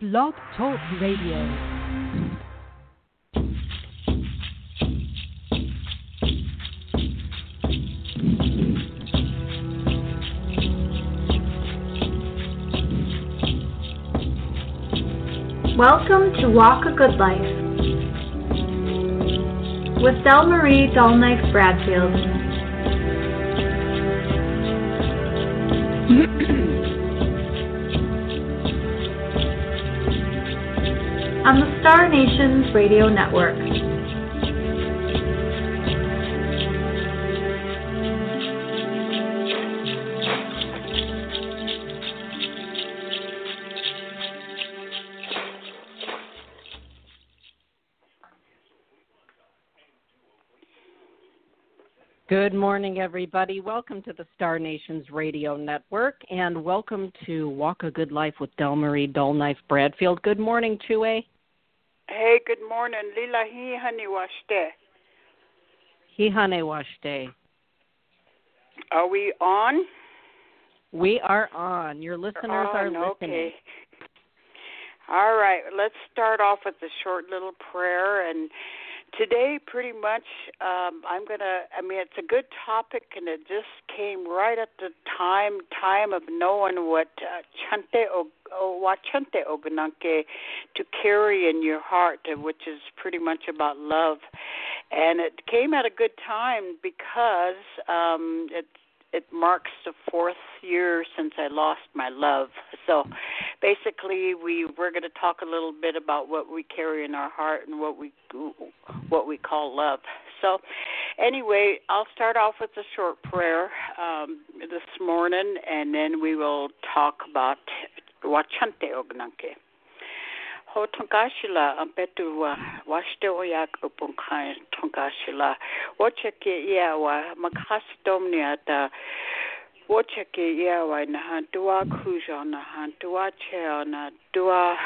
Blog Talk Radio. Welcome to Walk a Good Life with Del Marie Dullknife Bradfield. On the Star Nations Radio Network. Good morning, everybody. Welcome to the Star Nations Radio Network, and welcome to Walk a Good Life with Del Marie Dullknife Bradfield. Good morning, Chue. Hey, good morning. Lila hi hani washte. Hi hane washte. Are we on? We are on. Your listeners are on, listening. Okay. All right, let's start off with a short little prayer and today pretty much um i'm to i mean it's a good topic and it just came right at the time time of knowing what uh, chante o what chante ogananke to carry in your heart uh, which is pretty much about love. And it came at a good time because um it's it marks the fourth year since I lost my love. So basically we we're going to talk a little bit about what we carry in our heart and what we what we call love. So anyway, I'll start off with a short prayer um, this morning and then we will talk about Wachante Ognanke. Ho tonkashila ampetu wa washte o yak upon kai tonkashila wache ke ia wa makastomni ata wache ke ia wa na hantua kuja na hantua che na dua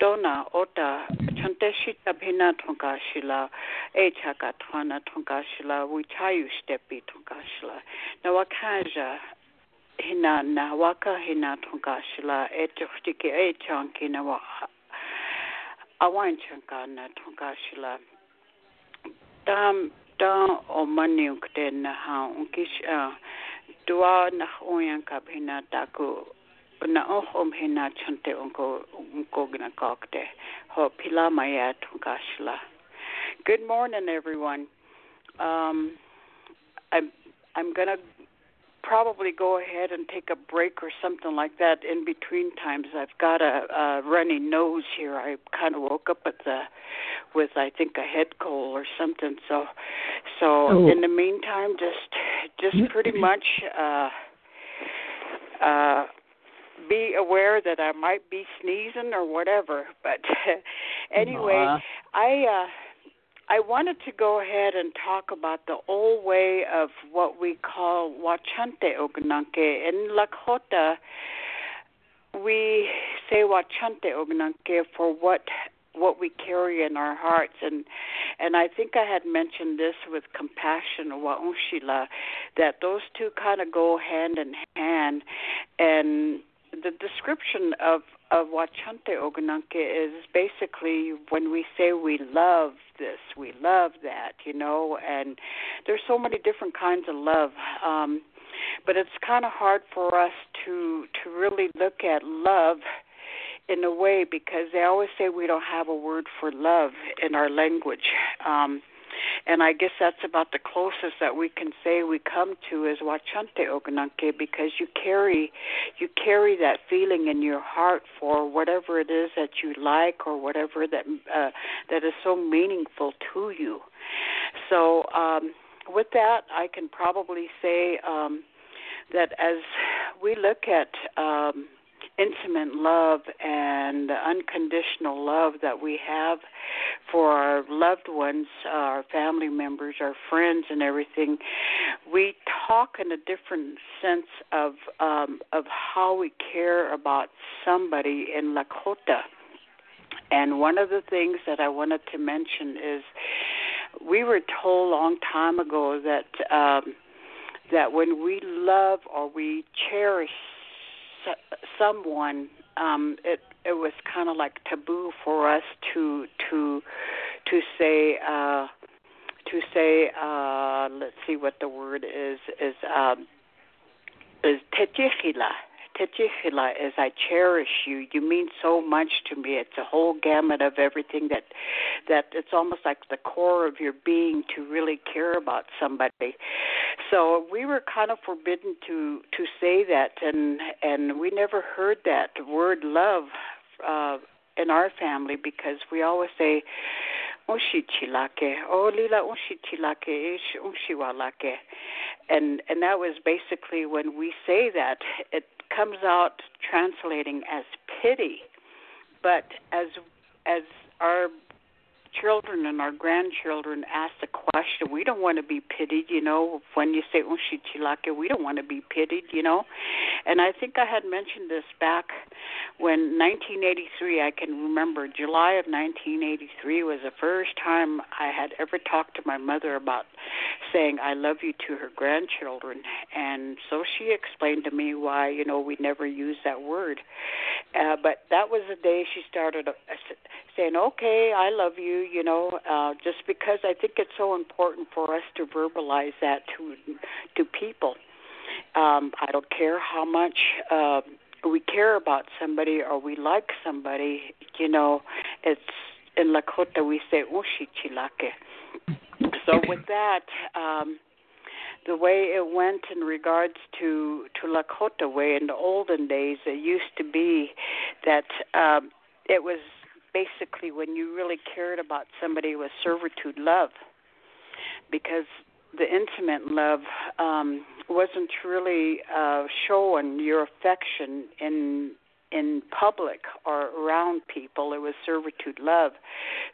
dona ota chanteshi tabhina bhina tonkashila e chaka thana tonkashila wi chayu stepi tonkashila na wakaja hina na waka hina tonkashila e tuhtike e chanki na wa na tonkashila tam tam o mani ukte na ha unkish dua na oyan ka bhina taku na ohom hina chante unko unko gina kokte ho pila maya tonkashila good morning everyone. Um i'm i'm gonna probably go ahead and take a break or something like that in between times. I've got a, a runny nose here. I kind of woke up with the with I think a head cold or something. So so Oh. in the meantime, just just pretty much uh uh be aware that I might be sneezing or whatever. But anyway, Aw. I uh I wanted to go ahead and talk about the old way of what we call Wachante Ognanke. In Lakota, we say Wachante Ognanke for what what we carry in our hearts and and I think I had mentioned this with compassion or Waunshila that those two kind of go hand in hand and the description of of Wachante Ogunanke is basically when we say we love this, we love that, you know, and there's so many different kinds of love. Um, but it's kind of hard for us to to really look at love in a way because they always say we don't have a word for love in our language. Um, and I guess that's about the closest that we can say we come to is Wachante Ogunanke because you carry you carry that feeling in your heart for whatever it is that you like or whatever that uh, that is so meaningful to you. So um, with that, I can probably say um, that as we look at um, intimate love and unconditional love that we have for our loved ones, our family members, our friends, and everything, we talk in a different sense of um, of how we care about somebody in Lakota. And one of the things that I wanted to mention is we were told a long time ago that um, that when we love or we cherish s- someone um, it it was kind of like taboo for us to to to say uh, to say uh, let's see what the word is is um, is techihila Techihila is I cherish you. You mean so much to me. It's a whole gamut of everything that that it's almost like the core of your being to really care about somebody. So we were kind of forbidden to to say that and and we never heard that word love uh in our family because we always say Unshichilake, oh lila unshichilake, ish unshiwalake. And and that was basically when we say that, it comes out translating as pity. But as as our children and our grandchildren ask the question, we don't want to be pitied, you know, when you say Unshichilake, we don't want to be pitied, you know. And I think I had mentioned this back when 1983, I can remember July of 1983 was the first time I had ever talked to my mother about saying I love you to her grandchildren. And so she explained to me why, you know, we never use that word. Uh, but that was the day she started uh, saying, okay, I love you, you know, uh, just because I think it's so important for us to verbalize that to to people. Um, I don't care how much uh, we care about somebody or we like somebody, you know, it's in Lakota we say ushichilake. So with that, um, the way it went in regards to to Lakota way in the olden days, it used to be that um, it was basically when you really cared about somebody was servitude love because the intimate love um wasn't really uh showing your affection in in public or around people it was servitude love.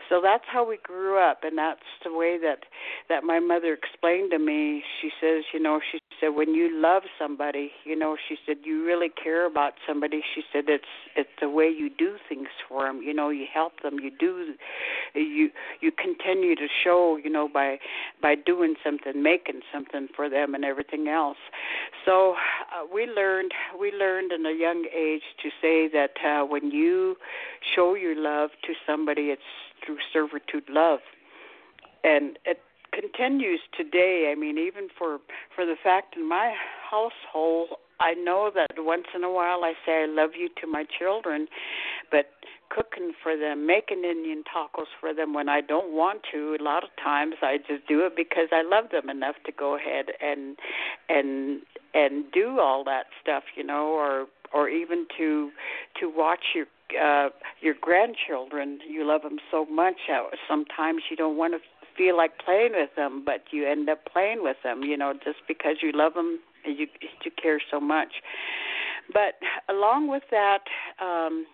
So that's how we grew up and that's the way that that my mother explained to me. She says you know she said when you love somebody you know she said you really care about somebody. She said it's it's the way you do things for them you know you help them you do you you continue to show you know by by doing something making something for them and everything else. So uh, we learned we learned in a young age to say that uh, when you show your love to somebody it's through servitude love and it continues today. I mean, even for for the fact in my household, I know that once in a while I say I love you to my children, but cooking for them, making Indian tacos for them when I don't want to, a lot of times I just do it because I love them enough to go ahead and and and do all that stuff, you know, or or even to to watch your uh your grandchildren you love them so much sometimes you don't want to feel like playing with them, but you end up playing with them, you know, just because you love them you you care so much. But along with that, um,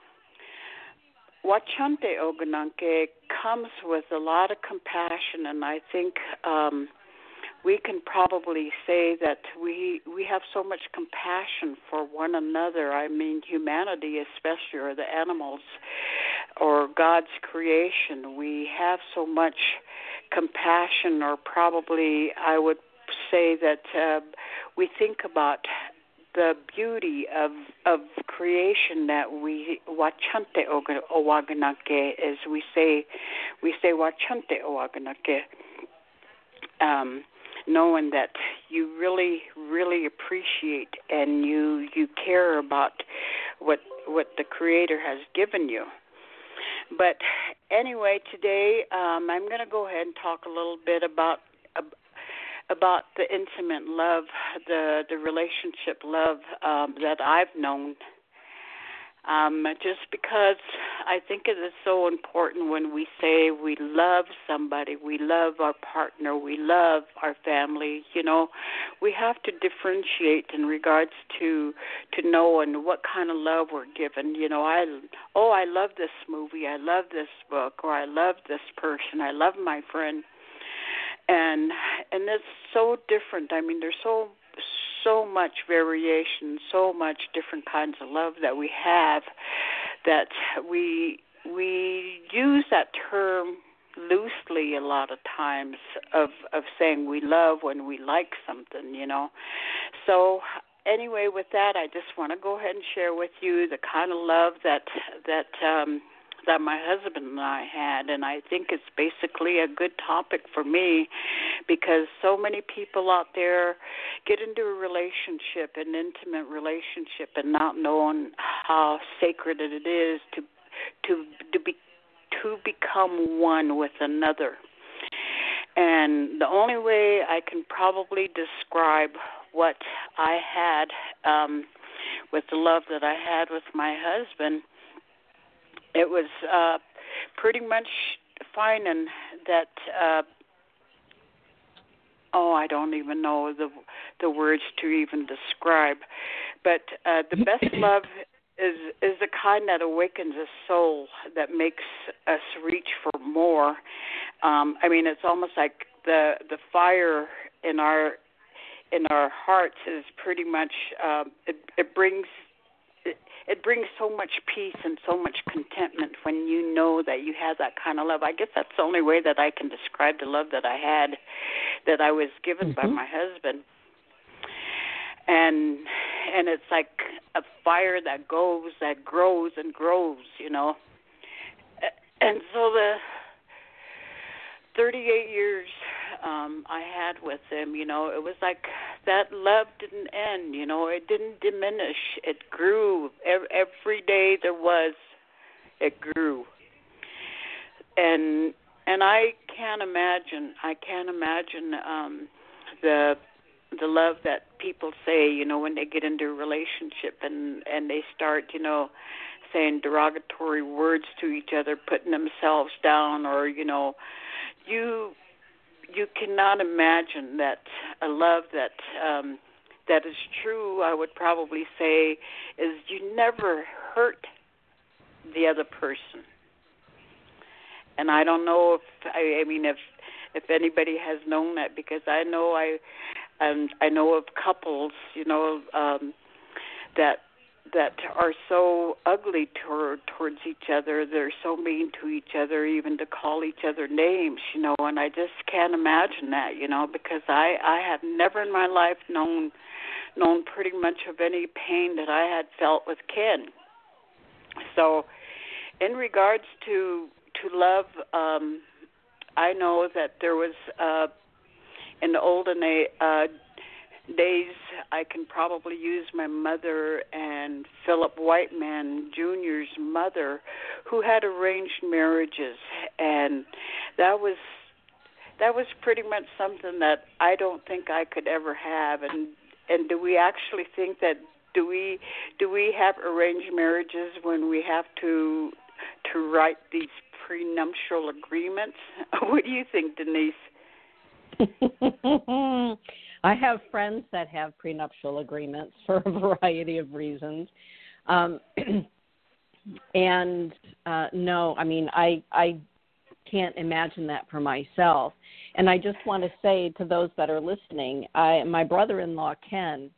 Wachante Ogananke comes with a lot of compassion, and I think um, we can probably say that we we have so much compassion for one another. I mean, humanity, especially, or the animals, or God's creation. We have so much compassion, or probably I would say that uh, we think about the beauty of of creation that we wachante owaganake as we say we say wachante owaganake um knowing that you really really appreciate and you you care about what what the creator has given you. But anyway, today um, I'm going to go ahead and talk a little bit about about the intimate love, the the relationship love um, that I've known um, just because I think it is so important when we say we love somebody, we love our partner, we love our family. You know, we have to differentiate in regards to to knowing what kind of love we're given. You know, I oh I love this movie, I love this book, or I love this person, I love my friend, and and it's so different. I mean, there's so so much variation, so much different kinds of love that we have that we we use that term loosely a lot of times of of saying we love when we like something, you know. So anyway, with that, I just want to go ahead and share with you the kind of love that that um, that my husband and I had, and I think it's basically a good topic for me because so many people out there get into a relationship, an intimate relationship, and not knowing how sacred it is to to to be to become one with another. And the only way I can probably describe what I had um, with the love that I had with my husband it was uh, pretty much finding that. Uh, oh, I don't even know the the words to even describe, but uh, the best love is is the kind that awakens a soul that makes us reach for more. Um, I mean, it's almost like the the fire in our in our hearts is pretty much um, it, it brings it brings so much peace and so much contentment when you know that you have that kind of love. I guess that's the only way that I can describe the love that I had that I was given mm-hmm. by my husband. And and it's like a fire that goes that grows and grows, you know. And so the 38 years um I had with him, you know, it was like that love didn't end, you know, it didn't diminish. It grew every day there was it grew. And and I can't imagine I can't imagine um the the love that people say, you know, when they get into a relationship and and they start, you know, saying derogatory words to each other, putting themselves down or, you know, you you cannot imagine that a love that um that is true i would probably say is you never hurt the other person. And i don't know if i i mean if if anybody has known that because i know i and i know of couples you know um that that are so ugly toward, towards each other. They're so mean to each other, even to call each other names, you know. And I just can't imagine that, you know, because I I have never in my life known known pretty much of any pain that I had felt with Ken. So, in regards to to love, um, I know that there was uh, in the olden uh, days I can probably use my mother and Philip Whiteman Jr.'s mother, who had arranged marriages, and that was that was pretty much something that I don't think I could ever have. And and do we actually think that do we do we have arranged marriages when we have to to write these prenuptial agreements? what do you think, Denise? I have friends that have prenuptial agreements for a variety of reasons. Um, and uh, no, I mean, I I can't imagine that for myself. And I just want to say to those that are listening, I my brother-in-law Ken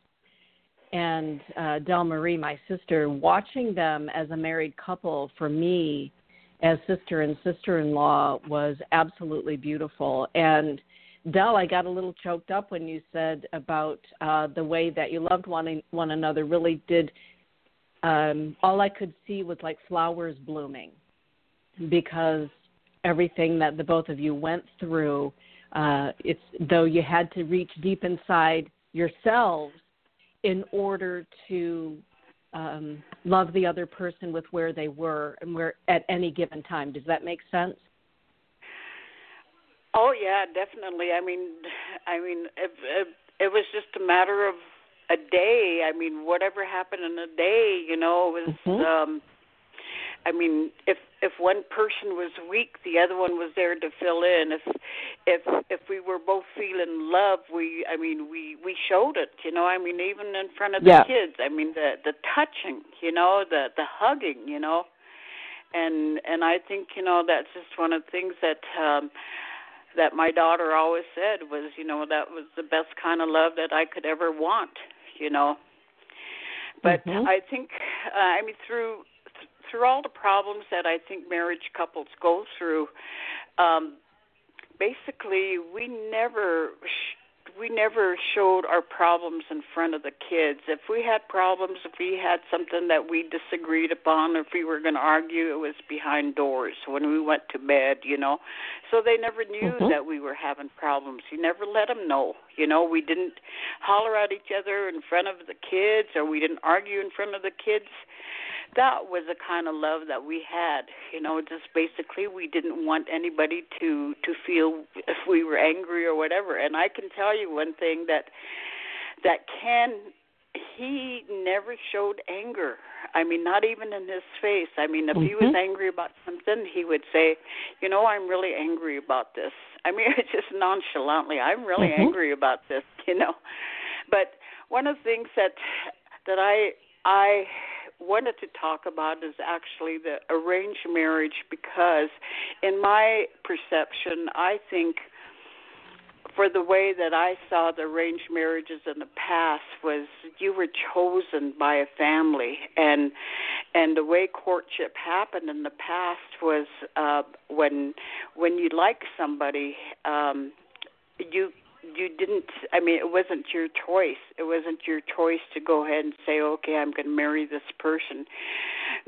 and uh, Del Marie, my sister, watching them as a married couple for me as sister and sister-in-law was absolutely beautiful. And Del, I got a little choked up when you said about uh, the way that you loved one one another. Really did. Um, all I could see was like flowers blooming, because everything that the both of you went through, uh, it's though you had to reach deep inside yourselves in order to um, love the other person with where they were and where at any given time. Does that make sense? Oh yeah, definitely. I mean, I mean, if, if it was just a matter of a day. I mean, whatever happened in a day, you know, was. Mm-hmm. um I mean, if if one person was weak, the other one was there to fill in. If if if we were both feeling love, we I mean we we showed it. You know, I mean even in front of the yeah. kids. I mean the the touching. You know, the the hugging. You know, and and I think you know that's just one of the things that um that my daughter always said was, you know, that was the best kind of love that I could ever want, you know. But mm-hmm. I think, uh, I mean, through through all the problems that I think marriage couples go through, um, basically we never we never showed our problems in front of the kids. If we had problems, if we had something that we disagreed upon, if we were going to argue, it was behind doors when we went to bed, you know. So they never knew Mhm. that we were having problems. You never let them know. You know, we didn't holler at each other in front of the kids or we didn't argue in front of the kids that was the kind of love that we had you know just basically we didn't want anybody to to feel if we were angry or whatever. And i can tell you one thing that that ken he never showed anger. I mean not even in his face. I mean if he was Mhm. angry about something he would say you know i'm really angry about this. I mean it's just nonchalantly i'm really Mhm. angry about this you know. But one of the things that that i i wanted to talk about is actually the arranged marriage because in my perception i think for the way that I saw the arranged marriages in the past was you were chosen by a family. And and the way courtship happened in the past was uh when when you like somebody um you you didn't i mean it wasn't your choice. It wasn't your choice to go ahead and say okay i'm going to marry this person.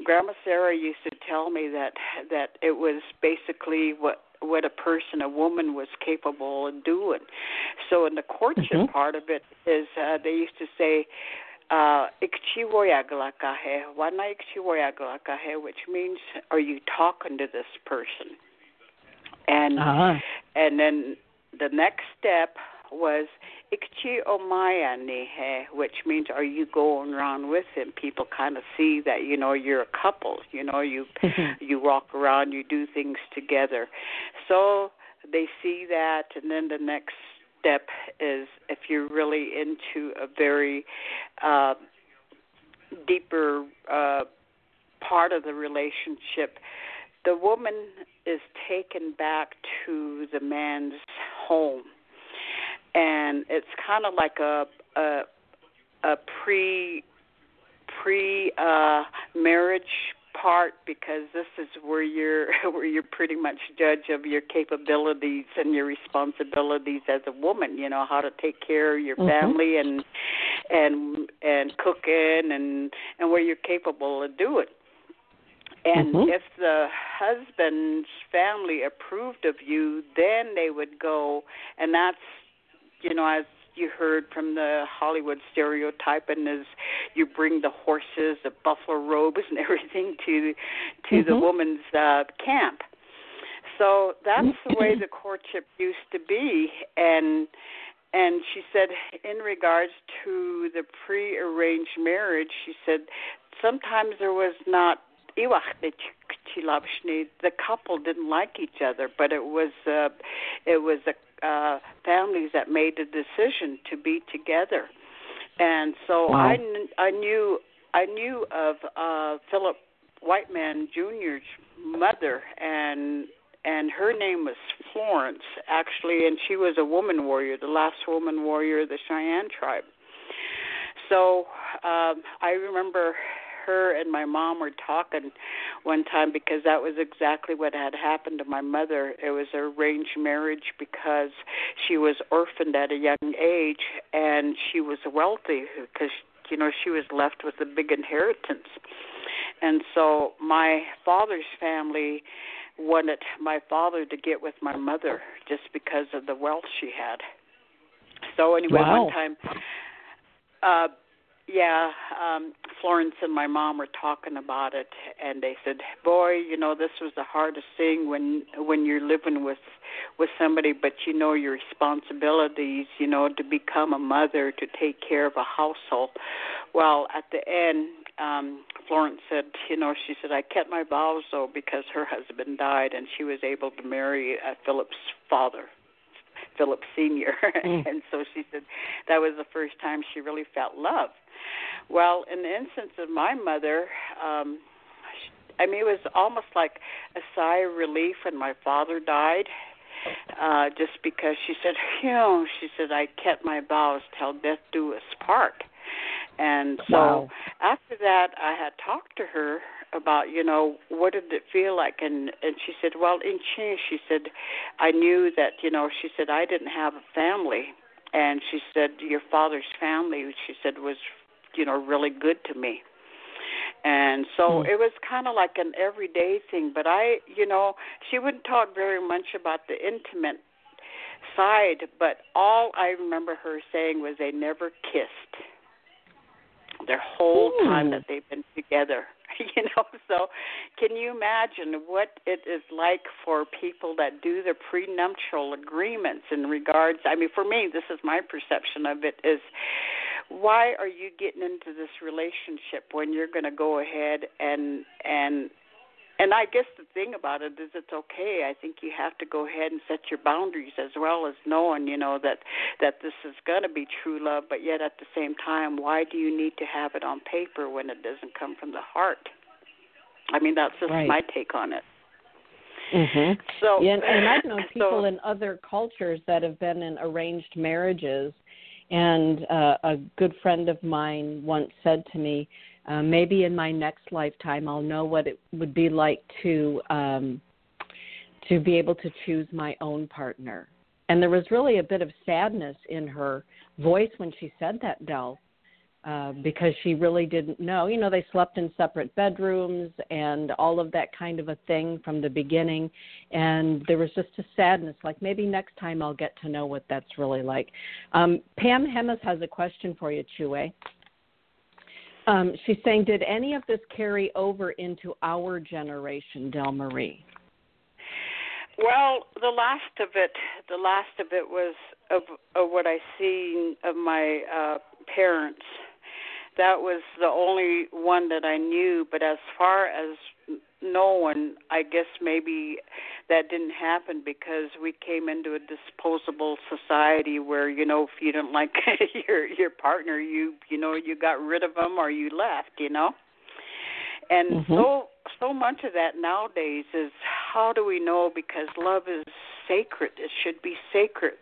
Grandma sarah used to tell me that that it was basically what what a person a woman was capable of doing. So in the courtship Mhm. part of it is uh they used to say uh ikchiwoyaglakahe wana ikchiwoyaglakahe which means are you talking to this person? And Ah. and then the next step was ikchi omaya nehe, which means are you going around with him? People kind of see that you know you're a couple. You know you you walk around, you do things together. So they see that, and then the next step is if you're really into a very uh, deeper uh, part of the relationship, the woman is taken back to the man's home, and it's kind of like a a, a pre pre uh, marriage part because this is where you're where you're pretty much judge of your capabilities and your responsibilities as a woman you know how to take care of your Mhm. family and and and cooking and and what you're capable of doing and Mhm. if the husband's family approved of you then they would go and that's you know as you heard from the Hollywood stereotype and as you bring the horses, the buffalo robes and everything to to the Mhm. woman's uh camp. So that's the way the courtship used to be and and she said in regards to the pre-arranged marriage, she said sometimes there was not the couple didn't like each other, but it was uh, it was the uh, families that made the decision to be together, and so Wow. I kn- I knew I knew of uh, Philip Whiteman Jr.'s mother, and and her name was Florence actually, and she was a woman warrior, the last woman warrior of the Cheyenne tribe. So um, I remember her and my mom were talking one time because that was exactly what had happened to my mother. It was an arranged marriage because she was orphaned at a young age and she was wealthy because you know she was left with a big inheritance. And so my father's family wanted my father to get with my mother just because of the wealth she had. So anyway, Wow. one time uh yeah, um Florence and my mom were talking about it and they said, "Boy, you know, this was the hardest thing when when you're living with with somebody but you know your responsibilities, you know, to become a mother, to take care of a household." Well, at the end, um Florence said, you know, she said I kept my vows though because her husband died and she was able to marry uh, Philip's father. Philip Senior, Mm. and so she said that was the first time she really felt love. Well, in the instance of my mother, um, I mean, it was almost like a sigh of relief when my father died, uh, just because she said, you know, she said I kept my vows till death do us part. And so Wow. after that, I had talked to her about, you know, what did it feel like, and and she said, well, in Chi, she said, I knew that, you know, she said I didn't have a family, and she said your father's family she said was you know really good to me. And so mm. it was kind of like an everyday thing but i you know she wouldn't talk very much about the intimate side but all i remember her saying was they never kissed. Their whole mm. time that they've been together you know so can you imagine what it is like for people that do the prenuptial agreements in regards i mean for me this is my perception of it is why are you getting into this relationship when you're going to go ahead and and and I guess the thing about it is it's okay. I think you have to go ahead and set your boundaries as well as knowing, you know, that that this is going to be true love, but yet at the same time, why do you need to have it on paper when it doesn't come from the heart? I mean, that's just right. my take on it. Mhm. So, yeah, and, and I've known people so, in other cultures that have been in arranged marriages and uh, a good friend of mine once said to me, uh, maybe in my next lifetime I'll know what it would be like to um, to be able to choose my own partner. And there was really a bit of sadness in her voice when she said that, Dell, uh, because she really didn't know. You know, they slept in separate bedrooms and all of that kind of a thing from the beginning. And there was just a sadness, like maybe next time I'll get to know what that's really like. Um, Pam Hemis has a question for you, Chue. Um, she's saying, did any of this carry over into our generation, Del Marie? Well, the last of it, the last of it was of, of what I seen of my uh, parents. That was the only one that I knew. But as far as no one, I guess maybe that didn't happen because we came into a disposable society where you know if you didn't like your your partner, you you know you got rid of them or you left. You know. And mm-hmm. so so much of that nowadays is how do we know because love is sacred it should be sacred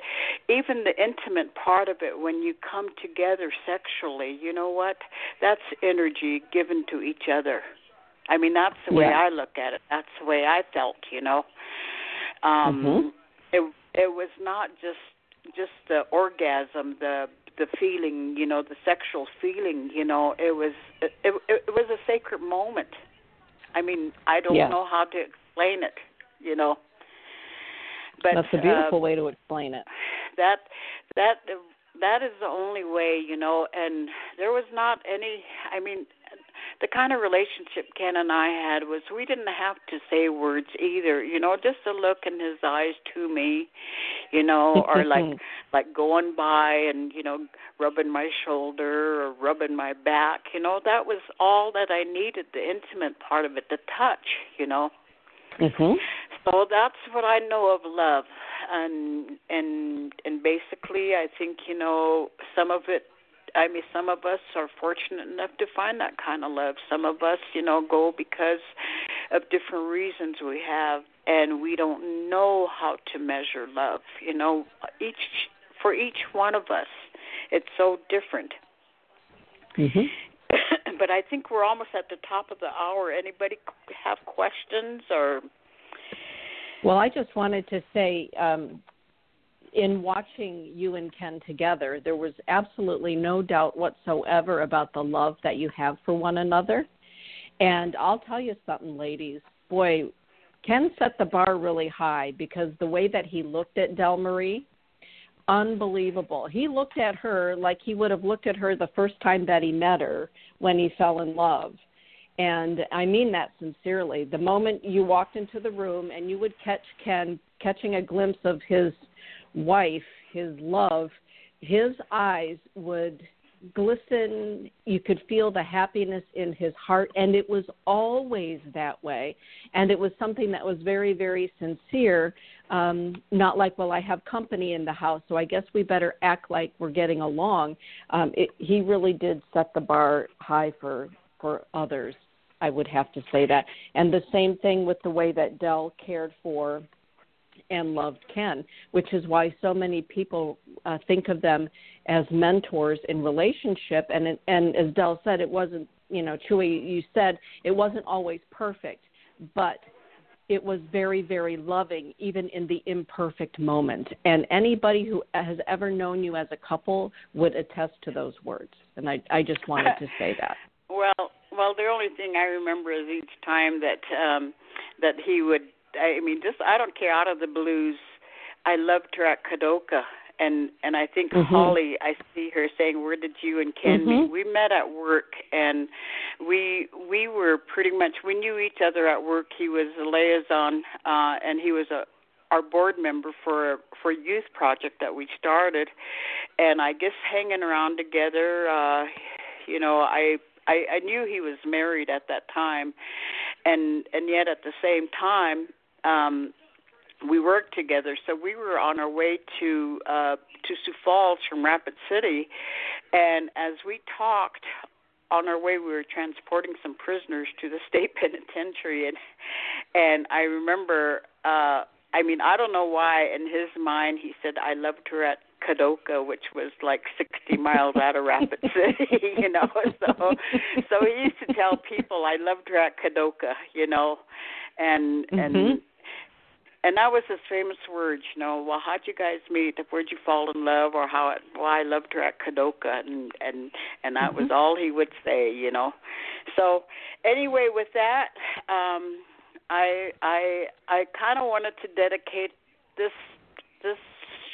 even the intimate part of it when you come together sexually you know what that's energy given to each other i mean that's the way yeah. i look at it that's the way i felt you know um mm-hmm. it it was not just just the orgasm the the feeling, you know, the sexual feeling, you know, it was it, it, it was a sacred moment. I mean, I don't yeah. know how to explain it, you know. But that's a beautiful uh, way to explain it. That that that is the only way, you know. And there was not any. I mean, the kind of relationship Ken and I had was we didn't have to say words either, you know, just a look in his eyes to me, you know, or like like going by and you know rubbing my shoulder or rubbing my back, you know, that was all that I needed, the intimate part of it, the touch, you know. Mhm. So that's what I know of love, and and and basically, I think you know some of it I mean, some of us are fortunate enough to find that kind of love. Some of us, you know, go because of different reasons we have, and we don't know how to measure love. You know, each for each one of us, it's so different. Mhm. but I think we're almost at the top of the hour. Anybody have questions or? Well, I just wanted to say um, in watching you and Ken together, there was absolutely no doubt whatsoever about the love that you have for one another. And I'll tell you something, ladies. Boy, Ken set the bar really high because the way that he looked at Del Marie, unbelievable. He looked at her like he would have looked at her the first time that he met her when he fell in love. And I mean that sincerely. The moment you walked into the room and you would catch Ken catching a glimpse of his wife, his love, his eyes would glisten. You could feel the happiness in his heart, and it was always that way. And it was something that was very, very sincere. Um, not like, well, I have company in the house, so I guess we better act like we're getting along. Um, it, he really did set the bar high for for others. I would have to say that. And the same thing with the way that Dell cared for and loved Ken, which is why so many people uh, think of them as mentors in relationship. And it, and as Dell said, it wasn't you know Chewy. You said it wasn't always perfect, but it was very, very loving, even in the imperfect moment. And anybody who has ever known you as a couple would attest to those words. And I, I just wanted to say that. Well, well, the only thing I remember is each time that um that he would. I mean, just I don't care out of the blues. I loved her at Kadoka and and I think mm-hmm. Holly, I see her saying, "Where did you and Ken mm-hmm. meet?" We met at work, and we we were pretty much we knew each other at work. He was a liaison, uh, and he was a our board member for for a youth project that we started, and I guess hanging around together. uh You know, I I, I knew he was married at that time, and and yet at the same time. Um we worked together. So we were on our way to uh, to Sioux Falls from Rapid City, and as we talked on our way, we were transporting some prisoners to the state penitentiary, and and I remember. uh I mean, I don't know why. In his mind, he said, "I loved her at Kadoka, which was like 60 miles out of Rapid City, you know. So, so he used to tell people, "I loved her at Kadoka," you know, and mm-hmm. and and that was his famous words, you know. Well, how'd you guys meet? Where'd you fall in love, or how? It, well, I loved her at Kadoka, and and and that mm-hmm. was all he would say, you know. So anyway, with that, um, I I I kind of wanted to dedicate this this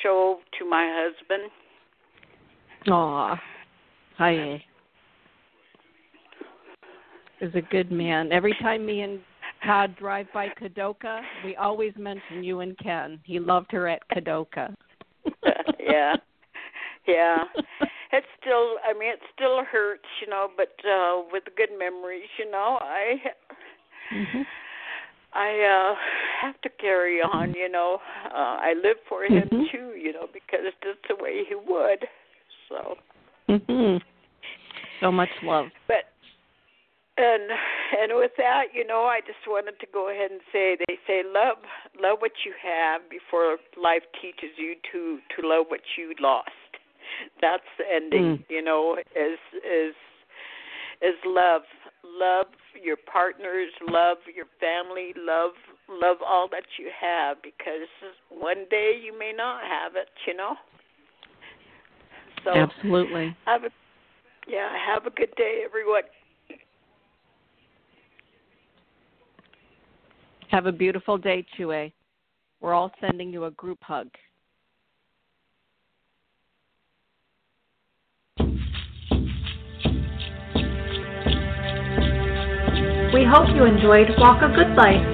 show to my husband. Aw, hi. Is a good man. Every time me and Todd drive by Kadoka, we always mention you and Ken. He loved her at Kadoka. yeah. Yeah. It still I mean it still hurts, you know, but uh with good memories, you know, I mm-hmm. I uh have to carry on, you know. Uh I live for him mm-hmm. too, you know, because that's the way he would. So mhm. So much love. But and and with that, you know, I just wanted to go ahead and say they say love love what you have before life teaches you to to love what you lost. That's the ending, mm. you know, is is is love. Love your partners, love your family, love love all that you have because one day you may not have it, you know. So Absolutely. Have a yeah, have a good day everyone. Have a beautiful day, Chue. We're all sending you a group hug. We hope you enjoyed Walk a Good Life.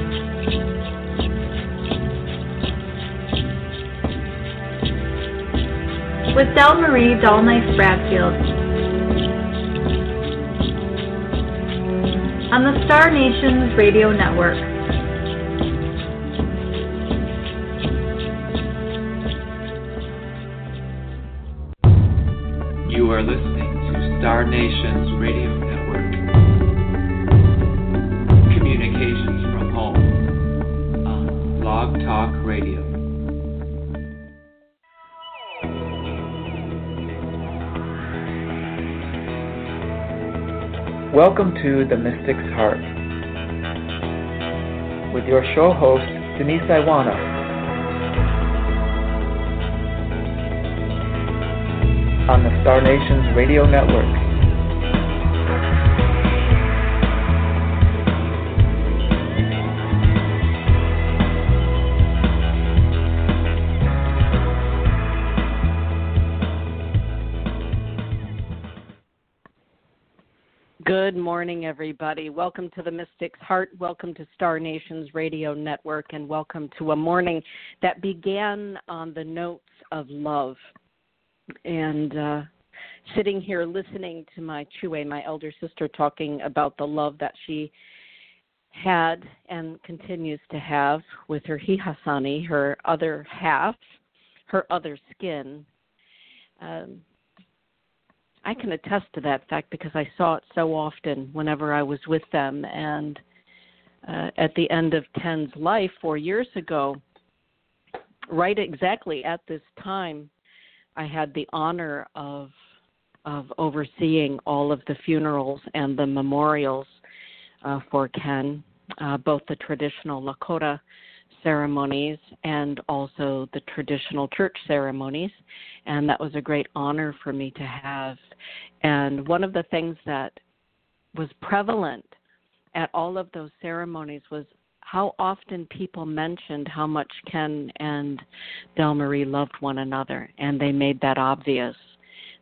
With Del Marie Dullknife Bradfield. On the Star Nations Radio Network. Nations Radio Network. Communications from home uh, on Blog Talk Radio. Welcome to The Mystic's Heart with your show host, Denise Iwaniw. on the Star Nations Radio Network. Morning, everybody. Welcome to the Mystic's Heart. Welcome to Star Nations Radio Network, and welcome to a morning that began on the notes of love and uh, sitting here listening to my Chue, my elder sister, talking about the love that she had and continues to have with her Hihasani, her other half, her other skin. Um, I can attest to that fact because I saw it so often whenever I was with them. And uh, at the end of Ken's life four years ago, right exactly at this time, I had the honor of of overseeing all of the funerals and the memorials uh, for Ken uh, both the traditional Lakota ceremonies and also the traditional church ceremonies. And that was a great honor for me to have. And one of the things that was prevalent at all of those ceremonies was how often people mentioned how much Ken and Del Marie loved one another, and they made that obvious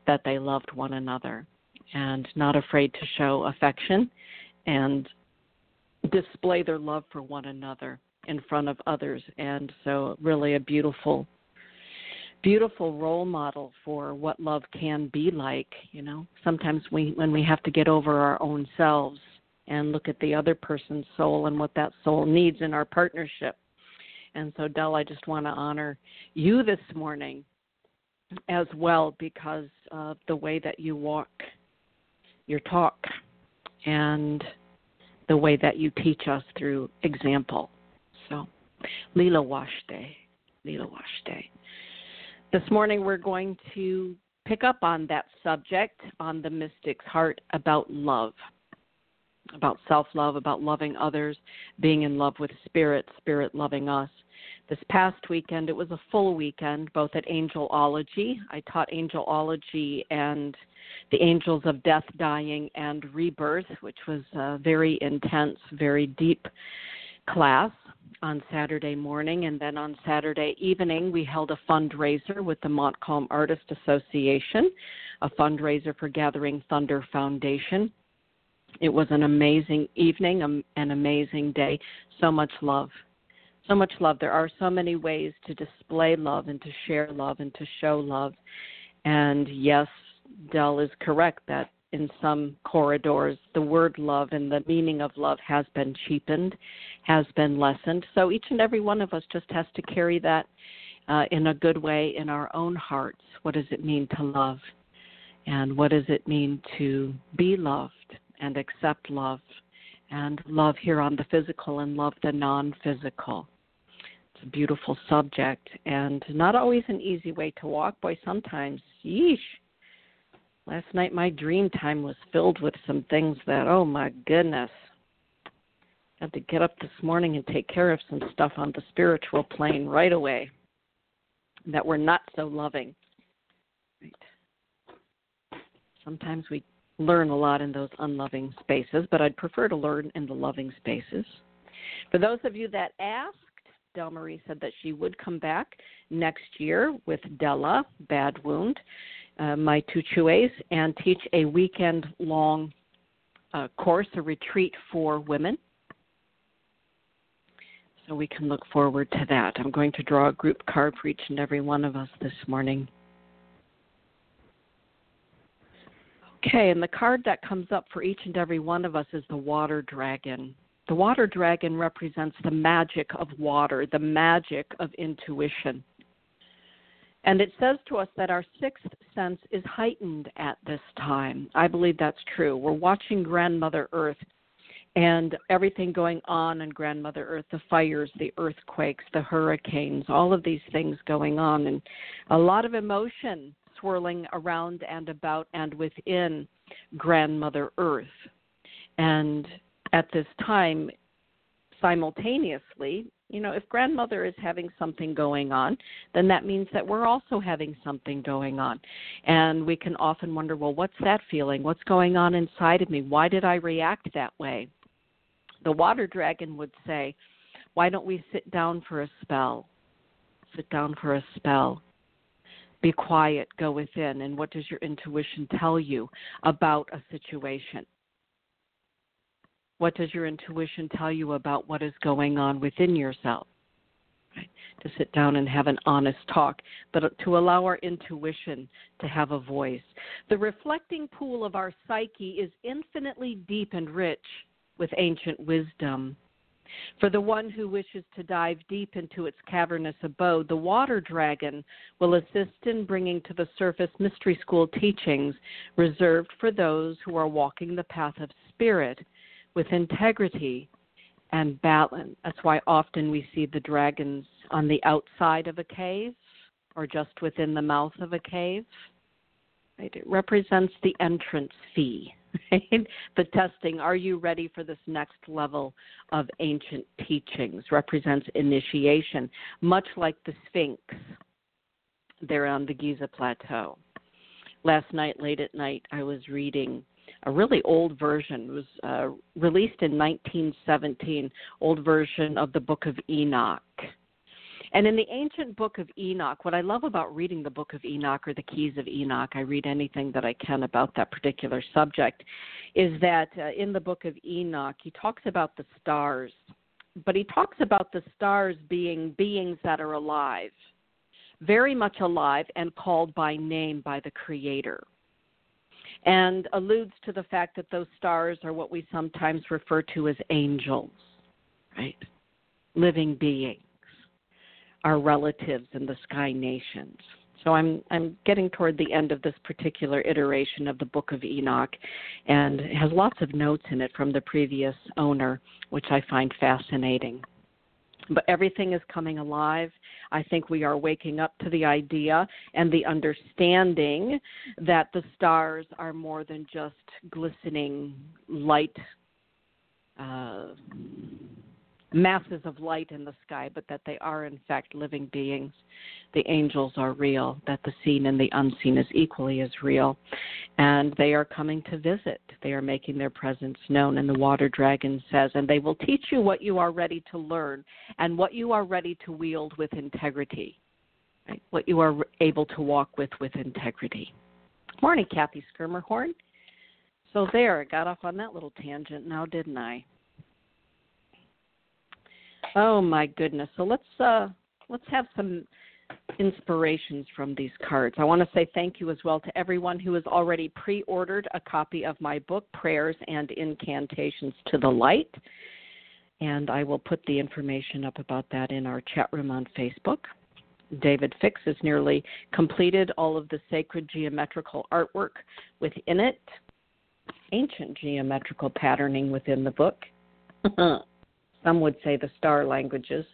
that they loved one another and not afraid to show affection and display their love for one another in front of others. And so, really, a beautiful, beautiful role model for what love can be like. You know, sometimes we, when we have to get over our own selves and look at the other person's soul and what that soul needs in our partnership. And so, Dell, I just want to honor you this morning as well because of the way that you walk your talk and the way that you teach us through example. So, Lila Washte, Lila Washte. This morning we're going to pick up on that subject on the mystic's heart about love, about self love, about loving others, being in love with spirit, spirit loving us. This past weekend, it was a full weekend, both at Angelology. I taught Angelology and the Angels of Death, Dying, and Rebirth, which was a very intense, very deep class on Saturday morning. And then on Saturday evening, we held a fundraiser with the Montcalm Artist Association, a fundraiser for Gathering Thunder Foundation. It was an amazing evening, um, an amazing day. So much love. So much love. There are so many ways to display love and to share love and to show love. And yes, Dell is correct that in some corridors the word love and the meaning of love has been cheapened, has been lessened. So each and every one of us just has to carry that uh, in a good way in our own hearts. What does it mean to love? And what does it mean to be loved and accept love? And love here on the physical and love the non physical. It's a beautiful subject and not always an easy way to walk. Boy, sometimes, yeesh Last night my dream time was filled with some things that oh my goodness. Had to get up this morning and take care of some stuff on the spiritual plane right away that were not so loving. Right. Sometimes we learn a lot in those unloving spaces, but I'd prefer to learn in the loving spaces. For those of you that asked, Dellmarie said that she would come back next year with Della, Badwound uh, my two chues and teach a weekend long uh, course, a retreat for women. So we can look forward to that. I'm going to draw a group card for each and every one of us this morning. Okay, and the card that comes up for each and every one of us is the water dragon. The water dragon represents the magic of water, the magic of intuition. And it says to us that our sixth sense is heightened at this time. I believe that's true. We're watching Grandmother Earth and everything going on in Grandmother Earth the fires, the earthquakes, the hurricanes, all of these things going on, and a lot of emotion swirling around and about and within Grandmother Earth. And at this time, simultaneously, you know, if grandmother is having something going on, then that means that we're also having something going on. And we can often wonder, well, what's that feeling? What's going on inside of me? Why did I react that way? The water dragon would say, why don't we sit down for a spell? Sit down for a spell. Be quiet, go within. And what does your intuition tell you about a situation? What does your intuition tell you about what is going on within yourself? Right? To sit down and have an honest talk, but to allow our intuition to have a voice. The reflecting pool of our psyche is infinitely deep and rich with ancient wisdom. For the one who wishes to dive deep into its cavernous abode, the water dragon will assist in bringing to the surface mystery school teachings reserved for those who are walking the path of spirit with integrity and balance. That's why often we see the dragons on the outside of a cave or just within the mouth of a cave. Right? It represents the entrance fee. Right? The testing, are you ready for this next level of ancient teachings? Represents initiation, much like the Sphinx there on the Giza Plateau. Last night, late at night, I was reading a really old version. It was uh, released in 1917, old version of the Book of Enoch. And in the ancient book of Enoch, what I love about reading the book of Enoch or the keys of Enoch, I read anything that I can about that particular subject, is that uh, in the book of Enoch, he talks about the stars, but he talks about the stars being beings that are alive, very much alive and called by name by the Creator and alludes to the fact that those stars are what we sometimes refer to as angels, right? Living beings, our relatives in the sky nations. So I'm I'm getting toward the end of this particular iteration of the Book of Enoch, and it has lots of notes in it from the previous owner, which I find fascinating but everything is coming alive. I think we are waking up to the idea and the understanding that the stars are more than just glistening light uh, masses of light in the sky, but that they are in fact living beings. The angels are real, that the seen and the unseen is equally as real. And they are coming to visit. They are making their presence known. And the water dragon says, and they will teach you what you are ready to learn and what you are ready to wield with integrity. Right? What you are able to walk with with integrity. Morning, Kathy Schermerhorn. So there, I got off on that little tangent now, didn't I? Oh my goodness. So let's uh let's have some inspirations from these cards. I want to say thank you as well to everyone who has already pre-ordered a copy of my book Prayers and Incantations to the Light. And I will put the information up about that in our chat room on Facebook. David Fix has nearly completed all of the sacred geometrical artwork within it, ancient geometrical patterning within the book. Some would say the star languages.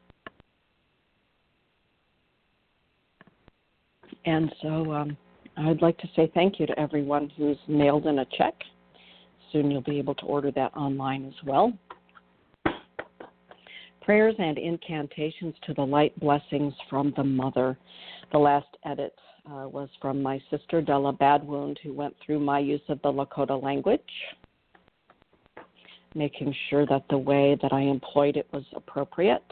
And so um, I'd like to say thank you to everyone who's mailed in a check. Soon you'll be able to order that online as well. Prayers and incantations to the light blessings from the mother. The last edit uh, was from my sister Della Badwound, who went through my use of the Lakota language making sure that the way that I employed it was appropriate.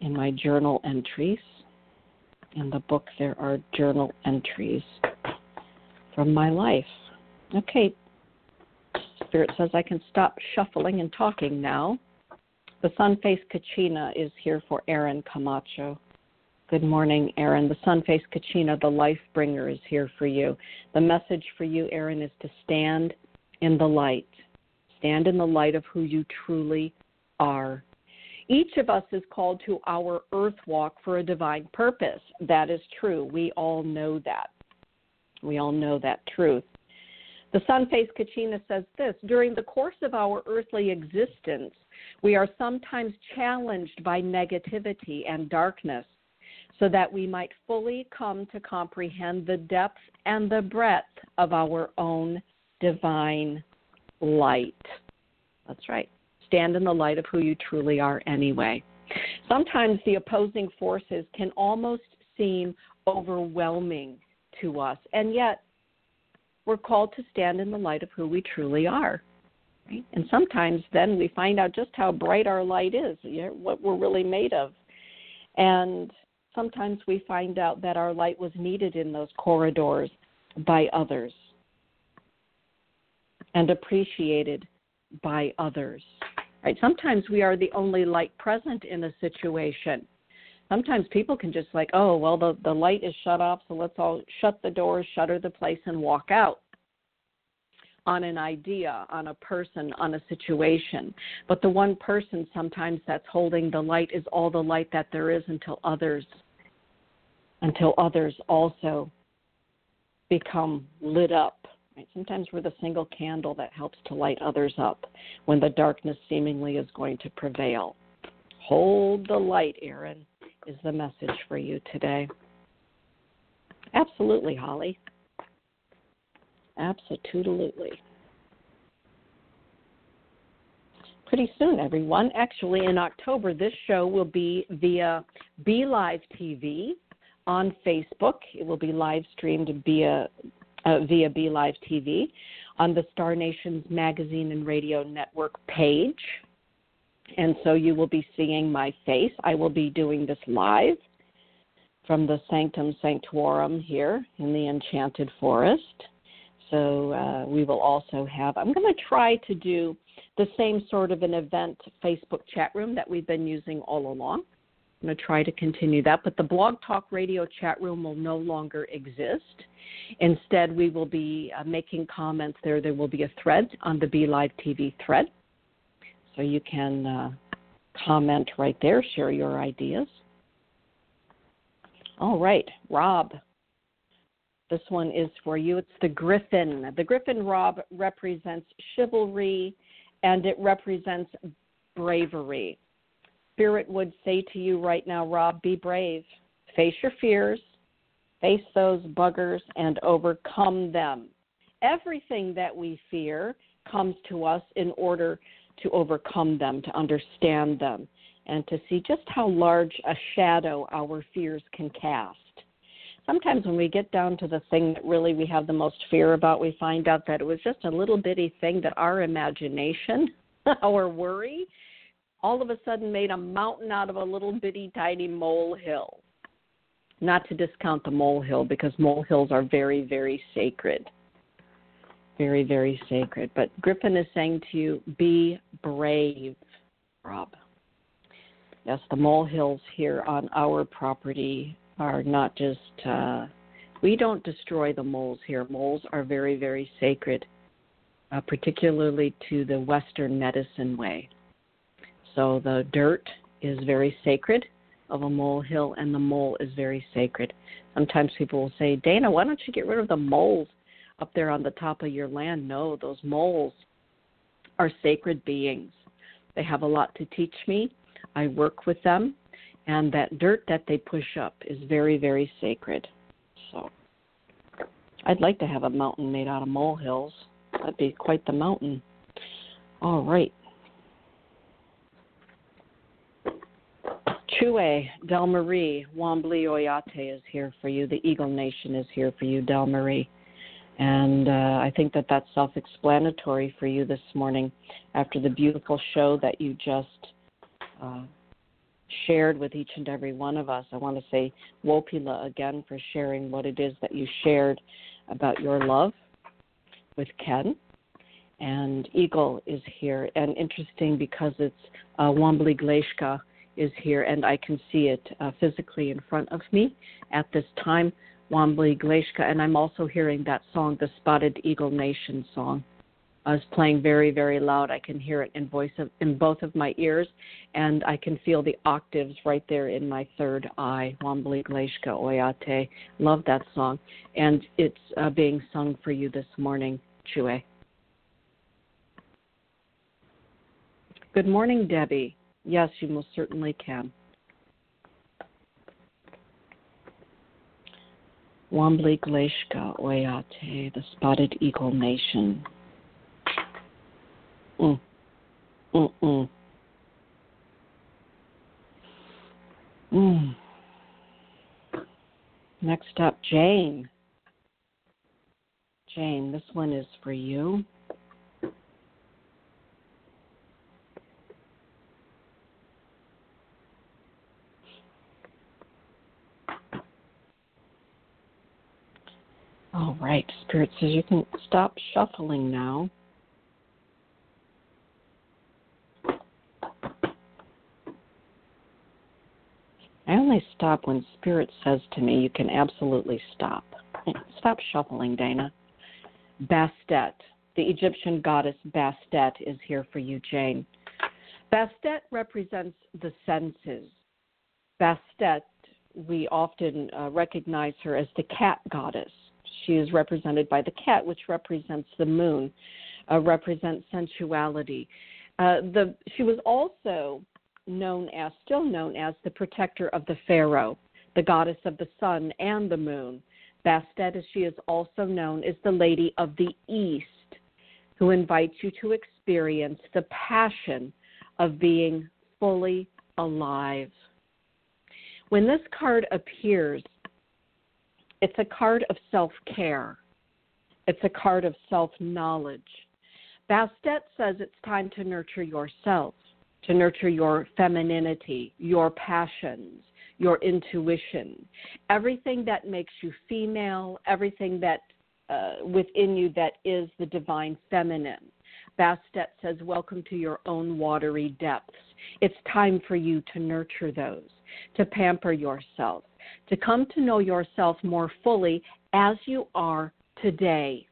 In my journal entries, in the book, there are journal entries from my life. Okay, Spirit says I can stop shuffling and talking now. The sun faced Kachina is here for Aaron Camacho. Good morning, Aaron. The sun faced Kachina, the life bringer, is here for you. The message for you, Aaron, is to stand in the light. Stand in the light of who you truly are. Each of us is called to our earth walk for a divine purpose. That is true. We all know that. We all know that truth. The sun faced Kachina says this During the course of our earthly existence, we are sometimes challenged by negativity and darkness so that we might fully come to comprehend the depth and the breadth of our own divine light. That's right. Stand in the light of who you truly are anyway. Sometimes the opposing forces can almost seem overwhelming to us, and yet we're called to stand in the light of who we truly are. Right? And sometimes then we find out just how bright our light is, you know, what we're really made of. And sometimes we find out that our light was needed in those corridors by others and appreciated by others. Right? Sometimes we are the only light present in a situation. Sometimes people can just like, oh, well, the, the light is shut off, so let's all shut the doors, shutter the place, and walk out on an idea, on a person, on a situation. But the one person sometimes that's holding the light is all the light that there is until others until others also become lit up Right? Sometimes we're the single candle that helps to light others up when the darkness seemingly is going to prevail. Hold the light, Aaron, is the message for you today. Absolutely, Holly. Absolutely. Pretty soon, everyone. Actually, in October, this show will be via BeLive TV on Facebook. It will be live streamed via uh, via BeLive TV on the Star Nations Magazine and Radio Network page. And so you will be seeing my face. I will be doing this live from the Sanctum Sanctorum here in the Enchanted Forest. So uh, we will also have, I'm going to try to do the same sort of an event Facebook chat room that we've been using all along. Going to try to continue that, but the Blog Talk Radio chat room will no longer exist. Instead, we will be uh, making comments there. There will be a thread on the BeLive TV thread. So you can uh, comment right there, share your ideas. All right, Rob. This one is for you. It's the Griffin. The Griffin, Rob, represents chivalry and it represents bravery. Spirit would say to you right now, Rob, be brave. Face your fears, face those buggers, and overcome them. Everything that we fear comes to us in order to overcome them, to understand them, and to see just how large a shadow our fears can cast. Sometimes when we get down to the thing that really we have the most fear about, we find out that it was just a little bitty thing that our imagination, our worry, all of a sudden made a mountain out of a little bitty tiny molehill. Not to discount the molehill because molehills are very, very sacred very, very sacred. But Griffin is saying to you, be brave, Rob. Yes, the molehills here on our property are not just, uh, we don't destroy the moles here. Moles are very, very sacred, uh, particularly to the Western medicine way. So the dirt is very sacred of a molehill, and the mole is very sacred. Sometimes people will say, Dana, why don't you get rid of the moles? up there on the top of your land. No, those moles are sacred beings. They have a lot to teach me. I work with them, and that dirt that they push up is very, very sacred. So I'd like to have a mountain made out of molehills. That'd be quite the mountain. All right. Chue, Dellmarie, Oyate is here for you. The Eagle Nation is here for you, Dellmarie. And uh, I think that that's self explanatory for you this morning after the beautiful show that you just uh, shared with each and every one of us. I want to say Wopila again for sharing what it is that you shared about your love with Ken. And Eagle is here. And interesting because it's uh, is here, and I can see it uh, physically in front of me at this time. Wombly Gleshka, and I'm also hearing that song, the Spotted Eagle Nation song. I was playing very, very loud. I can hear it in voice of, in both of my ears, and I can feel the octaves right there in my third eye. Wombly Gleshka Oyate. Love that song, and it's uh, being sung for you this morning, Chue. Good morning, Debbie. Yes, you most certainly can. Wombly Gleshka Oyate, the Spotted Eagle Nation. Mm. Mm-mm. Mm. Next up, Jane. Jane, this one is for you. All right. Spirit says you can stop shuffling now. I only stop when Spirit says to me, you can absolutely stop. Stop shuffling, Dana. Bastet, the Egyptian goddess Bastet, is here for you, Jane. Bastet represents the senses. Bastet, we often uh, recognize her as the cat goddess. She is represented by the cat, which represents the moon, uh, represents sensuality. Uh, the she was also known as, still known as, the protector of the pharaoh, the goddess of the sun and the moon. Bastet, as she is also known, is the Lady of the East who invites you to experience the passion of being fully alive. When this card appears, it's a card of self care, it's a card of self knowledge. Bastet says it's time to nurture yourself, to nurture your femininity, your passions, your intuition, everything that makes you female, everything that uh, within you that is the divine feminine. Bastet says, Welcome to your own watery depths. It's time for you to nurture those, to pamper yourself, to come to know yourself more fully as you are today.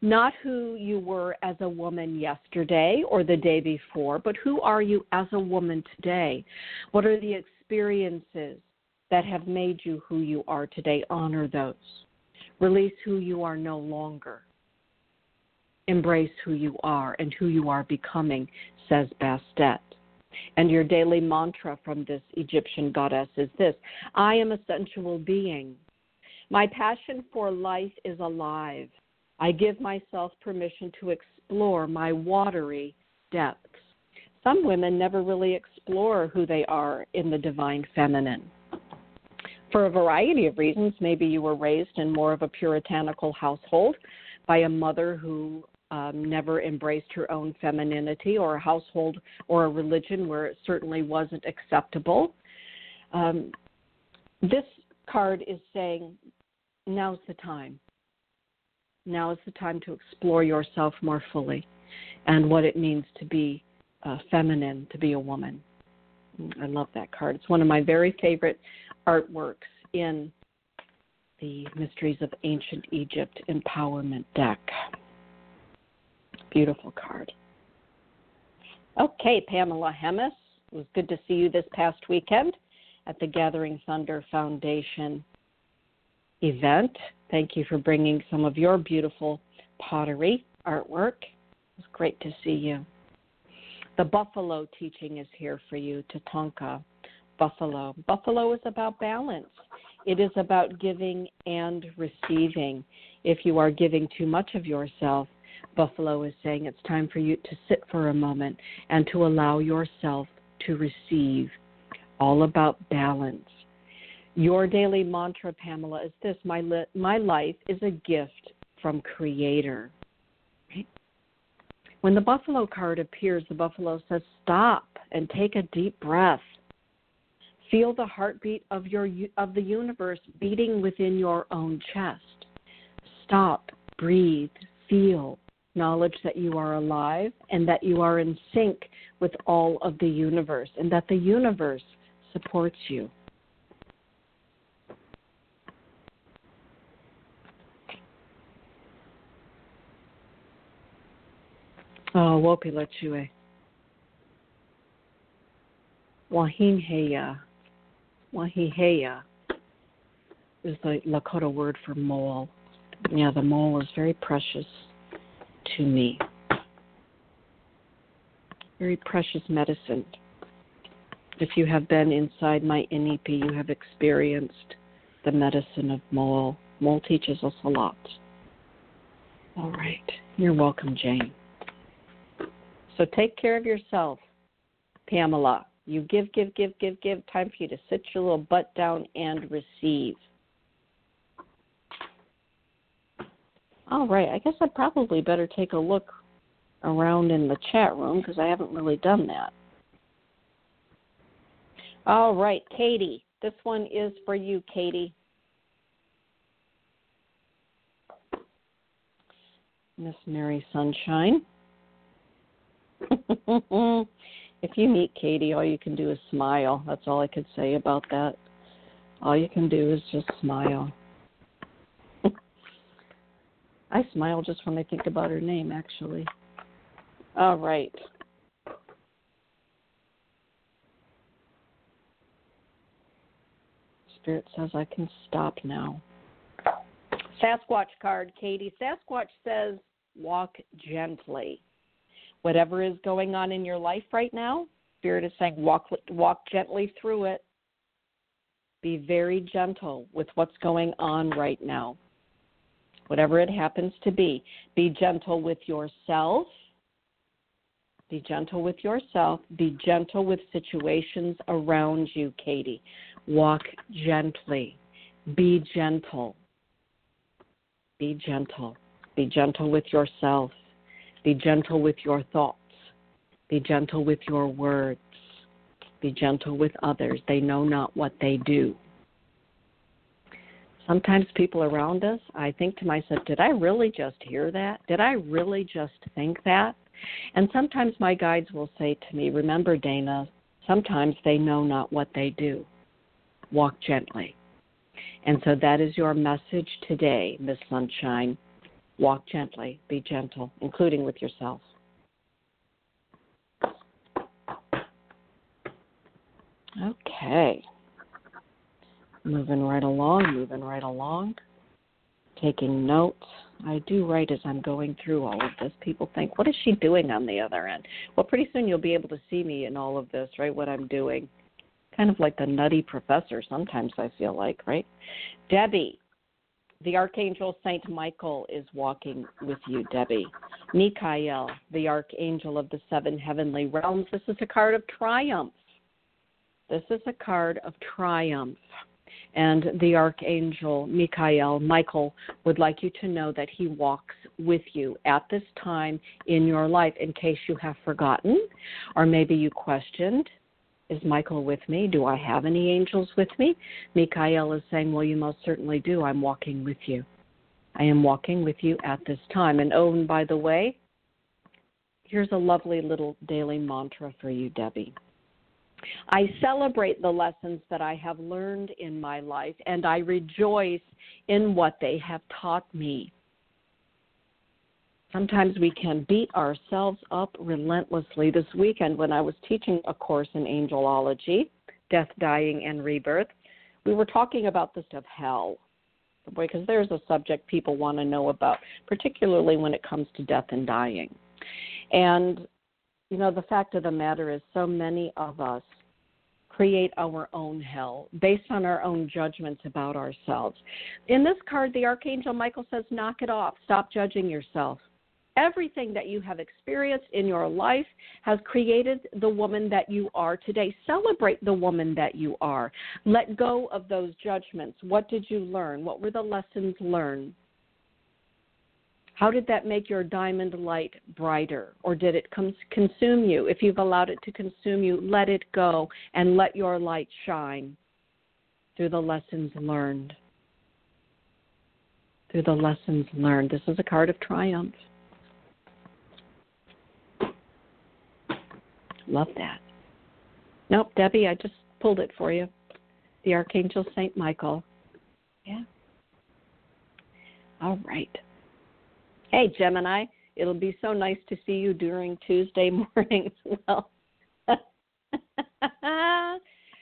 Not who you were as a woman yesterday or the day before, but who are you as a woman today? What are the experiences that have made you who you are today? Honor those. Release who you are no longer. Embrace who you are and who you are becoming, says Bastet. And your daily mantra from this Egyptian goddess is this I am a sensual being. My passion for life is alive. I give myself permission to explore my watery depths. Some women never really explore who they are in the divine feminine for a variety of reasons. Maybe you were raised in more of a puritanical household by a mother who um, never embraced her own femininity, or a household or a religion where it certainly wasn't acceptable. Um, this card is saying, now's the time. Now is the time to explore yourself more fully and what it means to be uh, feminine, to be a woman. I love that card. It's one of my very favorite artworks in the Mysteries of Ancient Egypt Empowerment deck. Beautiful card. Okay, Pamela Hemis. It was good to see you this past weekend at the Gathering Thunder Foundation event. Thank you for bringing some of your beautiful pottery artwork. It was great to see you. The Buffalo teaching is here for you, Tatanka buffalo. Buffalo is about balance. It is about giving and receiving. If you are giving too much of yourself, Buffalo is saying it's time for you to sit for a moment and to allow yourself to receive. All about balance. Your daily mantra, Pamela, is this my, li- my life is a gift from Creator. Right? When the buffalo card appears, the buffalo says, Stop and take a deep breath. Feel the heartbeat of your of the universe beating within your own chest. Stop, breathe, feel, knowledge that you are alive and that you are in sync with all of the universe and that the universe supports you. Oh, Wopi Lechue. Wahinheya. Wahiheya is the Lakota word for mole. Yeah, the mole is very precious to me. Very precious medicine. If you have been inside my Inipi, you have experienced the medicine of mole. Mole teaches us a lot. All right. You're welcome, Jane. So take care of yourself, Pamela. You give, give, give, give, give. Time for you to sit your little butt down and receive. All right, I guess I'd probably better take a look around in the chat room because I haven't really done that. All right, Katie. This one is for you, Katie. Miss Mary Sunshine. if you meet Katie, all you can do is smile. That's all I could say about that. All you can do is just smile. I smile just when I think about her name, actually. All right. Spirit says I can stop now. Sasquatch card, Katie. Sasquatch says walk gently whatever is going on in your life right now, Spirit is saying walk walk gently through it. Be very gentle with what's going on right now. Whatever it happens to be. Be gentle with yourself. Be gentle with yourself. Be gentle with situations around you, Katie. Walk gently. Be gentle. Be gentle. Be gentle with yourself. Be gentle with your thoughts. Be gentle with your words. Be gentle with others. They know not what they do. Sometimes people around us, I think to myself, did I really just hear that? Did I really just think that? And sometimes my guides will say to me, Remember, Dana, sometimes they know not what they do. Walk gently. And so that is your message today, Miss Sunshine. Walk gently, be gentle, including with yourself. Okay. Moving right along, moving right along. Taking notes. I do write as I'm going through all of this. People think, what is she doing on the other end? Well, pretty soon you'll be able to see me in all of this, right? What I'm doing. Kind of like the nutty professor sometimes, I feel like, right? Debbie, the Archangel Saint Michael is walking with you, Debbie. Michael, the Archangel of the seven heavenly realms. This is a card of triumph. This is a card of triumph. And the Archangel Michael, Michael, would like you to know that he walks with you at this time in your life in case you have forgotten or maybe you questioned is Michael with me? Do I have any angels with me? Michael is saying, Well, you most certainly do. I'm walking with you. I am walking with you at this time. And oh, and by the way, here's a lovely little daily mantra for you, Debbie. I celebrate the lessons that I have learned in my life, and I rejoice in what they have taught me. Sometimes we can beat ourselves up relentlessly. This weekend, when I was teaching a course in angelology, death, dying, and rebirth, we were talking about the stuff hell. Because there's a subject people want to know about, particularly when it comes to death and dying. And you know, the fact of the matter is, so many of us create our own hell based on our own judgments about ourselves. In this card, the Archangel Michael says, knock it off. Stop judging yourself. Everything that you have experienced in your life has created the woman that you are today. Celebrate the woman that you are. Let go of those judgments. What did you learn? What were the lessons learned? How did that make your diamond light brighter? Or did it consume you? If you've allowed it to consume you, let it go and let your light shine through the lessons learned. Through the lessons learned. This is a card of triumph. Love that. Nope, Debbie, I just pulled it for you. The Archangel Saint Michael. Yeah. All right. Hey, Gemini, it'll be so nice to see you during Tuesday mornings. Well,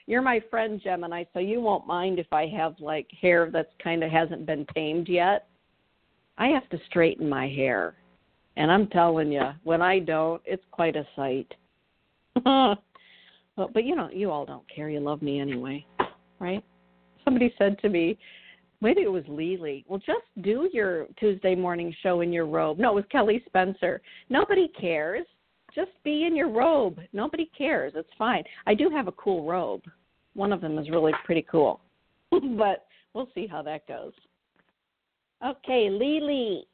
you're my friend, Gemini, so you won't mind if I have like hair that's kind of hasn't been tamed yet. I have to straighten my hair. And I'm telling you, when I don't, it's quite a sight. but, but you know, you all don't care. You love me anyway, right? Somebody said to me, maybe it was Lily. Well, just do your Tuesday morning show in your robe. No, it was Kelly Spencer. Nobody cares. Just be in your robe. Nobody cares. It's fine. I do have a cool robe. One of them is really pretty cool. but we'll see how that goes. Okay, Lily.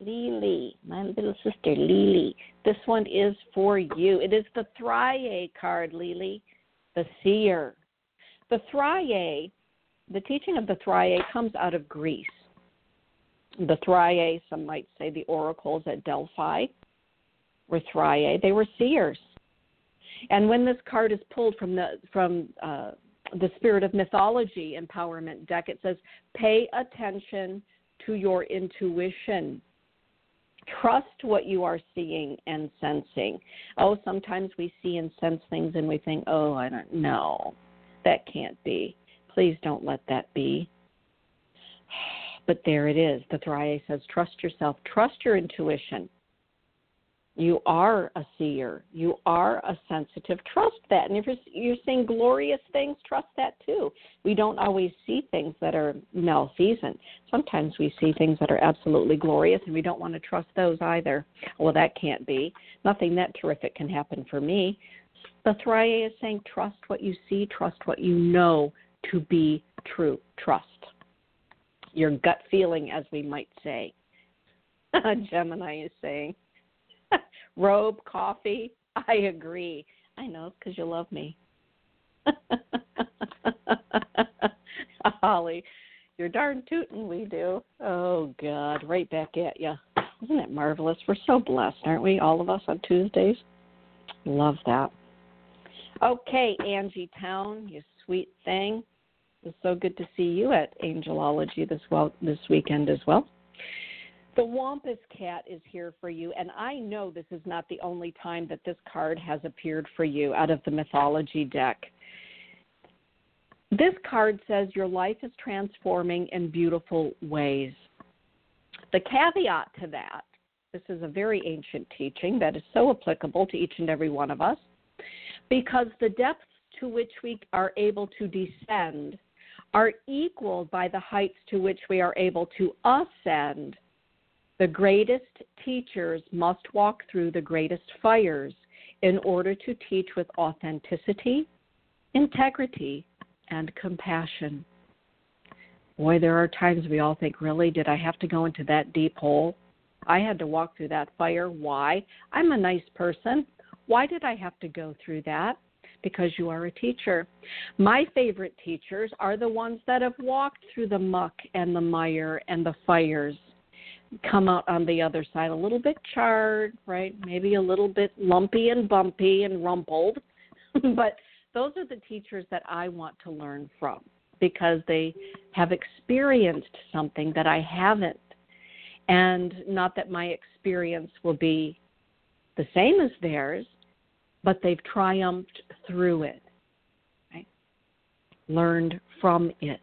Lily, my little sister Lily. This one is for you. It is the Thriae card, Lily, the seer. The Thriae the teaching of the Thriae comes out of Greece. The Thriae, some might say the oracles at Delphi, were Thriae. They were seers. And when this card is pulled from the from uh, the Spirit of Mythology Empowerment deck, it says, "Pay attention to your intuition." Trust what you are seeing and sensing. Oh, sometimes we see and sense things and we think, oh, I don't know. That can't be. Please don't let that be. But there it is. The Thriae says, trust yourself, trust your intuition. You are a seer. You are a sensitive. Trust that. And if you're, you're seeing glorious things, trust that too. We don't always see things that are malfeasant. Sometimes we see things that are absolutely glorious, and we don't want to trust those either. Well, that can't be. Nothing that terrific can happen for me. The Thriae is saying, trust what you see, trust what you know to be true. Trust. Your gut feeling, as we might say. Gemini is saying. robe, coffee. I agree. I know because you love me. Holly, you're darn tootin' we do. Oh God, right back at you. Isn't it marvelous? We're so blessed, aren't we? All of us on Tuesdays. Love that. Okay, Angie Town, you sweet thing. It's so good to see you at Angelology this well this weekend as well. The Wampus Cat is here for you, and I know this is not the only time that this card has appeared for you out of the mythology deck. This card says your life is transforming in beautiful ways. The caveat to that, this is a very ancient teaching that is so applicable to each and every one of us, because the depths to which we are able to descend are equaled by the heights to which we are able to ascend the greatest teachers must walk through the greatest fires in order to teach with authenticity, integrity, and compassion. Boy, there are times we all think, really, did I have to go into that deep hole? I had to walk through that fire. Why? I'm a nice person. Why did I have to go through that? Because you are a teacher. My favorite teachers are the ones that have walked through the muck and the mire and the fires come out on the other side a little bit charred, right? Maybe a little bit lumpy and bumpy and rumpled. but those are the teachers that I want to learn from because they have experienced something that I haven't. And not that my experience will be the same as theirs, but they've triumphed through it, right? learned from it.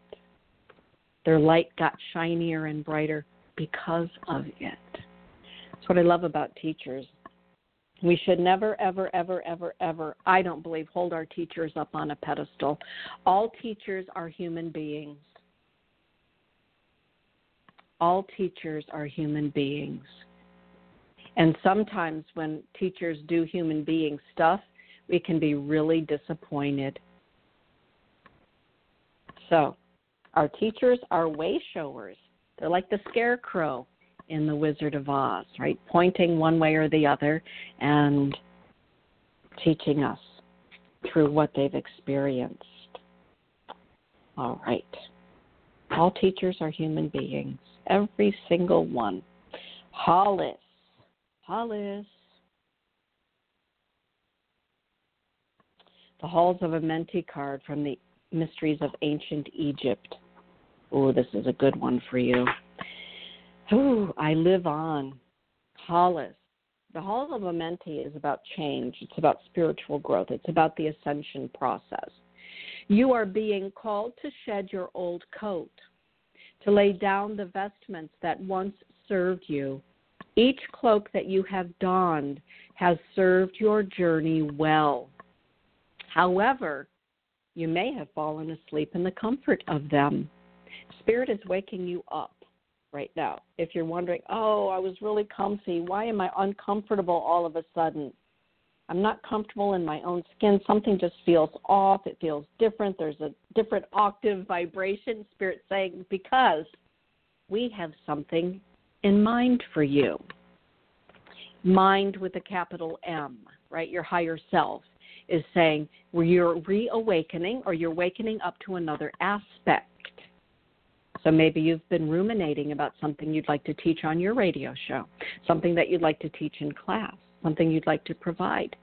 Their light got shinier and brighter because of it. That's what I love about teachers. We should never, ever, ever, ever, ever, I don't believe, hold our teachers up on a pedestal. All teachers are human beings. All teachers are human beings. And sometimes when teachers do human being stuff, we can be really disappointed. So, our teachers are way showers. They're like the scarecrow in The Wizard of Oz, right? Pointing one way or the other and teaching us through what they've experienced. All right. All teachers are human beings, every single one. Hollis. Hollis. The Halls of Amenti card from the Mysteries of Ancient Egypt. Oh, this is a good one for you. Ooh, I live on. Hollis. The Halls of Amenti is about change. It's about spiritual growth. It's about the ascension process. You are being called to shed your old coat, to lay down the vestments that once served you. Each cloak that you have donned has served your journey well. However, you may have fallen asleep in the comfort of them. Spirit is waking you up right now. If you're wondering, oh, I was really comfy, why am I uncomfortable all of a sudden? I'm not comfortable in my own skin. Something just feels off. It feels different. There's a different octave vibration. Spirit saying, because we have something in mind for you. Mind with a capital M, right? Your higher self is saying you're reawakening or you're wakening up to another aspect so maybe you've been ruminating about something you'd like to teach on your radio show, something that you'd like to teach in class, something you'd like to provide.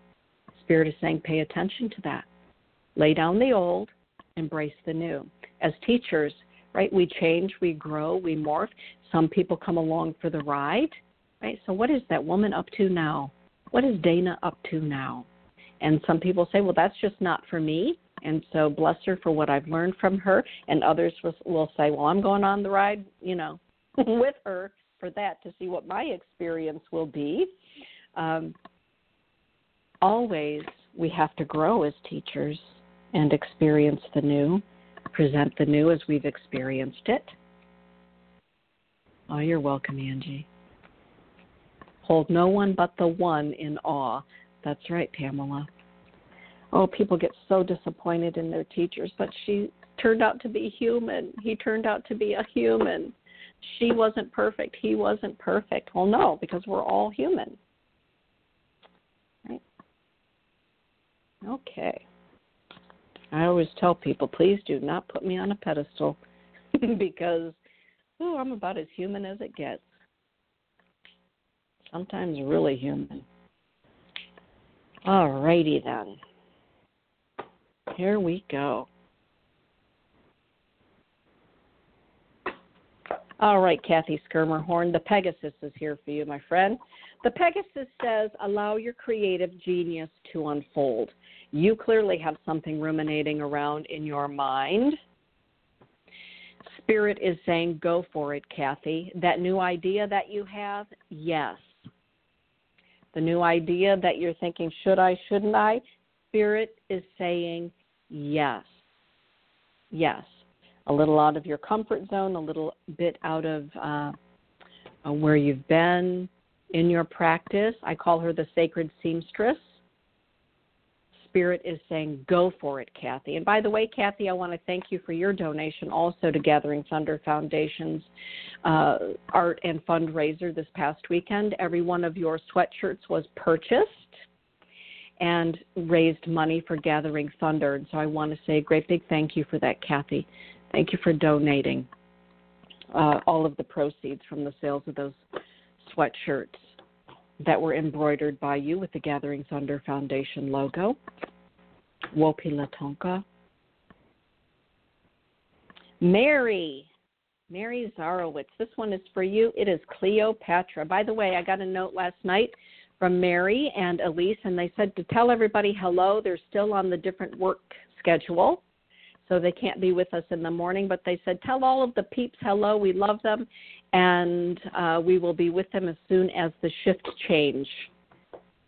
Spirit is saying, pay attention to that. Lay down the old, embrace the new. As teachers, right, we change, we grow, we morph. Some people come along for the ride, right? So what is that woman up to now? What is Dana up to now? And some people say, well, that's just not for me. And so bless her for what I've learned from her. And others will, say, well, I'm going on the ride, you know, with her for that to see what my experience will be. um, always we have to grow as teachers and experience the new, present the new as we've experienced it. Oh, you're welcome, Angie. Hold no one but the one in awe. That's right, Pamela. Oh, people get so disappointed in their teachers, but she turned out to be human. He turned out to be a human. She wasn't perfect. He wasn't perfect. Well, no, because we're all human. Right? Okay. I always tell people, please do not put me on a pedestal because oh, I'm about as human as it gets. Sometimes really human. All righty then. Here we go. All right, Kathy Schermerhorn, the Pegasus is here for you, my friend. The Pegasus says, allow your creative genius to unfold. You clearly have something ruminating around in your mind. Spirit is saying, go for it, Kathy. That new idea that you have, yes. The new idea that you're thinking, should I, shouldn't I? Spirit is saying, yes. Yes a little out of your comfort zone, a little bit out of uh, uh, where you've been in your practice. I call her the sacred seamstress. Spirit is saying, go for it, Kathy. And by the way, Kathy, I want to thank you for your donation also to Gathering Thunder Foundation's uh, art and fundraiser this past weekend. Every one of your sweatshirts was purchased and raised money for Gathering Thunder. And so I want to say a great big thank you for that, Kathy. Thank you for donating uh, all of the proceeds from the sales of those sweatshirts that were embroidered by you with the Gathering Thunder Foundation logo. Wopila Tanka. Mary. Mary Zarowitz. This one is for you. It is Cleopatra. By the way, I got a note last night from Mary and Elise, and they said to tell everybody hello. They're still on the different work schedule so they can't be with us in the morning. But they said, tell all of the peeps hello, we love them, and uh, we will be with them as soon as the shift change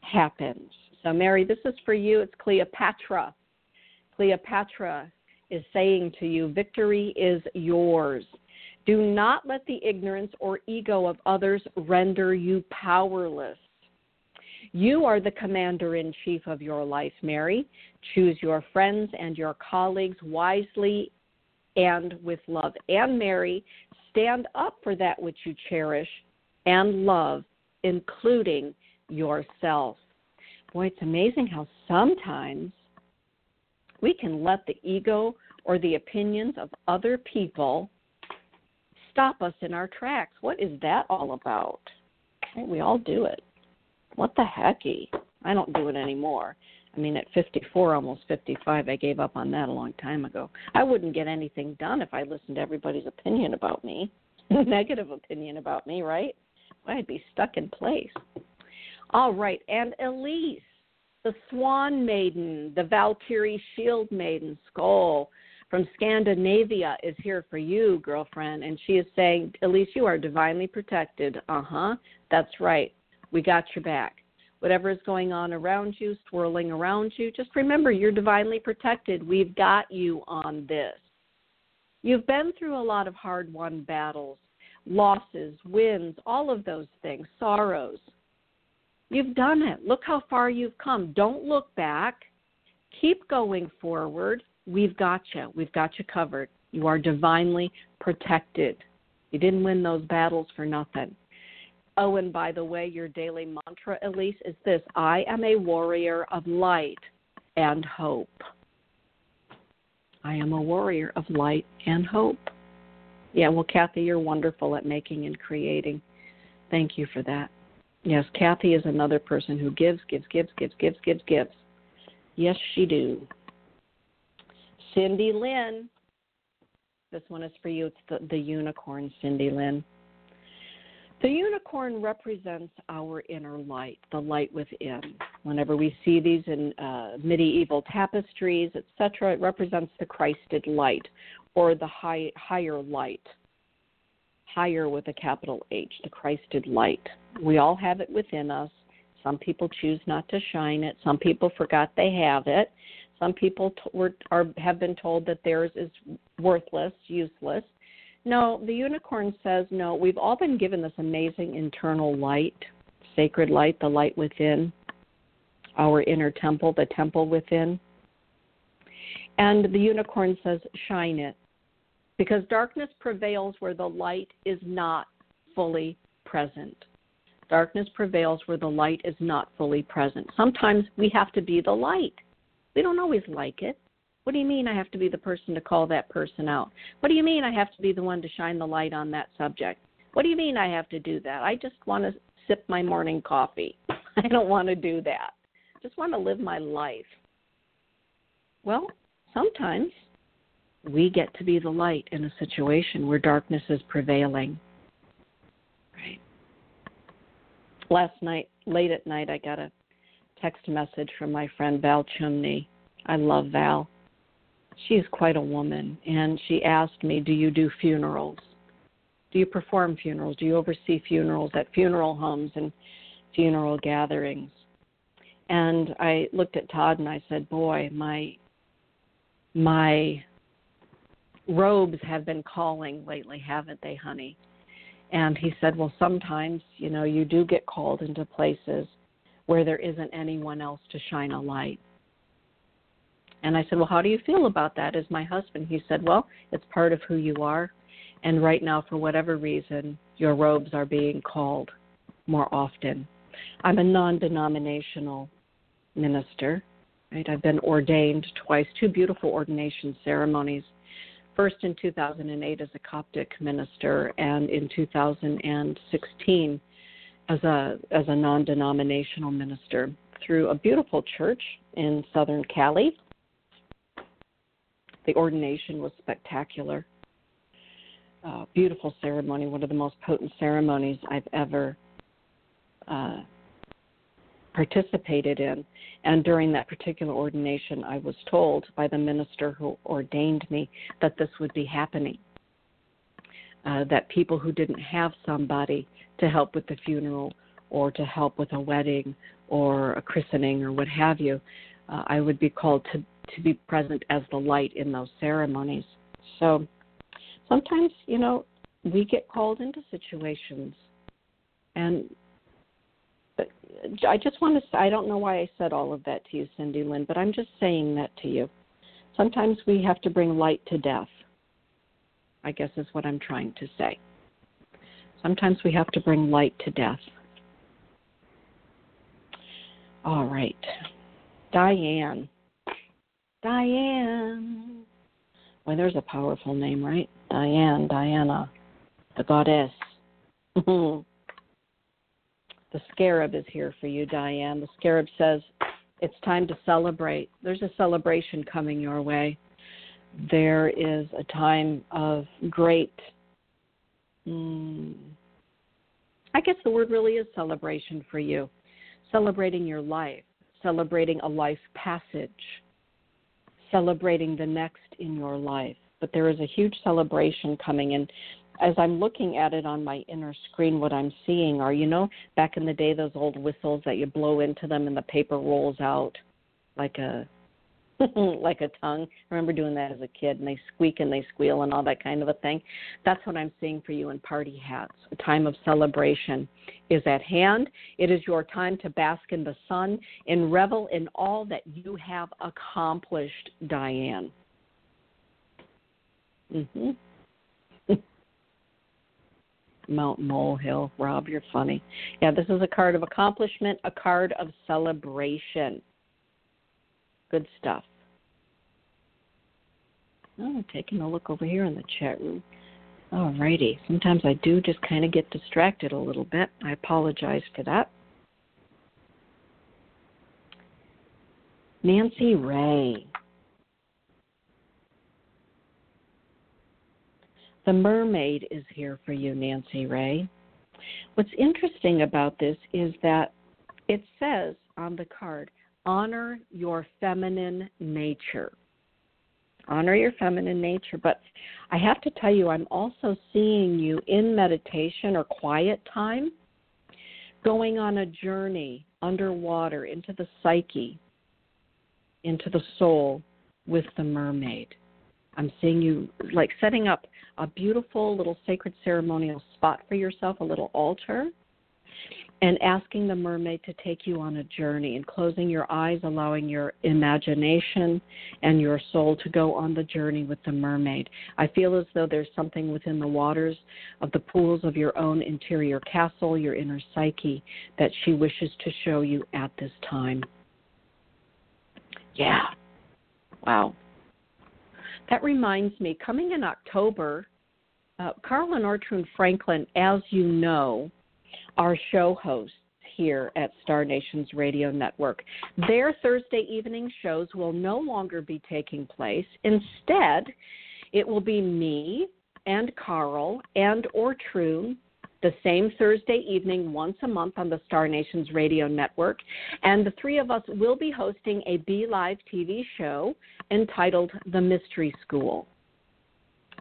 happens. So, Mary, this is for you. It's Cleopatra. Cleopatra is saying to you, victory is yours. Do not let the ignorance or ego of others render you powerless. You are the commander in chief of your life, Mary. Choose your friends and your colleagues wisely and with love. And Mary, stand up for that which you cherish and love, including yourself. Boy, it's amazing how sometimes we can let the ego or the opinions of other people stop us in our tracks. What is that all about? We all do it what the hecky? I don't do it anymore. I mean, at 54, almost 55, I gave up on that a long time ago. I wouldn't get anything done if I listened to everybody's opinion about me, negative opinion about me, right? I'd be stuck in place. All right, and Elise, the Swan Maiden, the Valkyrie Shield Maiden, Skuld from Scandinavia is here for you, girlfriend. And she is saying, Elise, you are divinely protected. Uh huh. That's right. We got your back. Whatever is going on around you, swirling around you, just remember you're divinely protected. We've got you on this. You've been through a lot of hard won battles, losses, wins, all of those things, sorrows. You've done it. Look how far you've come. Don't look back. Keep going forward. We've got you. We've got you covered. You are divinely protected. You didn't win those battles for nothing. Oh, and by the way, your daily mantra, Elise, is this I am a warrior of light and hope. I am a warrior of light and hope. Yeah, well, Kathy, you're wonderful at making and creating. Thank you for that. Yes, Kathy is another person who gives, gives, gives, gives, gives, gives, gives. Yes, she do. Cindy Lynn. This one is for you. It's the, the unicorn, Cindy Lynn. The unicorn represents our inner light, the light within. Whenever we see these in uh, medieval tapestries, etc., it represents the Christed light or the high, higher light. Higher with a capital H, the Christed light. We all have it within us. Some people choose not to shine it. Some people forgot they have it. Some people t- were are have been told that theirs is worthless, useless. No, the unicorn says no. We've all been given this amazing internal light, sacred light, the light within, our inner temple, the temple within. And the unicorn says, shine it. Because darkness prevails where the light is not fully present. Darkness prevails where the light is not fully present. Sometimes we have to be the light. We don't always like it. What do you mean I have to be the person to call that person out? What do you mean I have to be the one to shine the light on that subject? What do you mean I have to do that? I just want to sip my morning coffee. I don't want to do that. Just want to live my life. Well, sometimes we get to be the light in a situation where darkness is prevailing. Right. Last night, late at night, I got a text message from my friend Val Chumney. I love Val. She's quite a woman, and she asked me, Do you do funerals? Do you perform funerals? Do you oversee funerals at funeral homes and funeral gatherings? And I looked at Todd and I said, Boy, my my robes have been calling lately, haven't they, honey? And he said, Well, sometimes, you know, you do get called into places where there isn't anyone else to shine a light. And I said, Well, how do you feel about that as my husband? He said, Well, it's part of who you are. And right now, for whatever reason, your robes are being called more often. I'm a non denominational minister. Right? I've been ordained twice, two beautiful ordination ceremonies. First in 2008 as a Coptic minister, and in 2016 as a as a non-denominational minister through a beautiful church in Southern Cali. The ordination was spectacular. Uh, beautiful ceremony, one of the most potent ceremonies I've ever uh, participated in. And during that particular ordination, I was told by the minister who ordained me that this would be happening. Uh, that people who didn't have somebody to help with the funeral or to help with a wedding or a christening or what have you, uh, I would be called to, to be present as the light in those ceremonies. So sometimes, you know, we get called into situations and I just want to say, I don't know why I said all of that to you, Cindy Lynn, but I'm just saying that to you. Sometimes we have to bring light to death, I guess is what I'm trying to say. Sometimes we have to bring light to death. All right. Diane. Diane. Well, there's a powerful name, right? Diane, Diana, the goddess. The scarab is here for you, Diane. The scarab says it's time to celebrate. There's a celebration coming your way. There is a time of great, mm, I guess the word really is celebration for you. Celebrating your life, celebrating a life passage, celebrating the next in your life. But there is a huge celebration coming, and as I'm looking at it on my inner screen, what I'm seeing are, you know, back in the day, those old whistles that you blow into them and the paper rolls out like a like a tongue. I remember doing that as a kid, and they squeak and they squeal and all that kind of a thing. That's what I'm seeing for you in party hats. A time of celebration is at hand. It is your time to bask in the sun and revel in all that you have accomplished, Diane. Mhm. Mount Molehill. Rob, you're funny. Yeah, this is a card of accomplishment, a card of celebration. Good stuff. Oh, taking a look over here in the chat room. All righty. Sometimes I do just kind of get distracted a little bit. I apologize for that. Nancy Ray. The mermaid is here for you, Nancy Ray. What's interesting about this is that it says on the card, honor your feminine nature. Honor your feminine nature. But I have to tell you, I'm also seeing you in meditation or quiet time going on a journey underwater into the psyche, into the soul with the mermaid. I'm seeing you like setting up a beautiful little sacred ceremonial spot for yourself, a little altar, and asking the mermaid to take you on a journey and closing your eyes, allowing your imagination and your soul to go on the journey with the mermaid. I feel as though there's something within the waters of the pools of your own interior castle, your inner psyche, that she wishes to show you at this time. Yeah. Wow. That reminds me, coming in October, uh, Carl and Ortrud Franklin, as you know, are show hosts here at Star Nations Radio Network. Their Thursday evening shows will no longer be taking place. Instead, it will be me and Carl and Ortrud the same Thursday evening once a month on the Star Nations Radio Network. And the three of us will be hosting a BeLive TV show entitled The Mystery School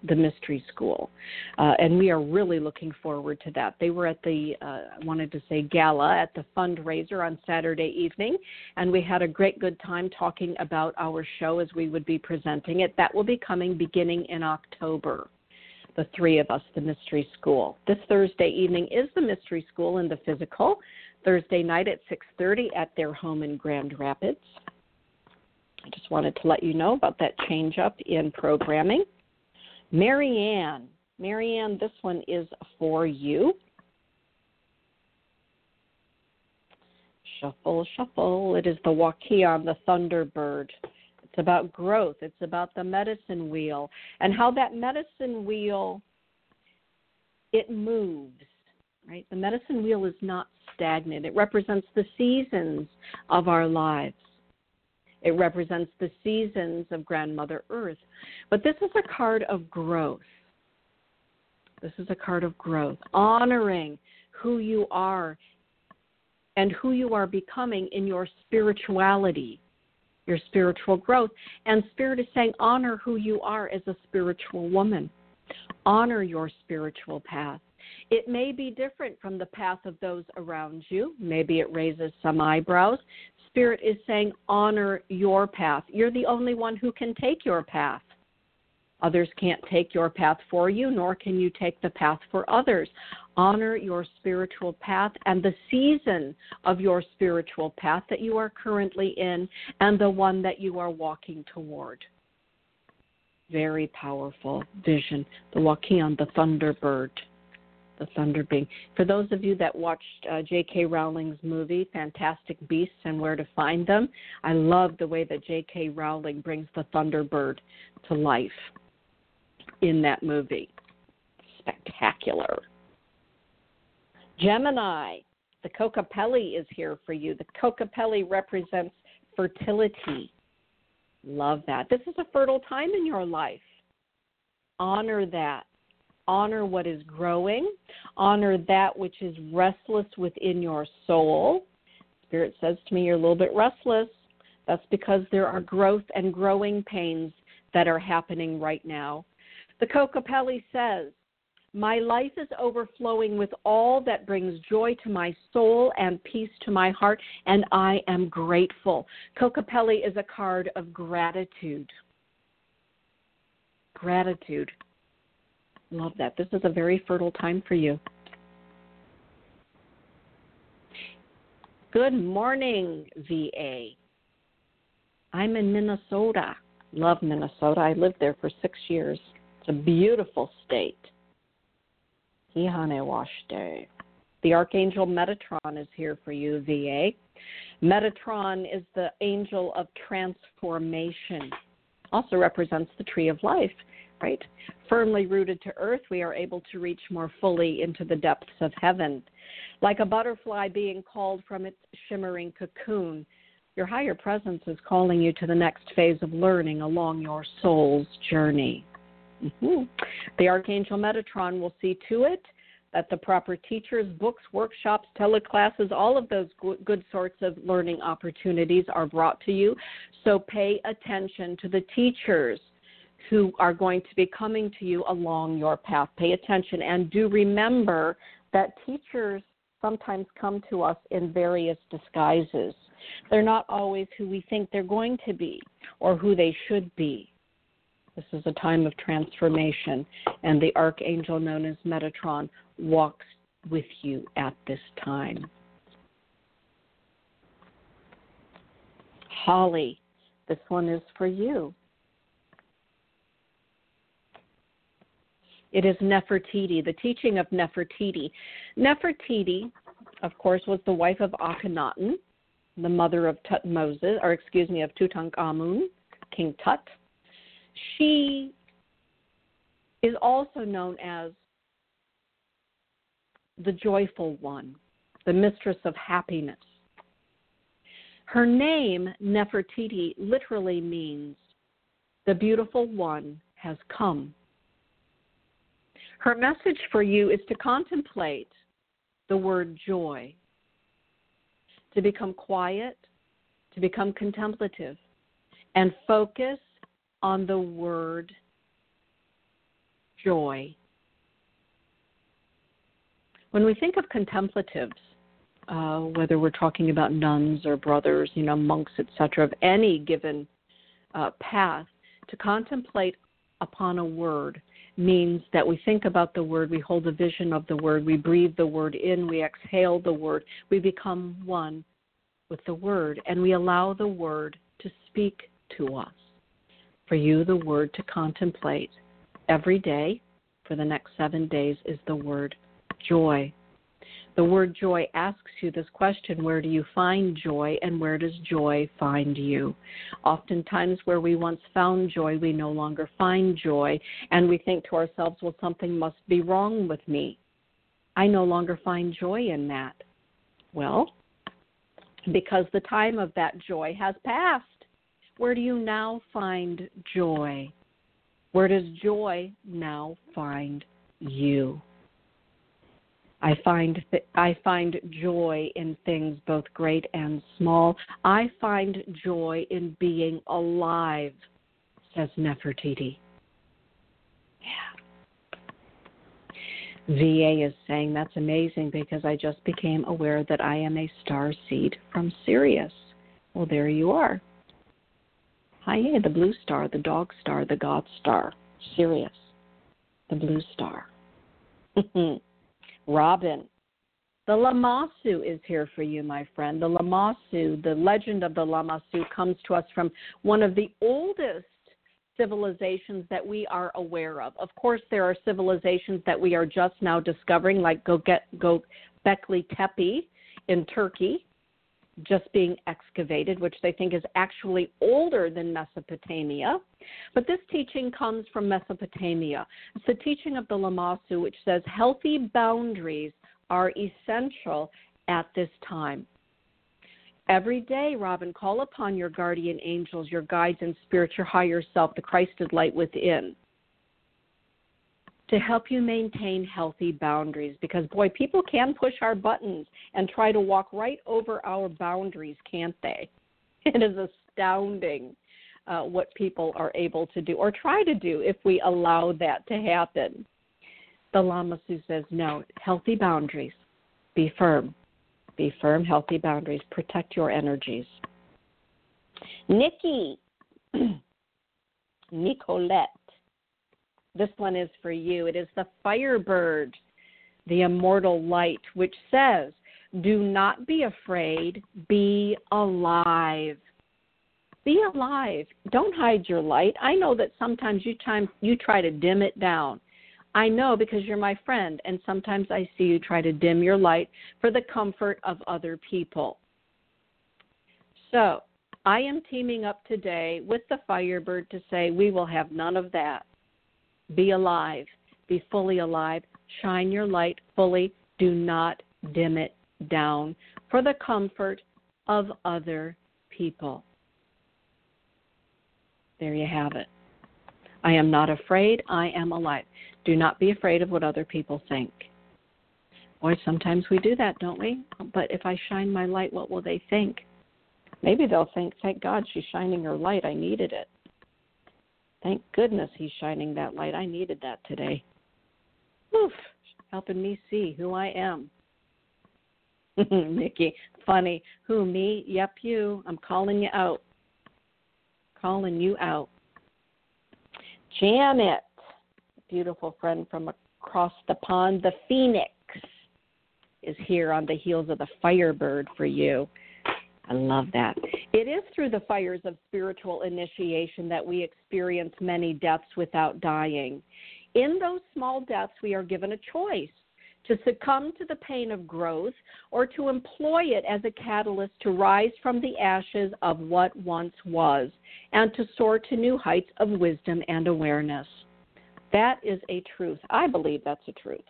the Mystery School. Uh, and we are really looking forward to that. They were at the, uh, I wanted to say, gala at the fundraiser on Saturday evening, and we had a great good time talking about our show as we would be presenting it. That will be coming beginning in October. The three of us, the Mystery School. This Thursday evening is the Mystery School in the physical. Thursday night at 6:30 at their home in Grand Rapids. I just wanted to let you know about that change up in programming. Marianne. Marianne, this one is for you. Shuffle, shuffle. It is the Wakinyan, the Thunderbird. It's about growth. It's about the medicine wheel and how that medicine wheel it moves. Right? The medicine wheel is not stagnant. It represents the seasons of our lives. It represents the seasons of Grandmother Earth. But this is a card of growth. This is a card of growth, honoring who you are and who you are becoming in your spirituality, your spiritual growth. And Spirit is saying, honor who you are as a spiritual woman, honor your spiritual path. It may be different from the path of those around you. Maybe it raises some eyebrows. Spirit is saying, honor your path. You're the only one who can take your path. Others can't take your path for you, nor can you take the path for others. Honor your spiritual path and the season of your spiritual path that you are currently in and the one that you are walking toward. Very powerful vision. The Wakinyan, the Thunderbird the Thunder Being. For those of you that watched uh, J.K. Rowling's movie, Fantastic Beasts and Where to Find Them, I love the way that J.K. Rowling brings the Thunderbird to life in that movie. Spectacular. Gemini, the Kokopelli is here for you. The Kokopelli represents fertility. Love that. This is a fertile time in your life. Honor that honor what is growing, honor that which is restless within your soul. Spirit says to me, You're a little bit restless. That's because there are growth and growing pains that are happening right now. The Kokopelli says, My life is overflowing with all that brings joy to my soul and peace to my heart, and I am grateful. Kokopelli is a card of gratitude. Gratitude. Love that. This is a very fertile time for you. Good morning, VA. I'm in Minnesota. Love Minnesota. I lived there for six years. It's a beautiful state. Day. The Archangel Metatron is here for you, VA. Metatron is the angel of transformation, also represents the tree of life right? Firmly rooted to earth, we are able to reach more fully into the depths of heaven. Like a butterfly being called from its shimmering cocoon, your higher presence is calling you to the next phase of learning along your soul's journey. Mm-hmm. The Archangel Metatron will see to it that the proper teachers, books, workshops, teleclasses, all of those good sorts of learning opportunities are brought to you. So pay attention to the teachers who are going to be coming to you along your path. Pay attention and do remember that teachers sometimes come to us in various disguises. They're not always who we think they're going to be or who they should be. This is a time of transformation, and the archangel known as Metatron walks with you at this time. Holly, this one is for you. It is Nefertiti, the teaching of Nefertiti. Nefertiti, of course, was the wife of Akhenaten, the mother of Tutmosis, or excuse me, of Tutankhamun, King Tut. She is also known as the joyful one, the mistress of happiness. Her name, Nefertiti, literally means the beautiful one has come. Her message for you is to contemplate the word joy, to become quiet, to become contemplative, and focus on the word joy. When we think of contemplatives, uh, whether we're talking about nuns or brothers, you know, monks, etc., of any given uh, path, to contemplate upon a word means that we think about the word, we hold a vision of the word, we breathe the word in, we exhale the word, we become one with the word, and we allow the word to speak to us. For you, the word to contemplate every day for the next seven days is the word joy. The word joy asks you this question where do you find joy and where does joy find you? Oftentimes, where we once found joy, we no longer find joy, and we think to ourselves, well, something must be wrong with me. I no longer find joy in that. Well, because the time of that joy has passed. Where do you now find joy? Where does joy now find you? I find th- I find joy in things both great and small. I find joy in being alive, says Nefertiti. Yeah. VA is saying that's amazing because I just became aware that I am a star seed from Sirius. Well, there you are. Hi, the blue star, the dog star, the God star, Sirius, the blue star. Robin. The Lamassu is here for you, my friend. The Lamassu, the legend of the Lamassu, comes to us from one of the oldest civilizations that we are aware of. Of course, there are civilizations that we are just now discovering, like Göbekli Tepe in Turkey, just being excavated, which they think is actually older than Mesopotamia. But this teaching comes from Mesopotamia. It's the teaching of the Lamassu, which says healthy boundaries are essential at this time. Every day, Robin, call upon your guardian angels, your guides and spirit, your higher self, the Christed light within to help you maintain healthy boundaries because boy people can push our buttons and try to walk right over our boundaries can't they? It is astounding uh, what people are able to do or try to do if we allow that to happen. The lamassu says no healthy boundaries. Be firm. Be firm healthy boundaries. Protect your energies. Nikki nicolette this one is for you. It is the Firebird, the immortal light, which says, Do not be afraid, be alive. Be alive. Don't hide your light. I know that sometimes you time you try to dim it down. I know because you're my friend, and sometimes I see you try to dim your light for the comfort of other people. So, I am teaming up today with the Firebird to say we will have none of that. Be alive. Be fully alive. Shine your light fully. Do not dim it down for the comfort of other people. There you have it. I am not afraid. I am alive. Do not be afraid of what other people think. Boy, sometimes we do that, don't we? But if I shine my light, what will they think? Maybe they'll think, thank God she's shining her light. I needed it. Thank goodness he's shining that light. I needed that today. Oof, helping me see who I am. Nikki, funny. Who, me? Yep, you. I'm calling you out. Calling you out. Janet, beautiful friend from across the pond, the Phoenix, is here on the heels of the Firebird for you. I love that. It is through the fires of spiritual initiation that we experience many deaths without dying. In those small deaths, we are given a choice to succumb to the pain of growth or to employ it as a catalyst to rise from the ashes of what once was and to soar to new heights of wisdom and awareness. That is a truth. I believe that's a truth.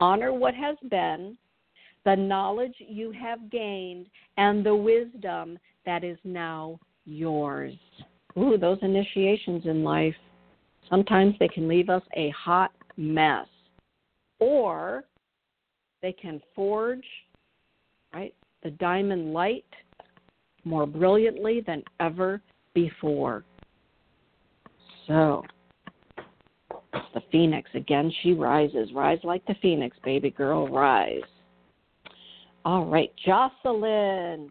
Honor what has been, the knowledge you have gained, and the wisdom that is now yours. Ooh, those initiations in life, sometimes they can leave us a hot mess or they can forge right the diamond light more brilliantly than ever before. So the phoenix again she rises. Rise like the phoenix baby girl rise all right jocelyn.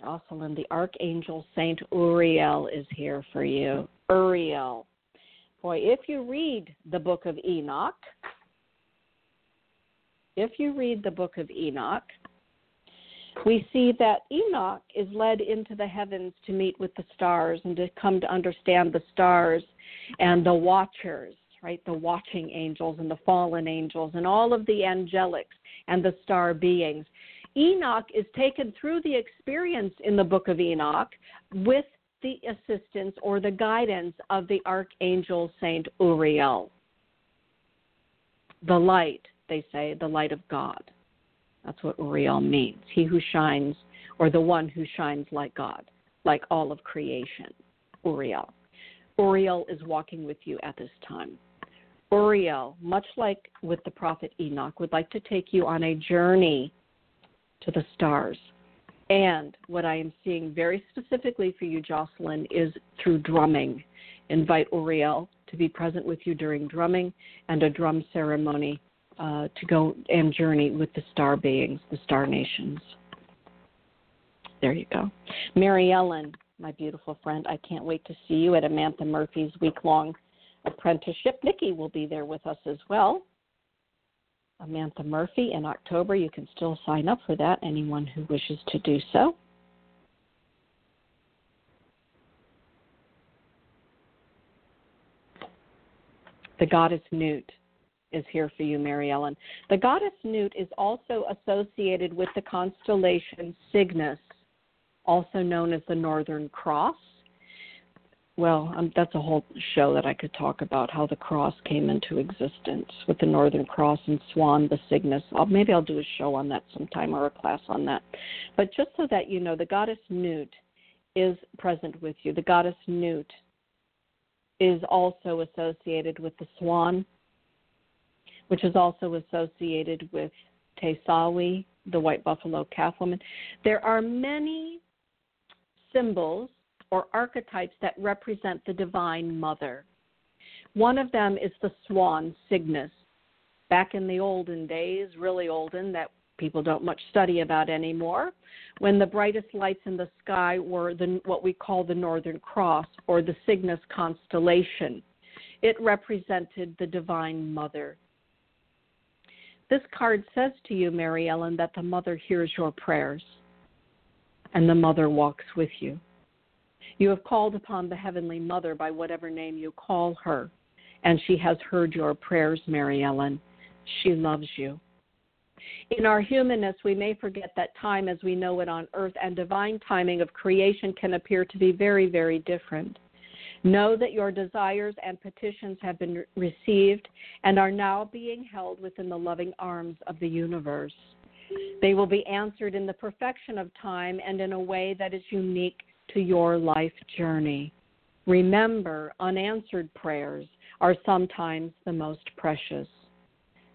Jocelyn the archangel saint uriel is here for you. Uriel. Boy, if you read the book of Enoch, if you read the book of Enoch, we see that Enoch is led into the heavens to meet with the stars and to come to understand the stars and the watchers, right? The watching angels and the fallen angels and all of the angelics and the star beings. Enoch is taken through the experience in the book of Enoch with the assistance or the guidance of the archangel Saint Uriel. The light, they say, the light of God. That's what Uriel means. He who shines, or the one who shines like God, like all of creation. Uriel. Uriel is walking with you at this time. Uriel, much like with the prophet Enoch, would like to take you on a journey to the stars, and what I am seeing very specifically for you, Jocelyn, is through drumming. Invite Uriel to be present with you during drumming and a drum ceremony uh, to go and journey with the star beings, the star nations. There you go. Mary Ellen, my beautiful friend, I can't wait to see you at Amantha Murphy's week long apprenticeship. Nikki will be there with us as well. Amantha Murphy in October. You can still sign up for that, anyone who wishes to do so. The goddess Nut is here for you, Mary Ellen. The goddess Nut is also associated with the constellation Cygnus, also known as the Northern Cross well, um, that's a whole show that I could talk about how the cross came into existence with the Northern Cross and Swan, the Cygnus. I'll, maybe I'll do a show on that sometime or a class on that. But just so that you know, the goddess Nut is present with you. The goddess Nut is also associated with the swan, which is also associated with Tesawi, the white buffalo calf woman. There are many symbols or archetypes that represent the Divine Mother. One of them is the swan, Cygnus. Back in the olden days, really olden, that people don't much study about anymore, when the brightest lights in the sky were the, what we call the Northern Cross or the Cygnus constellation. It represented the Divine Mother. This card says to you, Mary Ellen, that the Mother hears your prayers and the Mother walks with you. You have called upon the Heavenly Mother by whatever name you call her, and she has heard your prayers, Mary Ellen. She loves you. In our humanness, we may forget that time as we know it on earth and divine timing of creation can appear to be very, very different. Know that your desires and petitions have been received and are now being held within the loving arms of the universe. They will be answered in the perfection of time and in a way that is unique to your life journey. Remember, unanswered prayers are sometimes the most precious.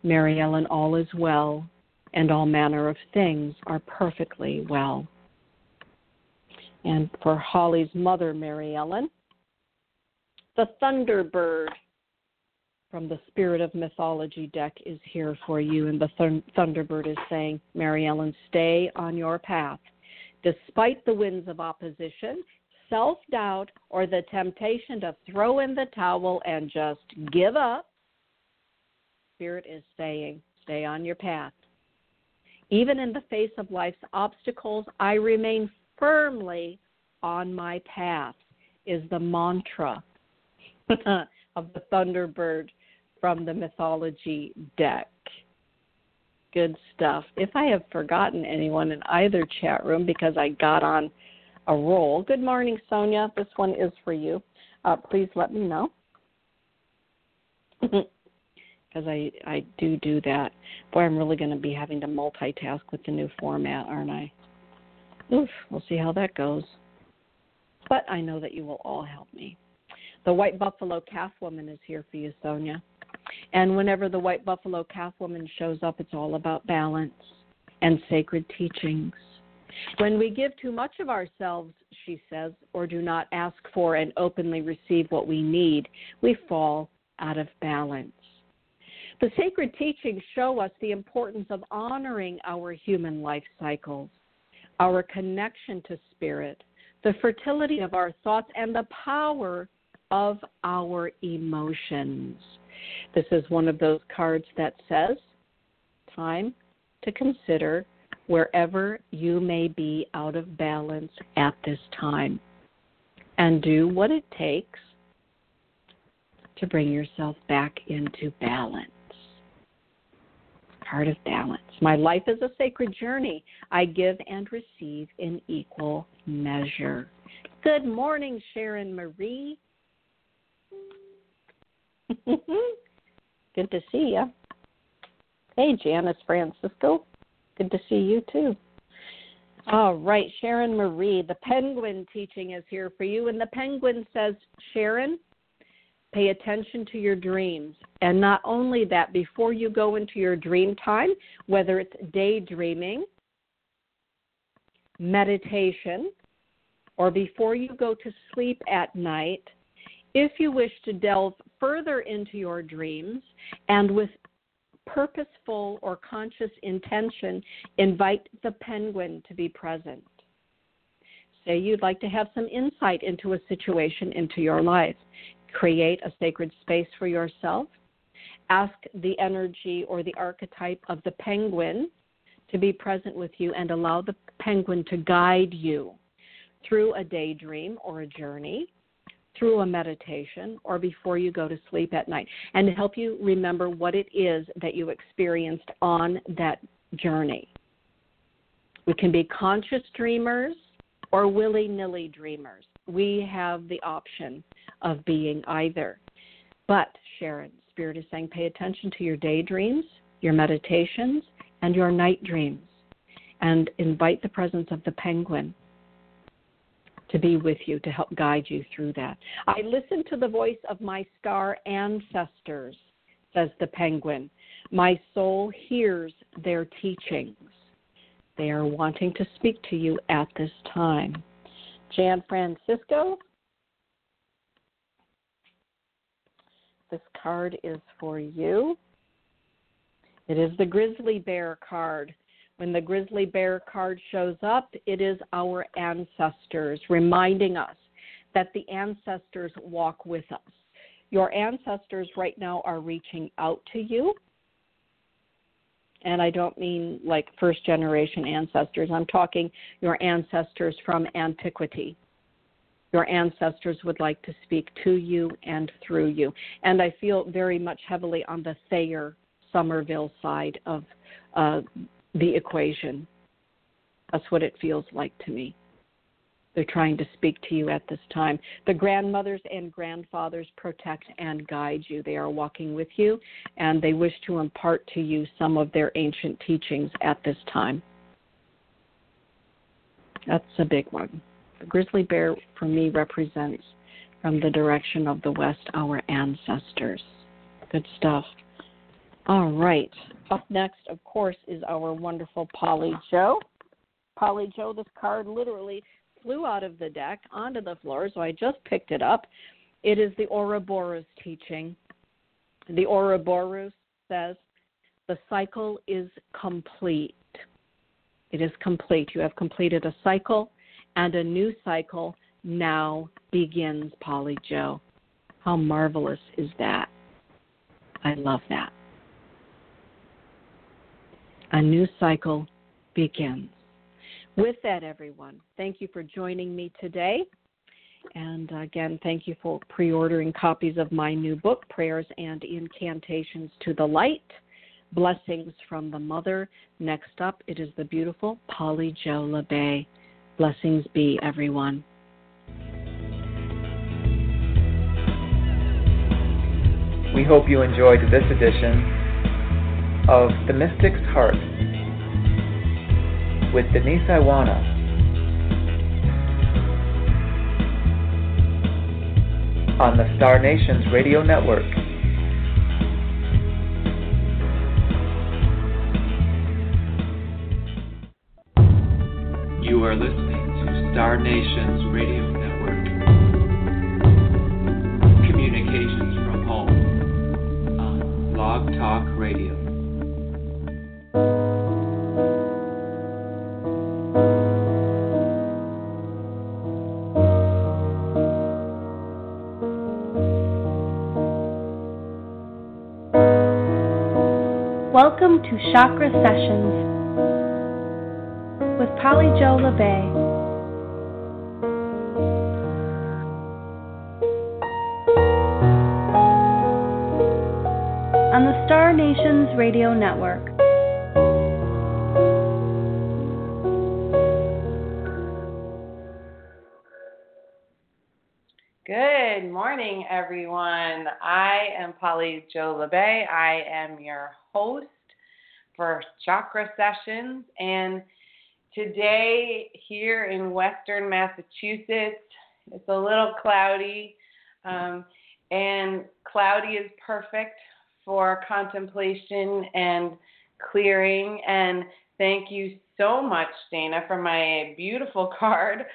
Mary Ellen, all is well, and all manner of things are perfectly well. And for Holly's mother, Mary Ellen, the Thunderbird. from the Spirit of Mythology deck is here for you, and the th- Thunderbird is saying, Mary Ellen, stay on your path. Despite the winds of opposition, self doubt, or the temptation to throw in the towel and just give up, Spirit is saying, stay on your path. Even in the face of life's obstacles, I remain firmly on my path, is the mantra of the Thunderbird from the mythology deck. Good stuff. If I have forgotten anyone in either chat room because I got on a roll, good morning, Sonia. This one is for you. Uh, please let me know. Because I, I do do that. Boy, I'm really going to be having to multitask with the new format, aren't I? Oof, we'll see how that goes. But I know that you will all help me. The White Buffalo Calf Woman is here for you, Sonia. And whenever the White Buffalo Calf Woman shows up, it's all about balance and sacred teachings. When we give too much of ourselves, she says, or do not ask for and openly receive what we need, we fall out of balance. The sacred teachings show us the importance of honoring our human life cycles, our connection to spirit, the fertility of our thoughts, and the power of our emotions. This is one of those cards that says, Time to consider wherever you may be out of balance at this time and do what it takes to bring yourself back into balance. Part of balance. My life is a sacred journey. I give and receive in equal measure. Good morning, Sharon Marie. Good to see you. Hey, Janice Francisco. Good to see you too. All right, Sharon Marie, the penguin teaching is here for you. And the penguin says, Sharon, pay attention to your dreams. And not only that, before you go into your dream time, whether it's daydreaming, meditation, or before you go to sleep at night, if you wish to delve further into your dreams and with purposeful or conscious intention, invite the penguin to be present. Say you'd like to have some insight into a situation into your life. Create a sacred space for yourself. Ask the energy or the archetype of the penguin to be present with you and allow the penguin to guide you through a daydream or a journey through a meditation or before you go to sleep at night and help you remember what it is that you experienced on that journey. We can be conscious dreamers or willy nilly dreamers. We have the option of being either. But, Sharon, Spirit is saying pay attention to your daydreams, your meditations, and your night dreams, and invite the presence of the penguin to be with you, to help guide you through that. I listen to the voice of my star ancestors, says the penguin. My soul hears their teachings. They are wanting to speak to you at this time. Jan Francisco, this card is for you. It is the grizzly bear card. When the grizzly bear card shows up, it is our ancestors reminding us that the ancestors walk with us. Your ancestors right now are reaching out to you. And I don't mean like first generation ancestors, I'm talking your ancestors from antiquity. Your ancestors would like to speak to you and through you. And I feel very much heavily on the Thayer Somerville side of uh, the equation. That's what it feels like to me. They're trying to speak to you at this time. The grandmothers and grandfathers protect and guide you. They are walking with you, and they wish to impart to you some of their ancient teachings at this time. That's a big one. The grizzly bear, for me, represents from the direction of the west our ancestors. Good stuff. All right. Up next, of course, is our wonderful Polly Jo. Polly Jo, this card literally flew out of the deck onto the floor, so I just picked it up. It is the Ouroboros teaching. the Ouroboros says, the cycle is complete. It is complete. You have completed a cycle, and a new cycle now begins, Polly Jo. How marvelous is that? I love that. A new cycle begins. With that, everyone, thank you for joining me today. And again, thank you for pre ordering copies of my new book, Prayers and Incantations to the Light Blessings from the Mother. Next up, it is the beautiful Polly Jo Labbe. Blessings be, everyone. We hope you enjoyed this edition of The Mystic's Heart with Denise Iwaniw. On the Star Nations Radio Network. You are listening to Star Nations Radio Network. Communications from home on Blog Talk Radio. Welcome to Chakra Sessions with Polly Jo Labbe. On the Star Nations Radio Network. Good morning, everyone. I am Polly Jo Labbe. I am your host for Chakra Sessions. And today, here in Western Massachusetts, it's a little cloudy. Um, and cloudy is perfect for contemplation and clearing. And thank you so much, Dana, for my beautiful card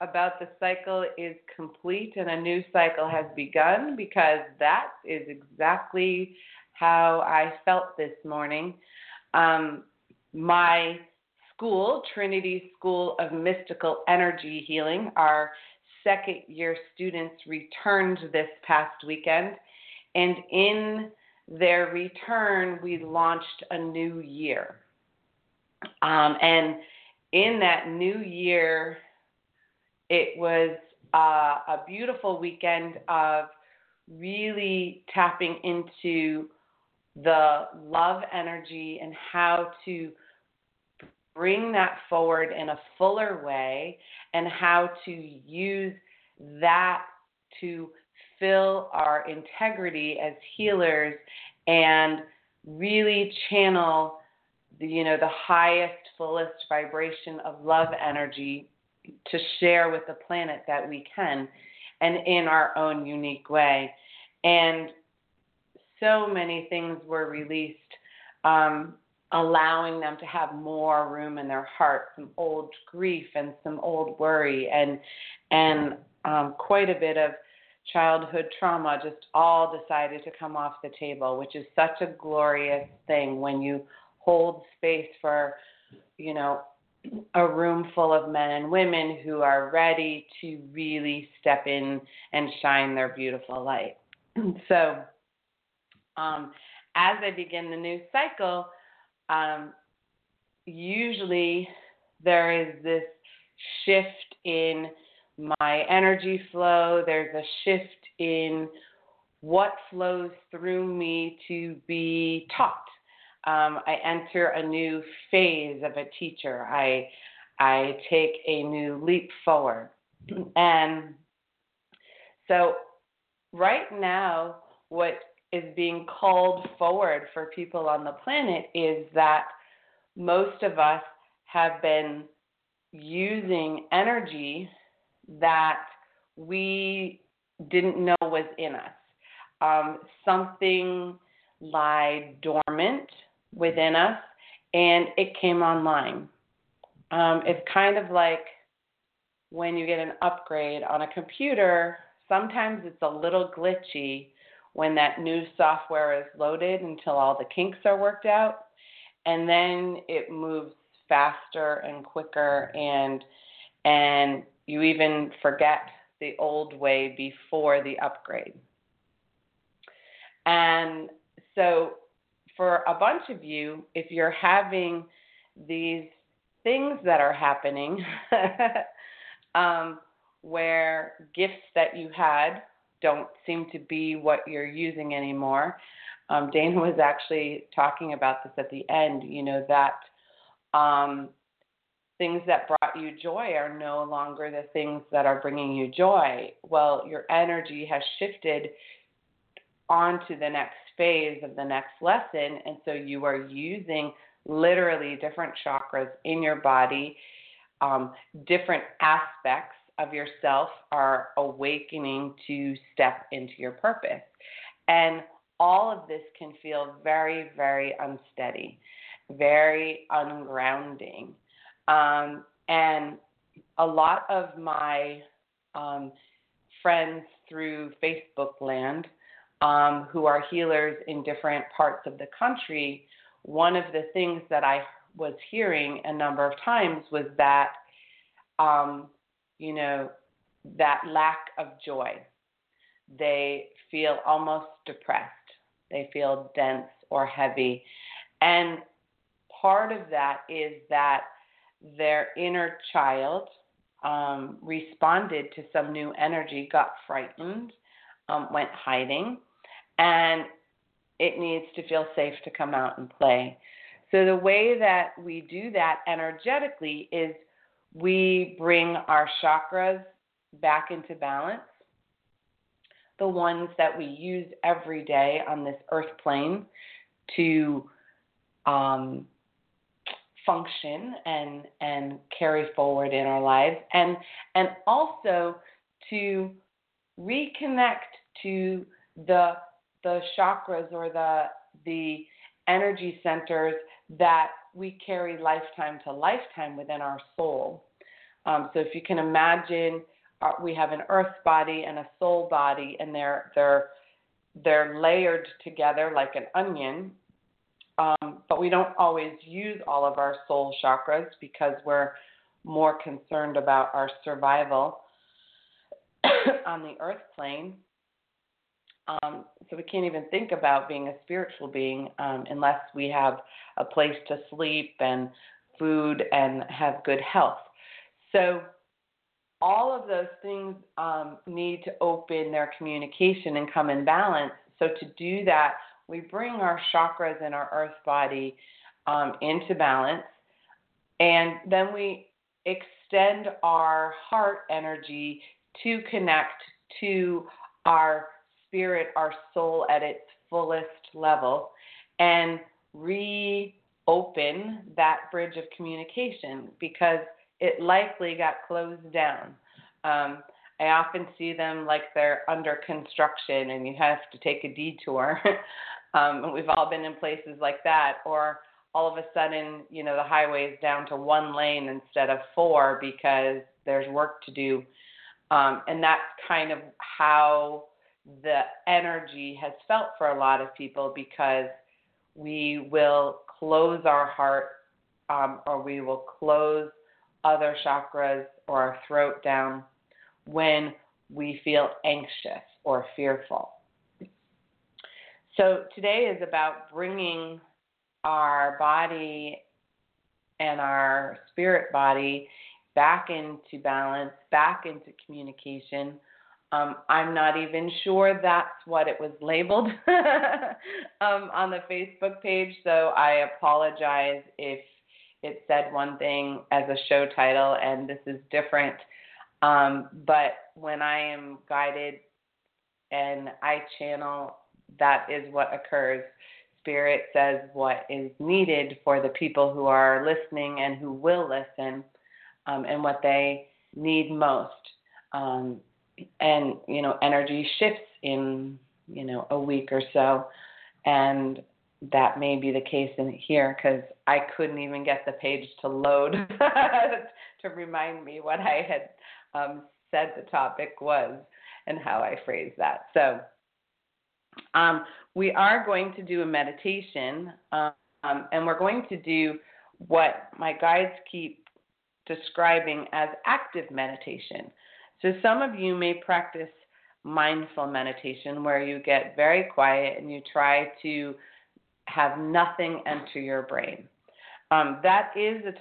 about the cycle is complete and a new cycle has begun because that is exactly how I felt this morning. Um, my school, Trinity School of Mystical Energy Healing, our second year students returned this past weekend. And in their return, we launched a new year. Um, and in that new year, it was uh, a beautiful weekend of really tapping into the love energy and how to bring that forward in a fuller way and how to use that to fill our integrity as healers and really channel the you know the highest fullest vibration of love energy to share with the planet that we can and in our own unique way. And so many things were released, um, allowing them to have more room in their heart, some old grief and some old worry, and and um, quite a bit of childhood trauma just all decided to come off the table, which is such a glorious thing when you hold space for, you know, a room full of men and women who are ready to really step in and shine their beautiful light. so, um, as I begin the new cycle, um, usually there is this shift in my energy flow, there's a shift in what flows through me to be taught. Um, I enter a new phase of a teacher. I I take a new leap forward, and so right now, what is being called forward for people on the planet is that most of us have been using energy that we didn't know was in us. Um, something lie dormant within us and it came online. Um, it's kind of like when you get an upgrade on a computer, sometimes it's a little glitchy when that new software is loaded until all the kinks are worked out. And then it moves faster and quicker and and you even forget the old way before the upgrade. And so for a bunch of you, if you're having these things that are happening um, where gifts that you had don't seem to be what you're using anymore. Um, Dana was actually talking about this at the end, you know, that um, things that brought you joy are no longer the things that are bringing you joy. Well, your energy has shifted on to the next phase of the next lesson, and so you are using literally different chakras in your body, um, different aspects of yourself are awakening to step into your purpose. And all of this can feel very, very unsteady, very ungrounding. Um, and a lot of my um, friends through Facebook land um, who are healers in different parts of the country, one of the things that I was hearing a number of times was that um, you know, that lack of joy. They feel almost depressed. They feel dense or heavy. And part of that is that their inner child um, responded to some new energy, got frightened, um, went hiding, and it needs to feel safe to come out and play. So, the way that we do that energetically is we bring our chakras back into balance, the ones that we use every day on this earth plane to um, function and and carry forward in our lives. And and also to reconnect to the the chakras or the the energy centers that we carry lifetime to lifetime within our soul. Um, so if you can imagine, uh, we have an earth body and a soul body, and they're they're they're layered together like an onion. Um, but we don't always use all of our soul chakras because we're more concerned about our survival on the earth plane. Um, so we can't even think about being a spiritual being um, unless we have a place to sleep and food and have good health. So all of those things um, need to open their communication and come in balance. So to do that, we bring our chakras in our earth body um, into balance, and then we extend our heart energy to connect to our spirit, our soul at its fullest level, and reopen that bridge of communication because it likely got closed down. Um, I often see them like they're under construction and you have to take a detour. um, we've all been in places like that, or all of a sudden, you know, the highway is down to one lane instead of four because there's work to do. Um, and that's kind of how the energy has felt for a lot of people because we will close our heart um, or we will close other chakras or our throat down when we feel anxious or fearful. So today is about bringing our body and our spirit body back into balance, back into communication um, I'm not even sure that's what it was labeled um, on the Facebook page, so I apologize if it said one thing as a show title and this is different. Um, but when I am guided and I channel, that is what occurs. Spirit says what is needed for the people who are listening and who will listen um, and what they need most. Um, and you know energy shifts in you know a week or so and that may be the case in here because I couldn't even get the page to load to remind me what I had um, said the topic was and how I phrased that. So, Um, we are going to do a meditation, um, and we're going to do what my guides keep describing as active meditation. So, some of you may practice mindful meditation where you get very quiet and you try to have nothing enter your brain. Um, that is a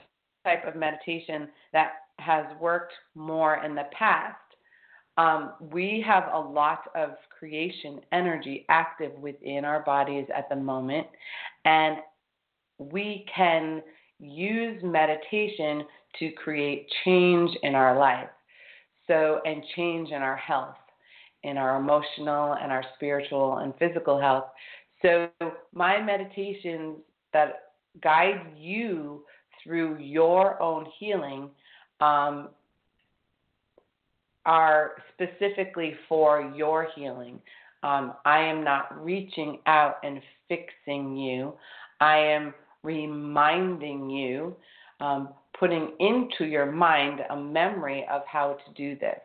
type of meditation that has worked more in the past. Um, we have a lot of creation energy active within our bodies at the moment, and we can use meditation to create change in our life. So, and change in our health, in our emotional and our spiritual and physical health. So, my meditations that guide you through your own healing um, are specifically for your healing. Um, I am not reaching out and fixing you. I am reminding you, um, putting into your mind a memory of how to do this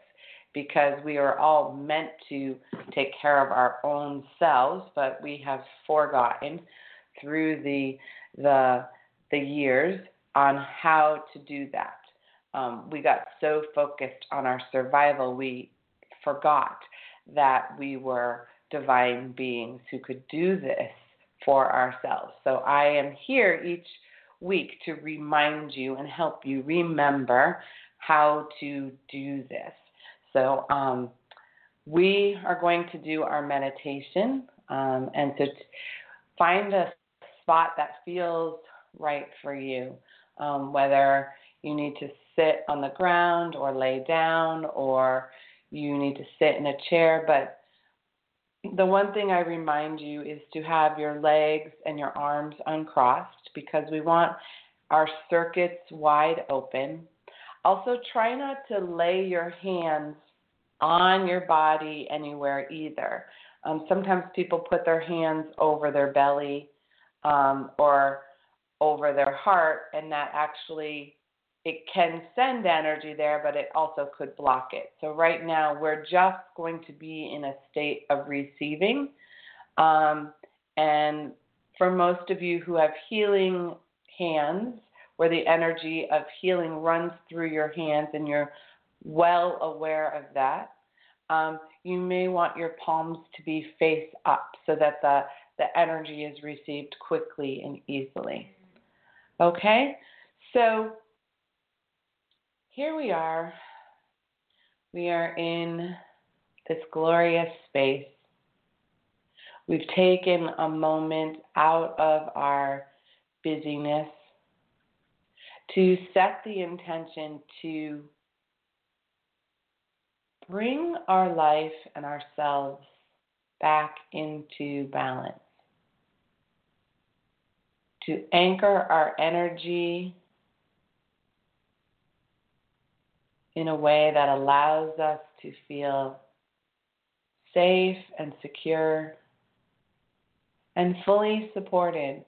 because we are all meant to take care of our own selves, but we have forgotten through the the the years on how to do that. Um, we got so focused on our survival, we forgot that we were divine beings who could do this for ourselves. So I am here each week to remind you and help you remember how to do this. So um, we are going to do our meditation um, and to find a spot that feels right for you, um, whether you need to sit on the ground or lay down or you need to sit in a chair, but the one thing I remind you is to have your legs and your arms uncrossed because we want our circuits wide open. Also, try not to lay your hands on your body anywhere either. Um, sometimes people put their hands over their belly um, or over their heart, and that actually it can send energy there, but it also could block it. So right now we're just going to be in a state of receiving. Um, and for most of you who have healing hands, where the energy of healing runs through your hands and you're well aware of that, um, you may want your palms to be face up so that the, the energy is received quickly and easily. Okay? So here we are. We are in this glorious space. We've taken a moment out of our busyness to set the intention to bring our life and ourselves back into balance, to anchor our energy in a way that allows us to feel safe and secure and fully supported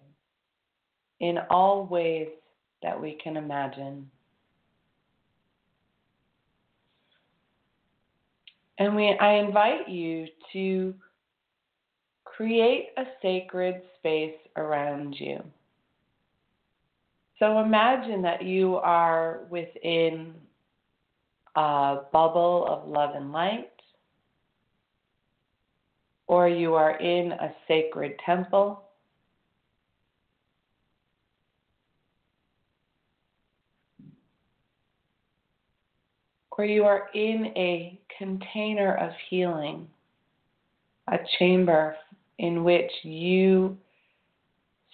in all ways that we can imagine. And we, I invite you to create a sacred space around you. So imagine that you are within a bubble of love and light, or you are in a sacred temple. Or you are in a container of healing, a chamber in which you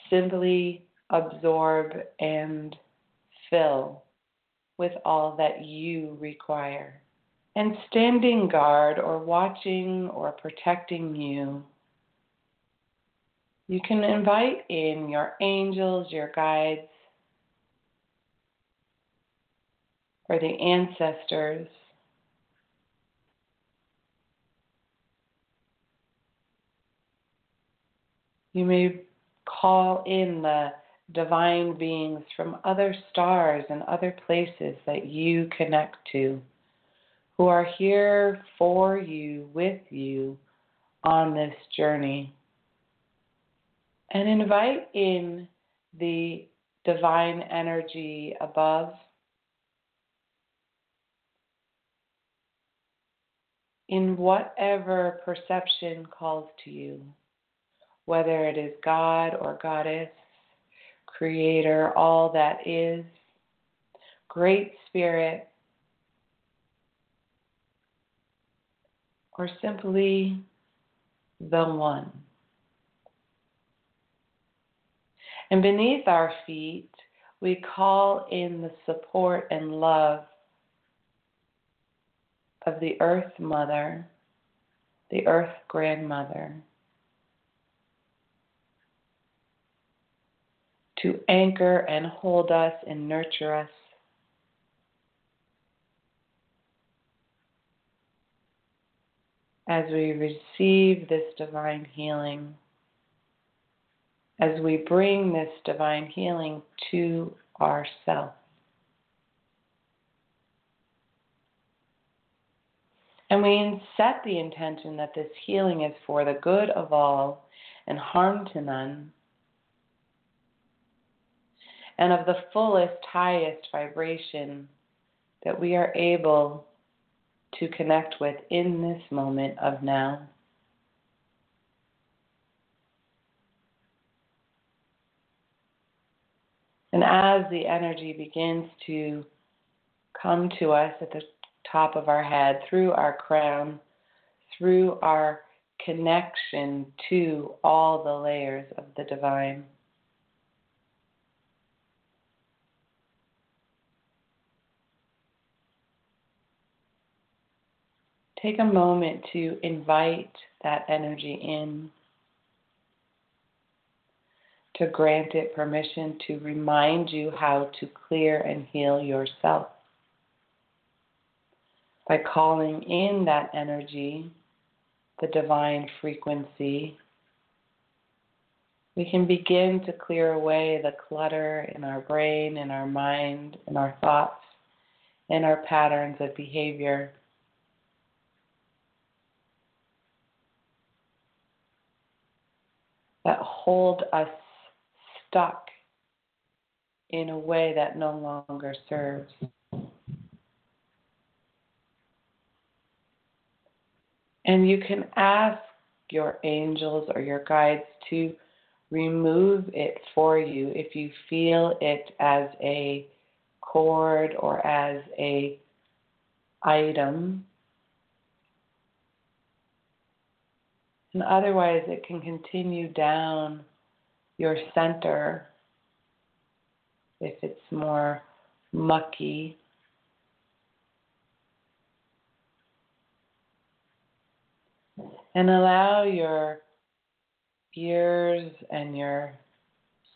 simply absorb and fill with all that you require. And standing guard or watching or protecting you, you can invite in your angels, your guides, or the ancestors. You may call in the divine beings from other stars and other places that you connect to, who are here for you, with you, on this journey. And invite in the divine energy above. In whatever perception calls to you, whether it is God or Goddess, Creator, all that is, Great Spirit, or simply the One. And beneath our feet, we call in the support and love of the Earth Mother, the Earth Grandmother, to anchor and hold us and nurture us. As we receive this divine healing as we bring this divine healing to ourselves. And we set the intention that this healing is for the good of all and harm to none, and of the fullest, highest vibration that we are able to connect with in this moment of now. And as the energy begins to come to us at the top of our head, through our crown, through our connection to all the layers of the divine. Take a moment to invite that energy in to grant it permission to remind you how to clear and heal yourself. By calling in that energy, the divine frequency, we can begin to clear away the clutter in our brain, in our mind, in our thoughts, in our patterns of behavior. That hold us stuck in a way that no longer serves. And you can ask your angels or your guides to remove it for you if you feel it as a cord or as a item. And otherwise it can continue down your center if it's more mucky. And allow your ears and your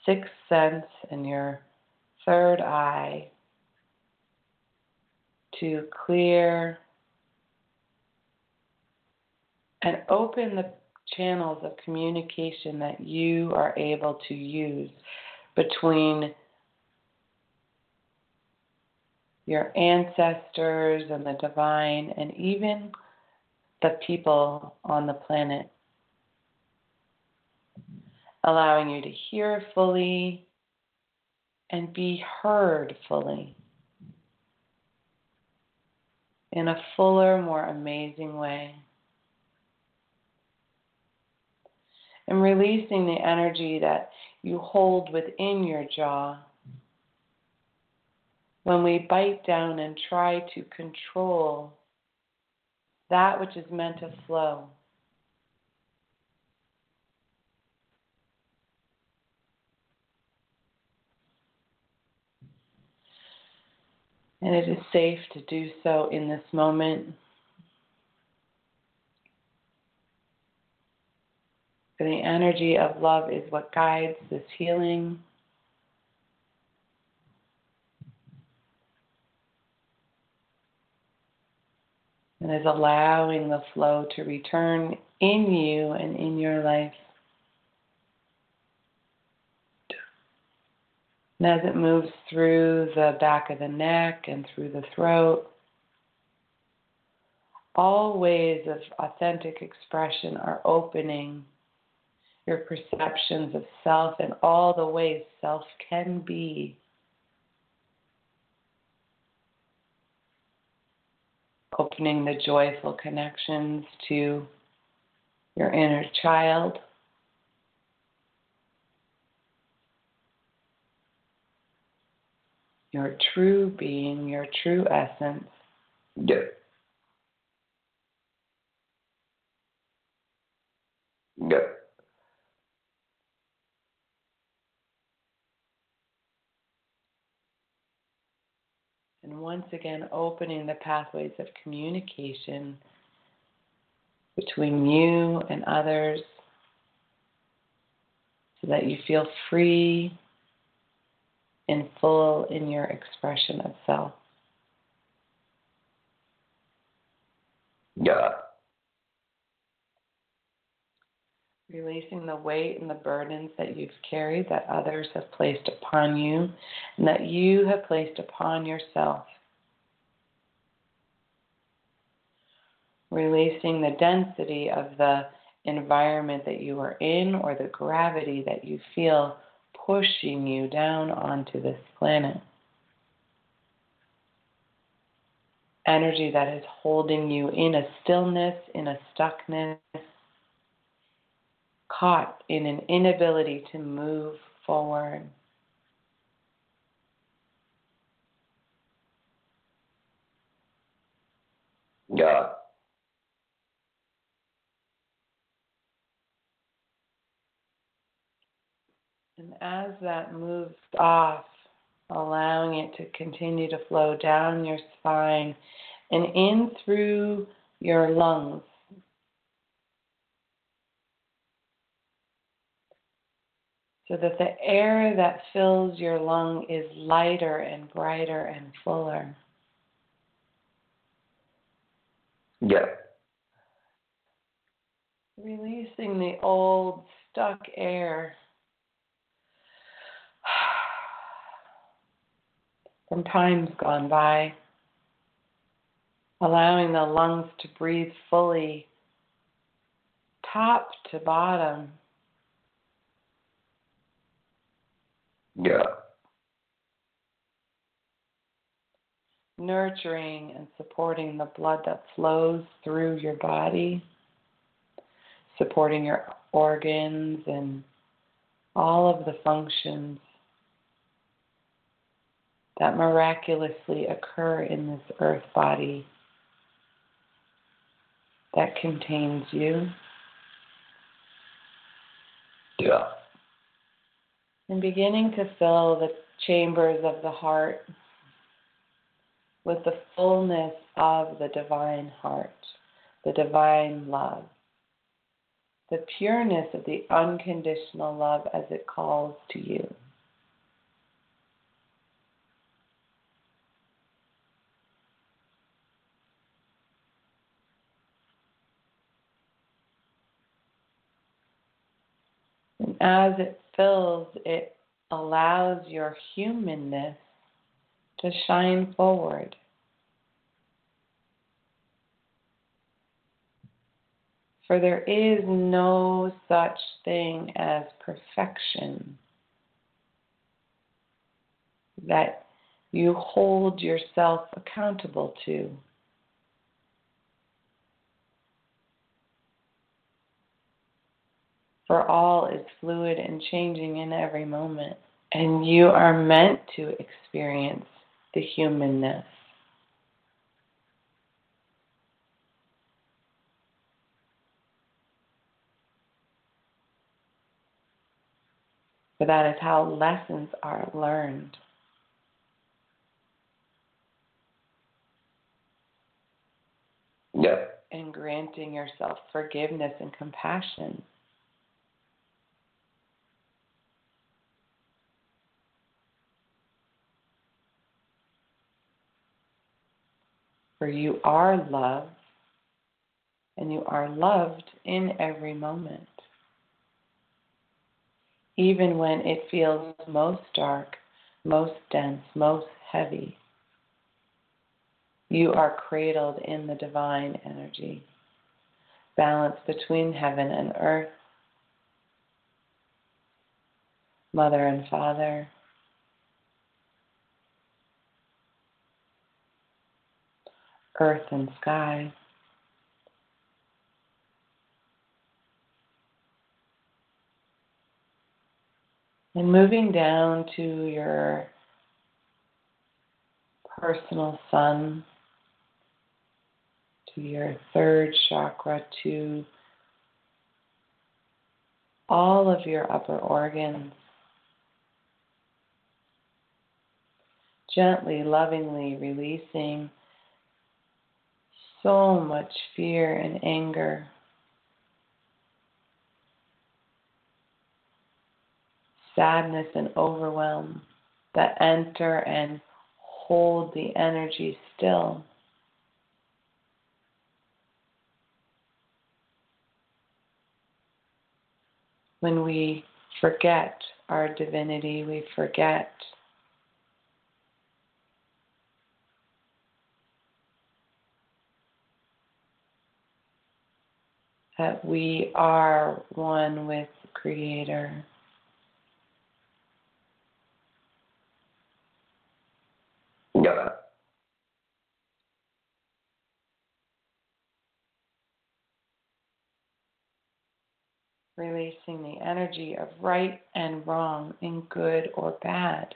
sixth sense and your third eye to clear and open the channels of communication that you are able to use between your ancestors and the divine, and even the people on the planet. Allowing you to hear fully and be heard fully in a fuller, more amazing way. And releasing the energy that you hold within your jaw. When we bite down and try to control that which is meant to flow. And it is safe to do so in this moment. The energy of love is what guides this healing. And is allowing the flow to return in you and in your life. And as it moves through the back of the neck and through the throat, all ways of authentic expression are opening your perceptions of self and all the ways self can be. Opening the joyful connections to your inner child. Your true being, your true essence. Yeah. Yeah. And once again, opening the pathways of communication between you and others so that you feel free and full in your expression of self. Yeah. Releasing the weight and the burdens that you've carried that others have placed upon you and that you have placed upon yourself. Releasing the density of the environment that you are in or the gravity that you feel pushing you down onto this planet. Energy that is holding you in a stillness, in a stuckness, caught in an inability to move forward. Yeah. And as that moves off, allowing it to continue to flow down your spine and in through your lungs. So that the air that fills your lung is lighter and brighter and fuller. Yeah. Releasing the old stuck air from times gone by, allowing the lungs to breathe fully, top to bottom. Yeah. Nurturing and supporting the blood that flows through your body, supporting your organs and all of the functions that miraculously occur in this earth body that contains you. Yeah. And beginning to fill the chambers of the heart with the fullness of the divine heart, the divine love, the pureness of the unconditional love as it calls to you. And as it fills, it allows your humanness to shine forward. For there is no such thing as perfection that you hold yourself accountable to. For all is fluid and changing in every moment, and you are meant to experience the humanness. For that is how lessons are learned. Yeah. And granting yourself forgiveness and compassion. For you are love, and you are loved in every moment. Even when it feels most dark, most dense, most heavy. You are cradled in the divine energy, balance between heaven and earth, mother and father. Earth and sky. And moving down to your personal sun, to your third chakra, to all of your upper organs. Gently, lovingly releasing so much fear and anger. Sadness and overwhelm that enter and hold the energy still. When we forget our divinity, we forget that we are one with Creator. Yeah. Releasing the energy of right and wrong, in good or bad.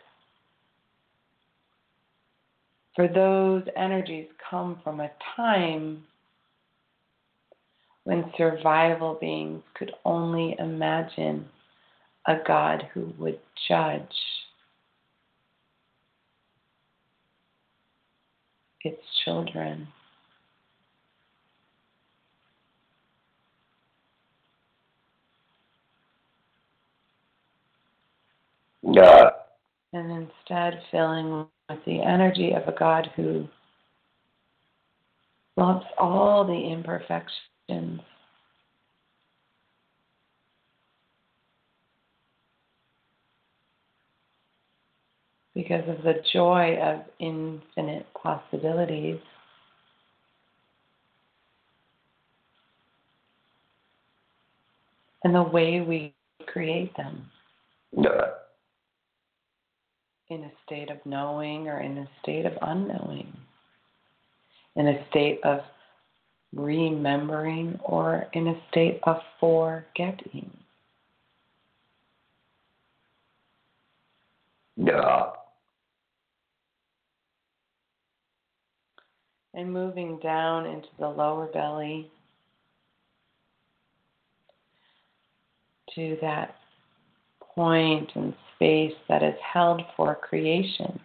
For those energies come from a time when survival beings could only imagine a God who would judge its children. Yeah. And instead filling with the energy of a God who loves all the imperfections. Because of the joy of infinite possibilities. And the way we create them in a state of knowing or in a state of unknowing, in a state of remembering or in a state of forgetting. Yeah. And moving down into the lower belly to that point and space that is held for creation.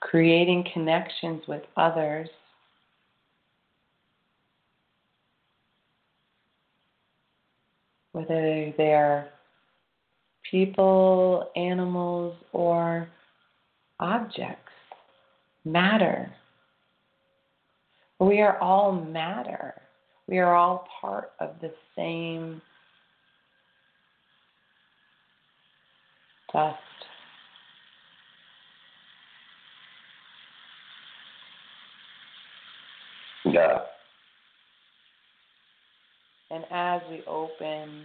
Creating connections with others. Whether they are people, animals, or objects, matter. We are all matter. We are all part of the same dust. Yeah. And as we open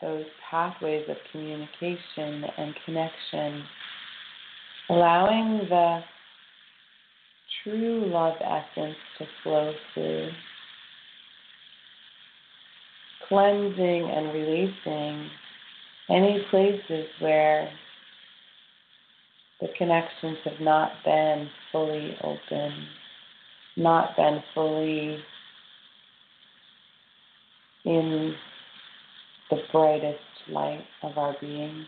those pathways of communication and connection, allowing the true love essence to flow through, cleansing and releasing any places where the connections have not been fully open, not been fully in the brightest light of our being.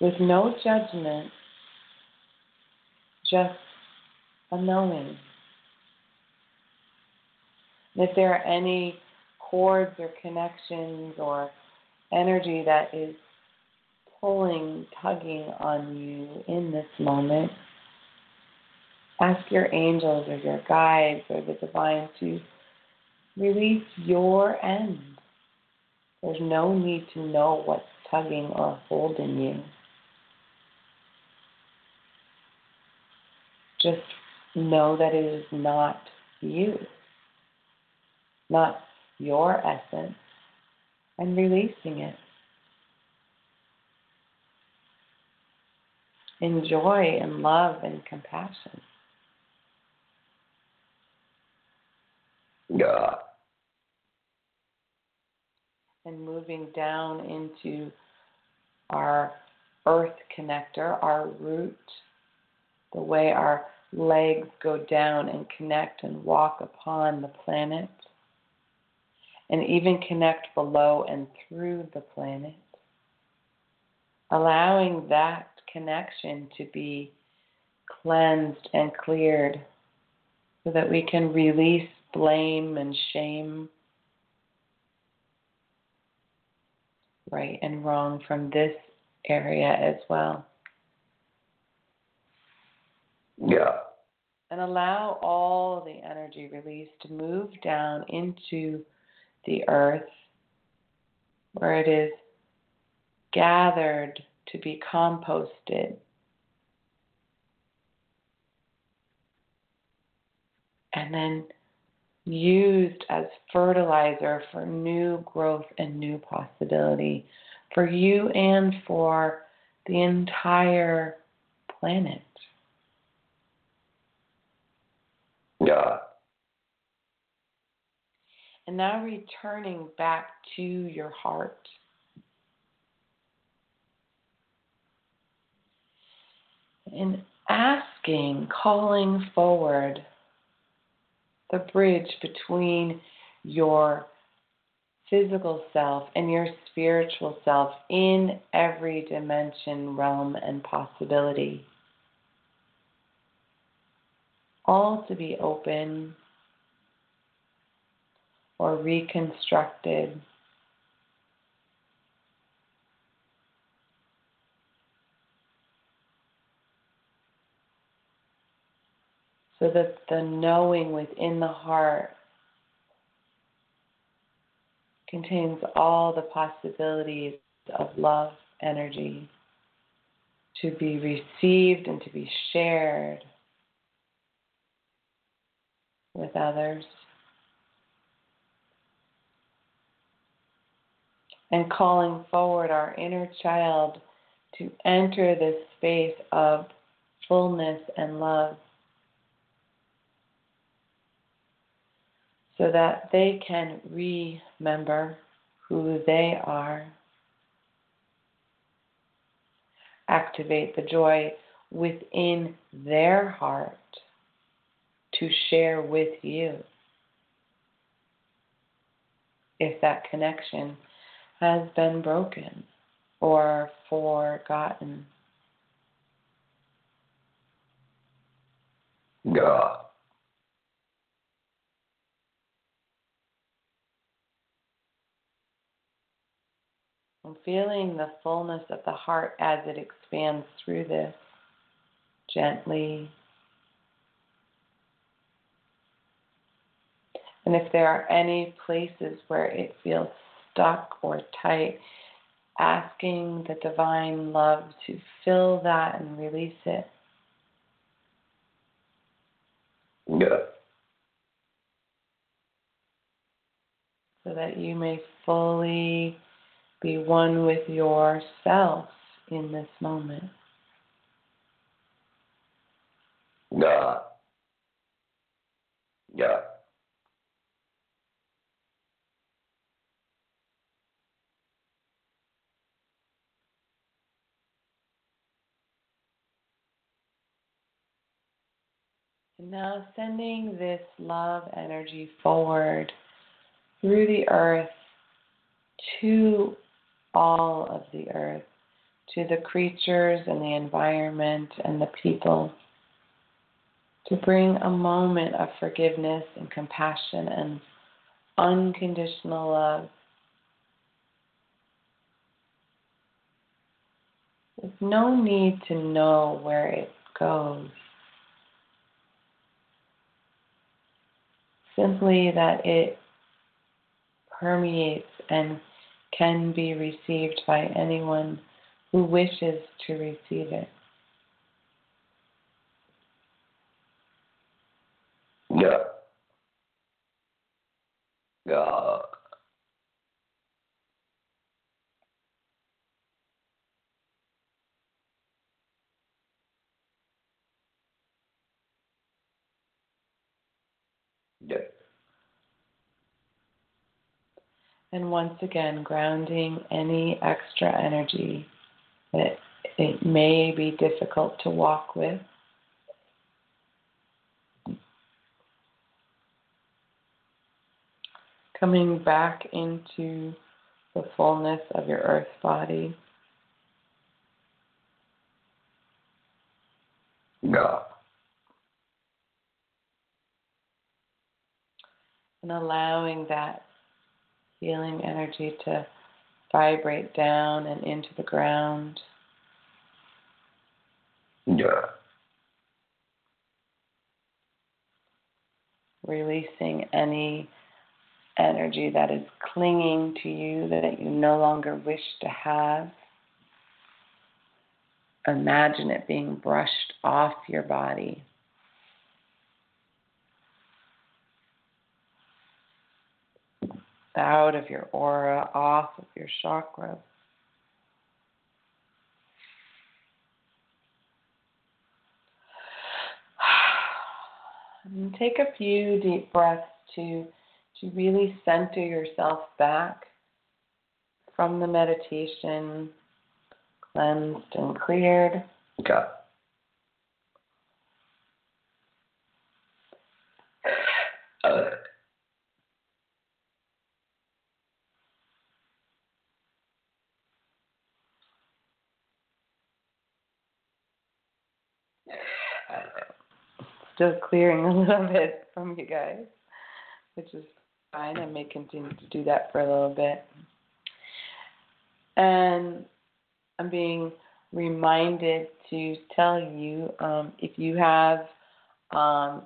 With no judgment, just a knowing. And if there are any cords or connections or energy that is pulling, tugging on you in this moment, ask your angels or your guides or the divine to release your end. There's no need to know what's tugging or holding you. just know that it is not you, not your essence, and releasing it. in joy and love and compassion. God. And moving down into our earth connector, our root, the way our legs go down and connect and walk upon the planet, and even connect below and through the planet. Allowing that connection to be cleansed and cleared so that we can release blame and shame, right and wrong from this area as well. Yeah. And allow all the energy released to move down into the earth where it is gathered to be composted. And then used as fertilizer for new growth and new possibility for you and for the entire planet. Yeah. And now returning back to your heart. And asking, calling forward the bridge between your physical self and your spiritual self in every dimension, realm, and possibility. All to be open or reconstructed. So that the knowing within the heart contains all the possibilities of love energy to be received and to be shared with others. And calling forward our inner child to enter this space of fullness and love so that they can remember who they are. Activate the joy within their heart to share with you if that connection has been broken or forgotten. God. Feeling the fullness of the heart as it expands through this gently. And if there are any places where it feels stuck or tight, asking the divine love to fill that and release it. Yeah. So that you may fully be one with yourself in this moment. Yeah. And now sending this love energy forward through the earth to all of the earth, to the creatures and the environment and the people, to bring a moment of forgiveness and compassion and unconditional love. There's no need to know where it goes. Simply that it permeates and can be received by anyone who wishes to receive it. Yeah. Yeah. And once again, grounding any extra energy that it may be difficult to walk with. Coming back into the fullness of your earth body. Yeah. And allowing that healing energy to vibrate down and into the ground. Yeah. Releasing any energy that is clinging to you that you no longer wish to have. Imagine it being brushed off your body. Out of your aura, off of your chakra. And take a few deep breaths to to really center yourself back from the meditation, cleansed and cleared. Yeah. Uh, Still clearing a little bit from you guys, which is fine. I may continue to do that for a little bit. And I'm being reminded to tell you um, if you have um,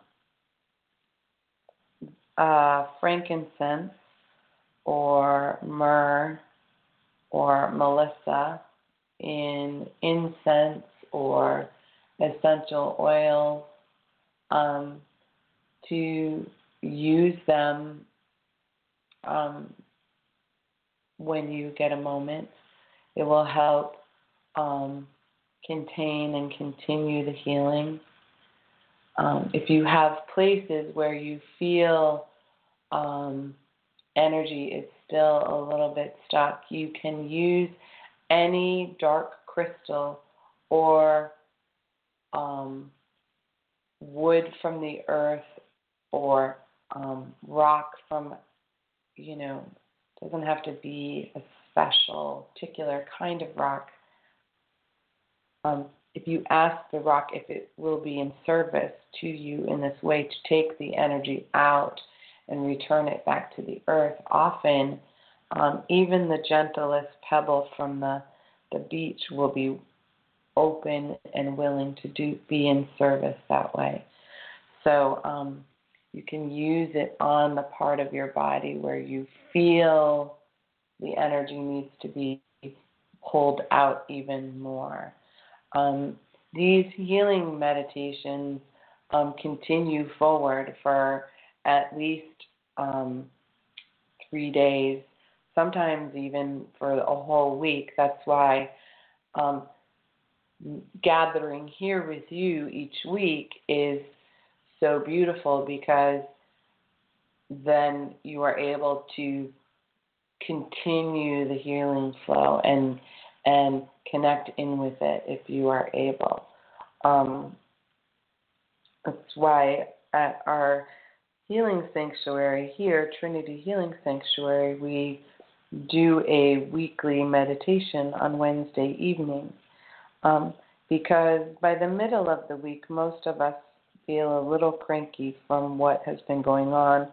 uh, frankincense or myrrh or melissa in incense or essential oils um, to use them um, when you get a moment. It will help um, contain and continue the healing. Um, if you have places where you feel um, energy is still a little bit stuck, you can use any dark crystal or um, wood from the earth or um, rock from, you know, doesn't have to be a special, particular kind of rock. Um, if you ask the rock if it will be in service to you in this way to take the energy out and return it back to the earth, often um, even the gentlest pebble from the, the beach will be open and willing to do be in service that way. So um, you can use it on the part of your body where you feel the energy needs to be pulled out even more. Um, these healing meditations um, continue forward for at least um, three days, sometimes even for a whole week. That's why um, gathering here with you each week is so beautiful because then you are able to continue the healing flow and and connect in with it if you are able. Um, that's why at our healing sanctuary here, Trinity Healing Sanctuary, we do a weekly meditation on Wednesday evenings. Um, because by the middle of the week, most of us feel a little cranky from what has been going on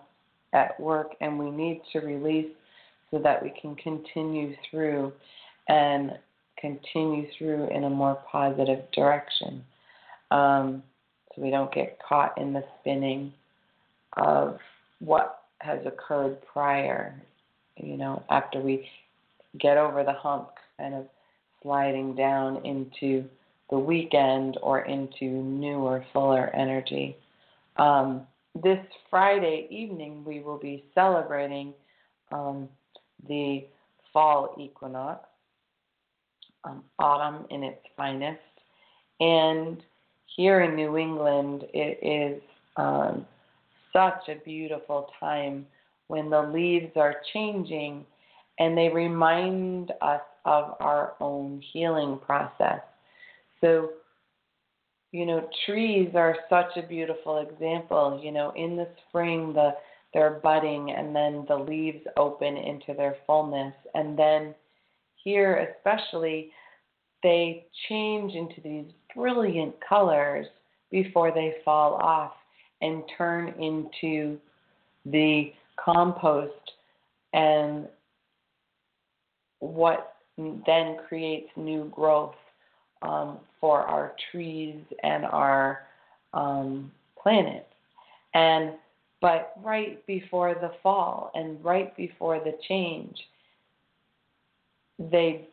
at work, and we need to release so that we can continue through and continue through in a more positive direction. Um, so we don't get caught in the spinning of what has occurred prior, you know, after we get over the hump, kind of sliding down into the weekend or into newer, fuller energy. Um, this Friday evening, we will be celebrating um, the fall equinox, um, autumn in its finest. And here in New England, it is um, such a beautiful time when the leaves are changing and they remind us of our own healing process. So, you know, trees are such a beautiful example. You know, in the spring, the they're budding, and then the leaves open into their fullness, and then here, especially, they change into these brilliant colors before they fall off and turn into the compost and what then creates new growth um, for our trees and our um, planet. And but right before the fall and right before the change, they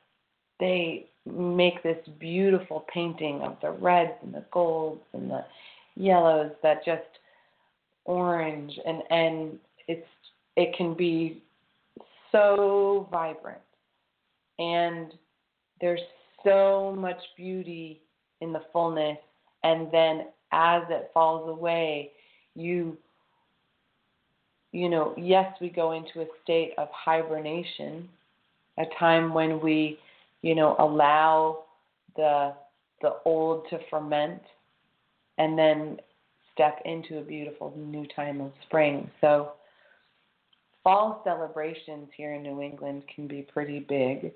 they make this beautiful painting of the reds and the golds and the yellows that just orange and and it's it can be so vibrant and there's so much beauty in the fullness. And then as it falls away you you know yes we go into a state of hibernation a time when we you know allow the the old to ferment and then step into a beautiful new time of spring. So fall celebrations here in New England can be pretty big.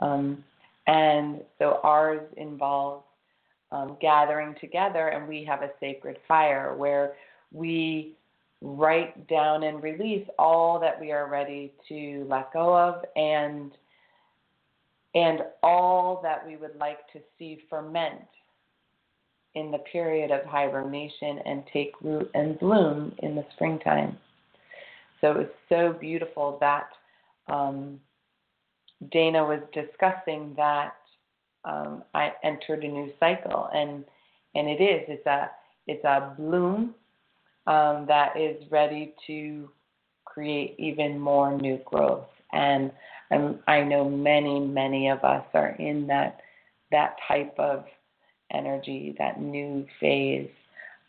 Um, and so ours involves um, gathering together, and we have a sacred fire where we write down and release all that we are ready to let go of and and all that we would like to see ferment in the period of hibernation and take root and bloom in the springtime. So it was so beautiful that um, Dana was discussing that um, I entered a new cycle, and and it is it's a it's a bloom um, that is ready to create even more new growth, and I'm, I know many many of us are in that that type of energy, that new phase.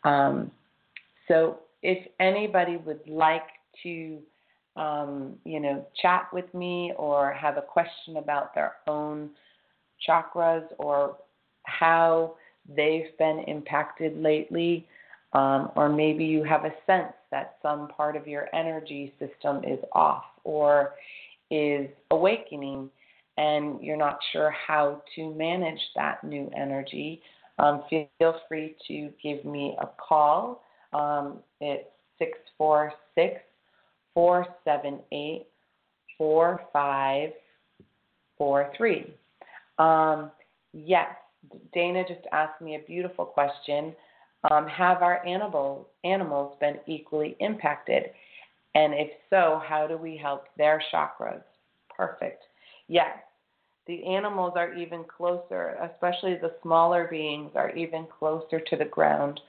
Um, so if anybody would like to um, you know chat with me or have a question about their own chakras or how they've been impacted lately, um, or maybe you have a sense that some part of your energy system is off or is awakening and you're not sure how to manage that new energy, um, feel free to give me a call. Um, it's 646 478 4543. Um, yes, Dana just asked me a beautiful question. Um, have our animals animals been equally impacted? And if so, how do we help their chakras? Perfect. Yes, the animals are even closer, especially the smaller beings are even closer to the ground.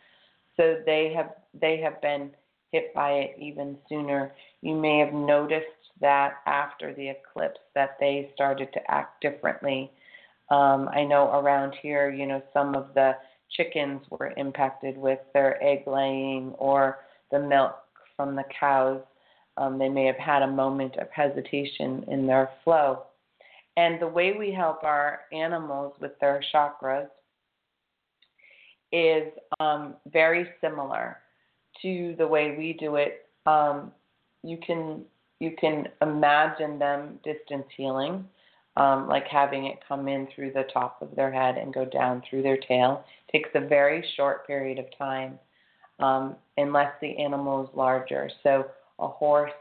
So they have they have been hit by it even sooner. You may have noticed that after the eclipse that they started to act differently. Um, I know around here, you know, some of the chickens were impacted with their egg laying or the milk from the cows. Um, they may have had a moment of hesitation in their flow. And the way we help our animals with their chakras is um, very similar to the way we do it, um, you can you can imagine them distance healing, um, like having it come in through the top of their head and go down through their tail. It takes a very short period of time, um, unless the animal is larger. So a horse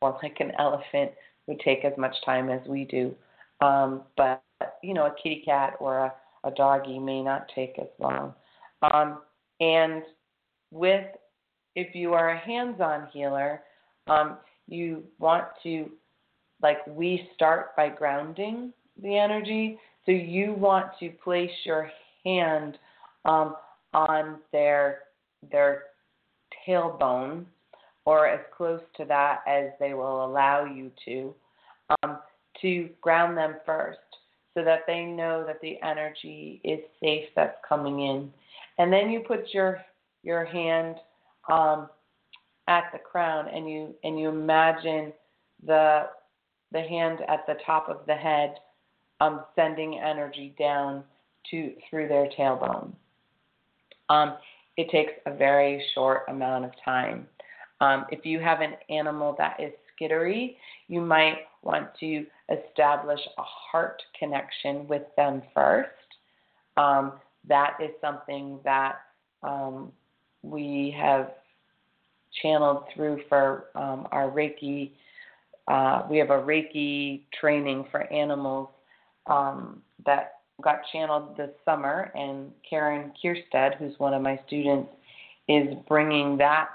or like an elephant would take as much time as we do, um, but you know a kitty cat or a, a doggy may not take as long. Um, and with if you are a hands-on healer, um, you want to, like we start by grounding the energy. So you want to place your hand um, on their their tailbone or as close to that as they will allow you to, um, to ground them first so that they know that the energy is safe that's coming in. And then you put your your hand um, at the crown and you and you imagine the the hand at the top of the head um, sending energy down to through their tailbone. Um, it takes a very short amount of time. Um, if you have an animal that is skittery, you might want to establish a heart connection with them first. Um, that is something that um, we have channeled through for um, our Reiki. Uh, we have a Reiki training for animals um, that got channeled this summer, and Karen Kierstead, who's one of my students, is bringing that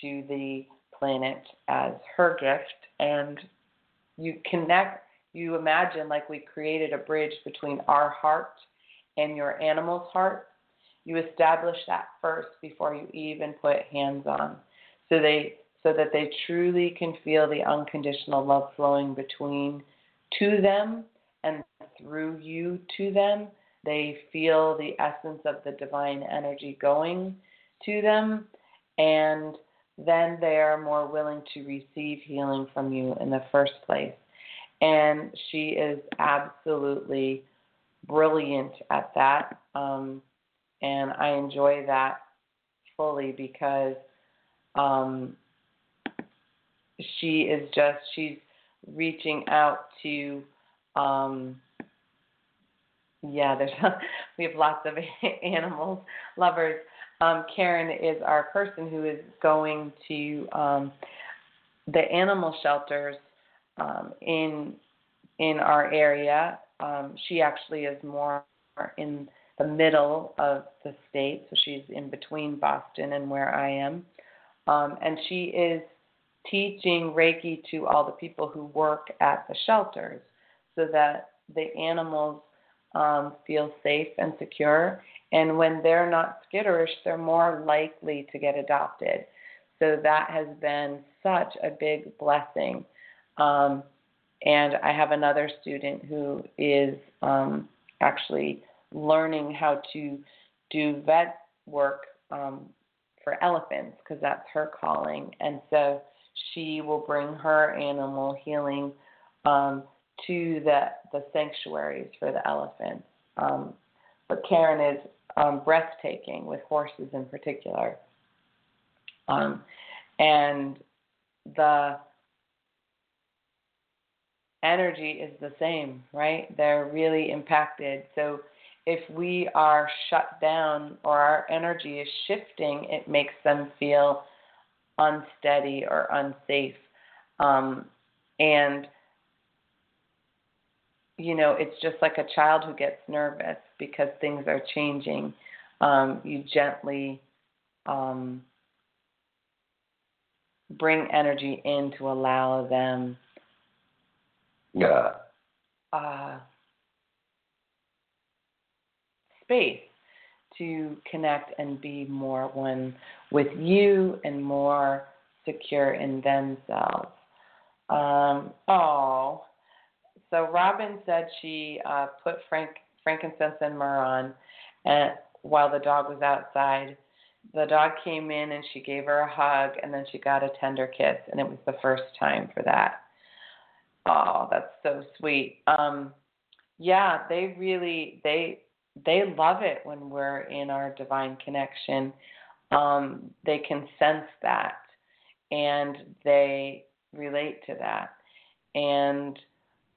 to the planet as her gift. And you connect, you imagine like we created a bridge between our heart and your animal's heart. You establish that first before you even put hands on. So they so that they truly can feel the unconditional love flowing between to them and through you to them. They feel the essence of the divine energy going to them and then they are more willing to receive healing from you in the first place. And she is absolutely brilliant at that. Um, and I enjoy that fully because um, she is just, she's reaching out to, um, yeah, there's we have lots of animals lovers um, Karen is our person who is going to um, the animal shelters um, in in our area. Um, she actually is more in the middle of the state, so she's in between Boston and where I am, um, and she is teaching Reiki to all the people who work at the shelters, so that the animals um, feel safe and secure and when they're not skitterish, they're more likely to get adopted. So that has been such a big blessing. Um, and I have another student who is um, actually learning how to do vet work um, for elephants because that's her calling. And so she will bring her animal healing um, to the, the sanctuaries for the elephants. Um, but Karen is um, breathtaking with horses in particular. Um, and the energy is the same, right? They're really impacted. So if we are shut down or our energy is shifting, it makes them feel unsteady or unsafe. Um, and you know, it's just like a child who gets nervous because things are changing. Um, you gently um, bring energy in to allow them Yeah. uh, space to connect and be more one with you and more secure in themselves. Um, oh, so Robin said she uh, put frank, frankincense and myrrh on and, while the dog was outside. The dog came in and she gave her a hug and then she got a tender kiss and it was the first time for that. Oh, that's so sweet. Um, yeah, they really they they love it when we're in our divine connection. Um, they can sense that and they relate to that. And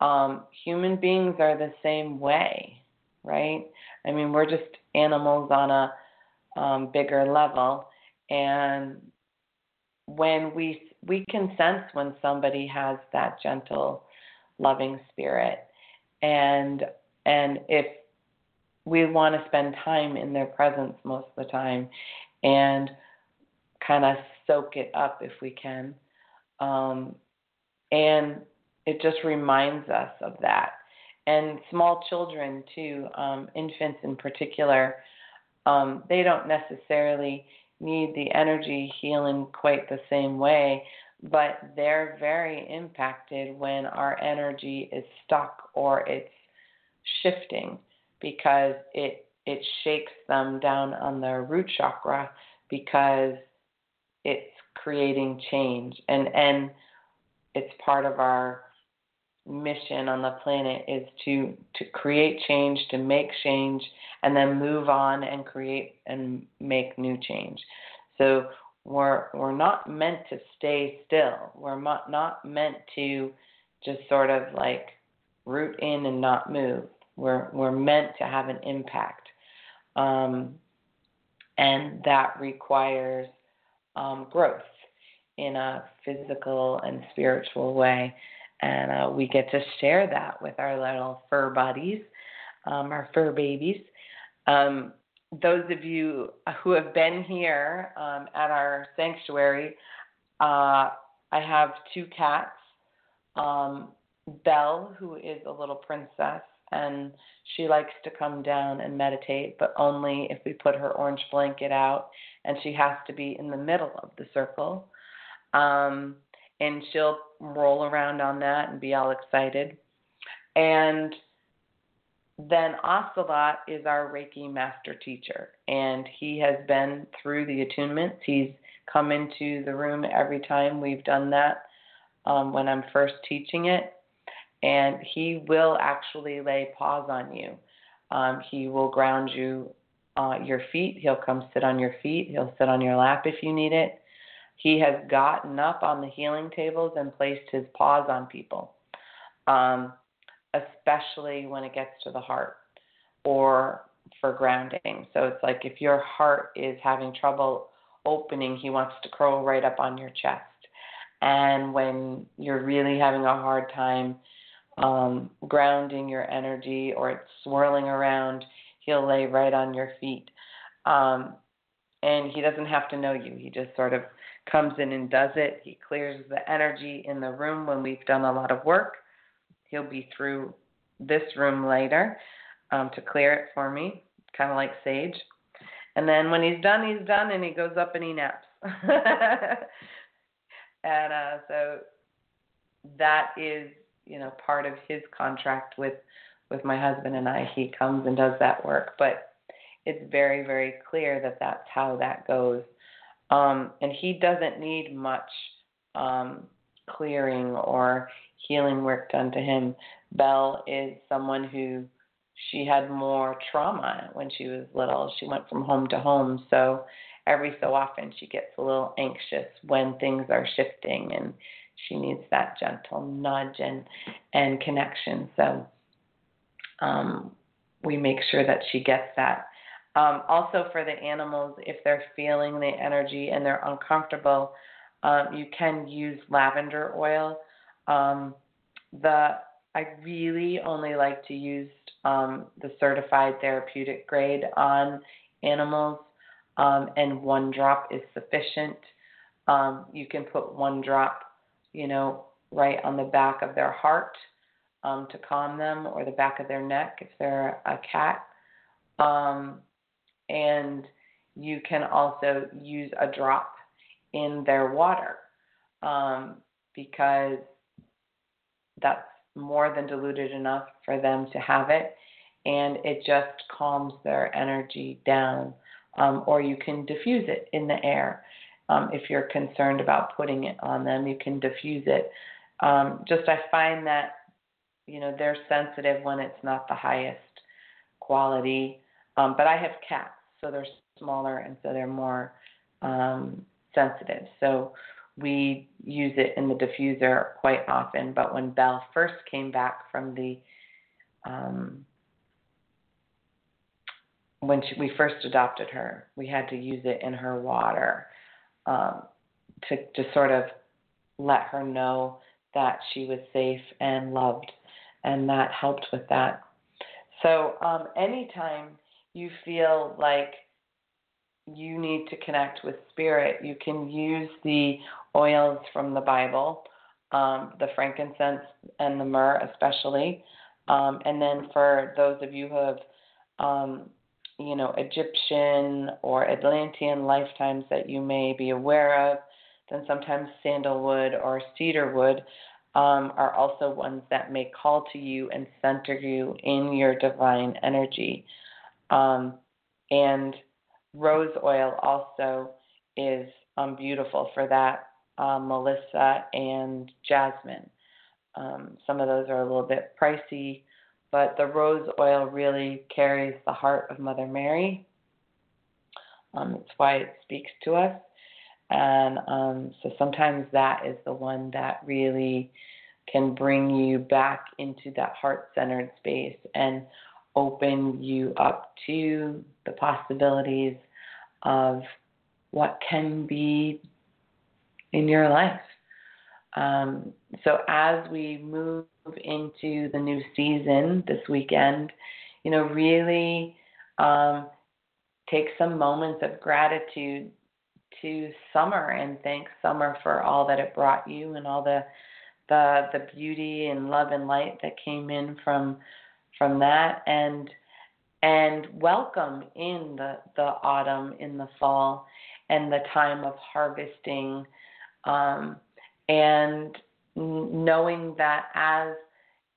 um, human beings are the same way, right? I mean, we're just animals on a um, bigger level, and when we we can sense when somebody has that gentle, loving spirit, and and if we want to spend time in their presence most of the time, and kind of soak it up if we can, um, and it just reminds us of that. And small children, too, um, infants in particular, um, they don't necessarily need the energy healing quite the same way, but they're very impacted when our energy is stuck or it's shifting because it it shakes them down on their root chakra because it's creating change. And and it's part of our mission on the planet is to to create change to make change and then move on and create and make new change. So we're we're not meant to stay still. We're not not meant to just sort of like root in and not move we're we're meant to have an impact um, and that requires um, growth in a physical and spiritual way. And uh, we get to share that with our little fur buddies, um, our fur babies. Um, those of you who have been here um, at our sanctuary, uh, I have two cats. Um, Belle, who is a little princess, and she likes to come down and meditate, but only if we put her orange blanket out, and she has to be in the middle of the circle. Um, and she'll roll around on that and be all excited. And then Ocelot is our Reiki master teacher, and he has been through the attunements. He's come into the room every time we've done that um, when I'm first teaching it and he will actually lay paws on you. Um, he will ground you uh, your feet. He'll come sit on your feet. He'll sit on your lap if you need it. He has gotten up on the healing tables and placed his paws on people, um, especially when it gets to the heart or for grounding. So it's like if your heart is having trouble opening, he wants to curl right up on your chest. And when you're really having a hard time um, grounding your energy or it's swirling around, he'll lay right on your feet. Um, and he doesn't have to know you. He just sort of comes in and does it. He clears the energy in the room when we've done a lot of work. He'll be through this room later um, to clear it for me, kind of like Sage. And then when he's done, he's done, and he goes up and he naps. and uh, so that is you know part of his contract with with my husband and I. He comes and does that work, but it's very very clear that that's how that goes. Um, and he doesn't need much um, clearing or healing work done to him. Belle is someone who she had more trauma when she was little. She went from home to home, so every so often she gets a little anxious when things are shifting and she needs that gentle nudge and and connection. So um, we make sure that she gets that. Um, also, for the animals, if they're feeling the energy and they're uncomfortable, um, you can use lavender oil. Um, the I really only like to use um, the certified therapeutic grade on animals, um, and one drop is sufficient. Um, you can put one drop you know, right on the back of their heart um, to calm them, or the back of their neck if they're a cat. Um, and you can also use a drop in their water um, because that's more than diluted enough for them to have it, and it just calms their energy down. Um, or you can diffuse it in the air. Um, if you're concerned about putting it on them, you can diffuse it. Um, just I find that you know they're sensitive when it's not the highest quality. Um, but I have cats, so they're smaller and so they're more um, sensitive. So we use it in the diffuser quite often. But when Belle first came back from the um, when she, we first adopted her, we had to use it in her water um, to just sort of let her know that she was safe and loved, and that helped with that. So, um, anytime you feel like you need to connect with spirit, you can use the oils from the Bible, um, the frankincense and the myrrh, especially. Um, and then for those of you who have um, you know, Egyptian or Atlantean lifetimes that you may be aware of, then sometimes sandalwood or cedarwood um, are also ones that may call to you and center you in your divine energy. Um, and rose oil also is um, beautiful for that. Um, Melissa and jasmine. Um, some of those are a little bit pricey, but the rose oil really carries the heart of Mother Mary. Um, that's why it speaks to us. And um, so sometimes that is the one that really can bring you back into that heart centered space and open you up to the possibilities of what can be in your life. Um, so as we move into the new season this weekend, you know, really um, take some moments of gratitude to summer and thank summer for all that it brought you and all the the the beauty and love and light that came in from from that. And and welcome in the the autumn in the fall and the time of harvesting um, and knowing that as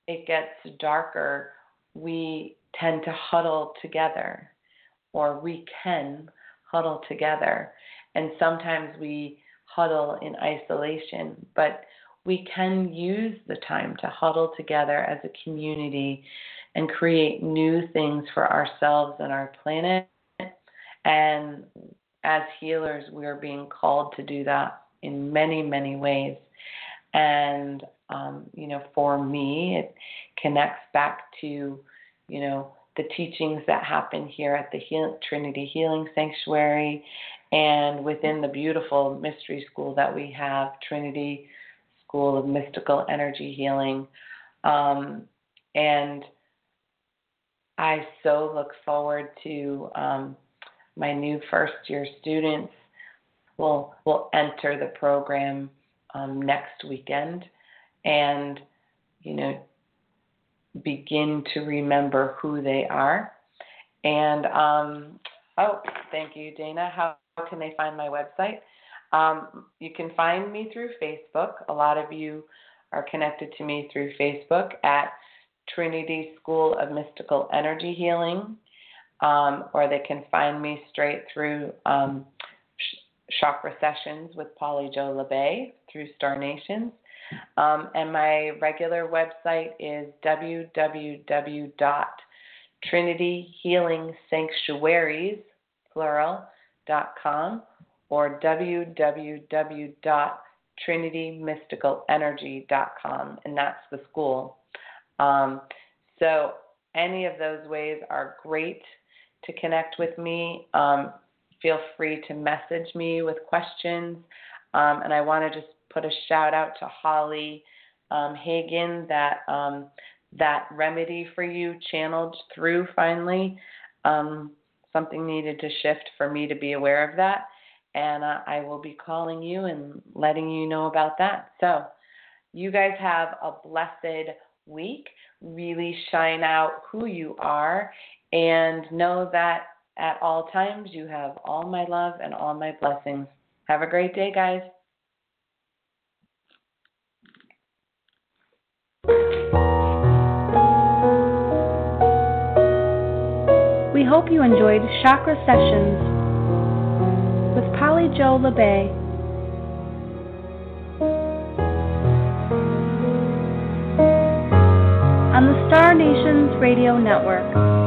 it gets darker we tend to huddle together or we can huddle together and sometimes we huddle in isolation but we can use the time to huddle together as a community and create new things for ourselves and our planet. And as healers, we are being called to do that in many, many ways. And, um, you know, for me, it connects back to, you know, the teachings that happen here at the Heal- Trinity Healing Sanctuary and within the beautiful mystery school that we have, Trinity School of Mystical Energy Healing. Um, and I so look forward to um, my new first year students will will enter the program um, next weekend and you know begin to remember who they are. And um, oh thank you dana. How can they find my website? Um, you can find me through Facebook. A lot of you are connected to me through Facebook at Trinity School of Mystical Energy Healing, um, or they can find me straight through um, Chakra Sessions with Polly Jo Labbe through Star Nations. Um, and my regular website is www.trinityhealingsanctuaries, plural.com or www.trinitymystical.energy.com, and that's the school. Um, so any of those ways are great to connect with me. Um, feel free to message me with questions. Um, and I want to just put a shout out to Holly um, Hagen that um, that remedy for you channeled through finally. Um, something needed to shift for me to be aware of that and uh, I will be calling you and letting you know about that. So, you guys have a blessed week. Really shine out who you are and know that at all times you have all my love and all my blessings. Have a great day, guys. We hope you enjoyed Chakra Sessions with Polly Jo Labbe. On the Star Nations Radio Network.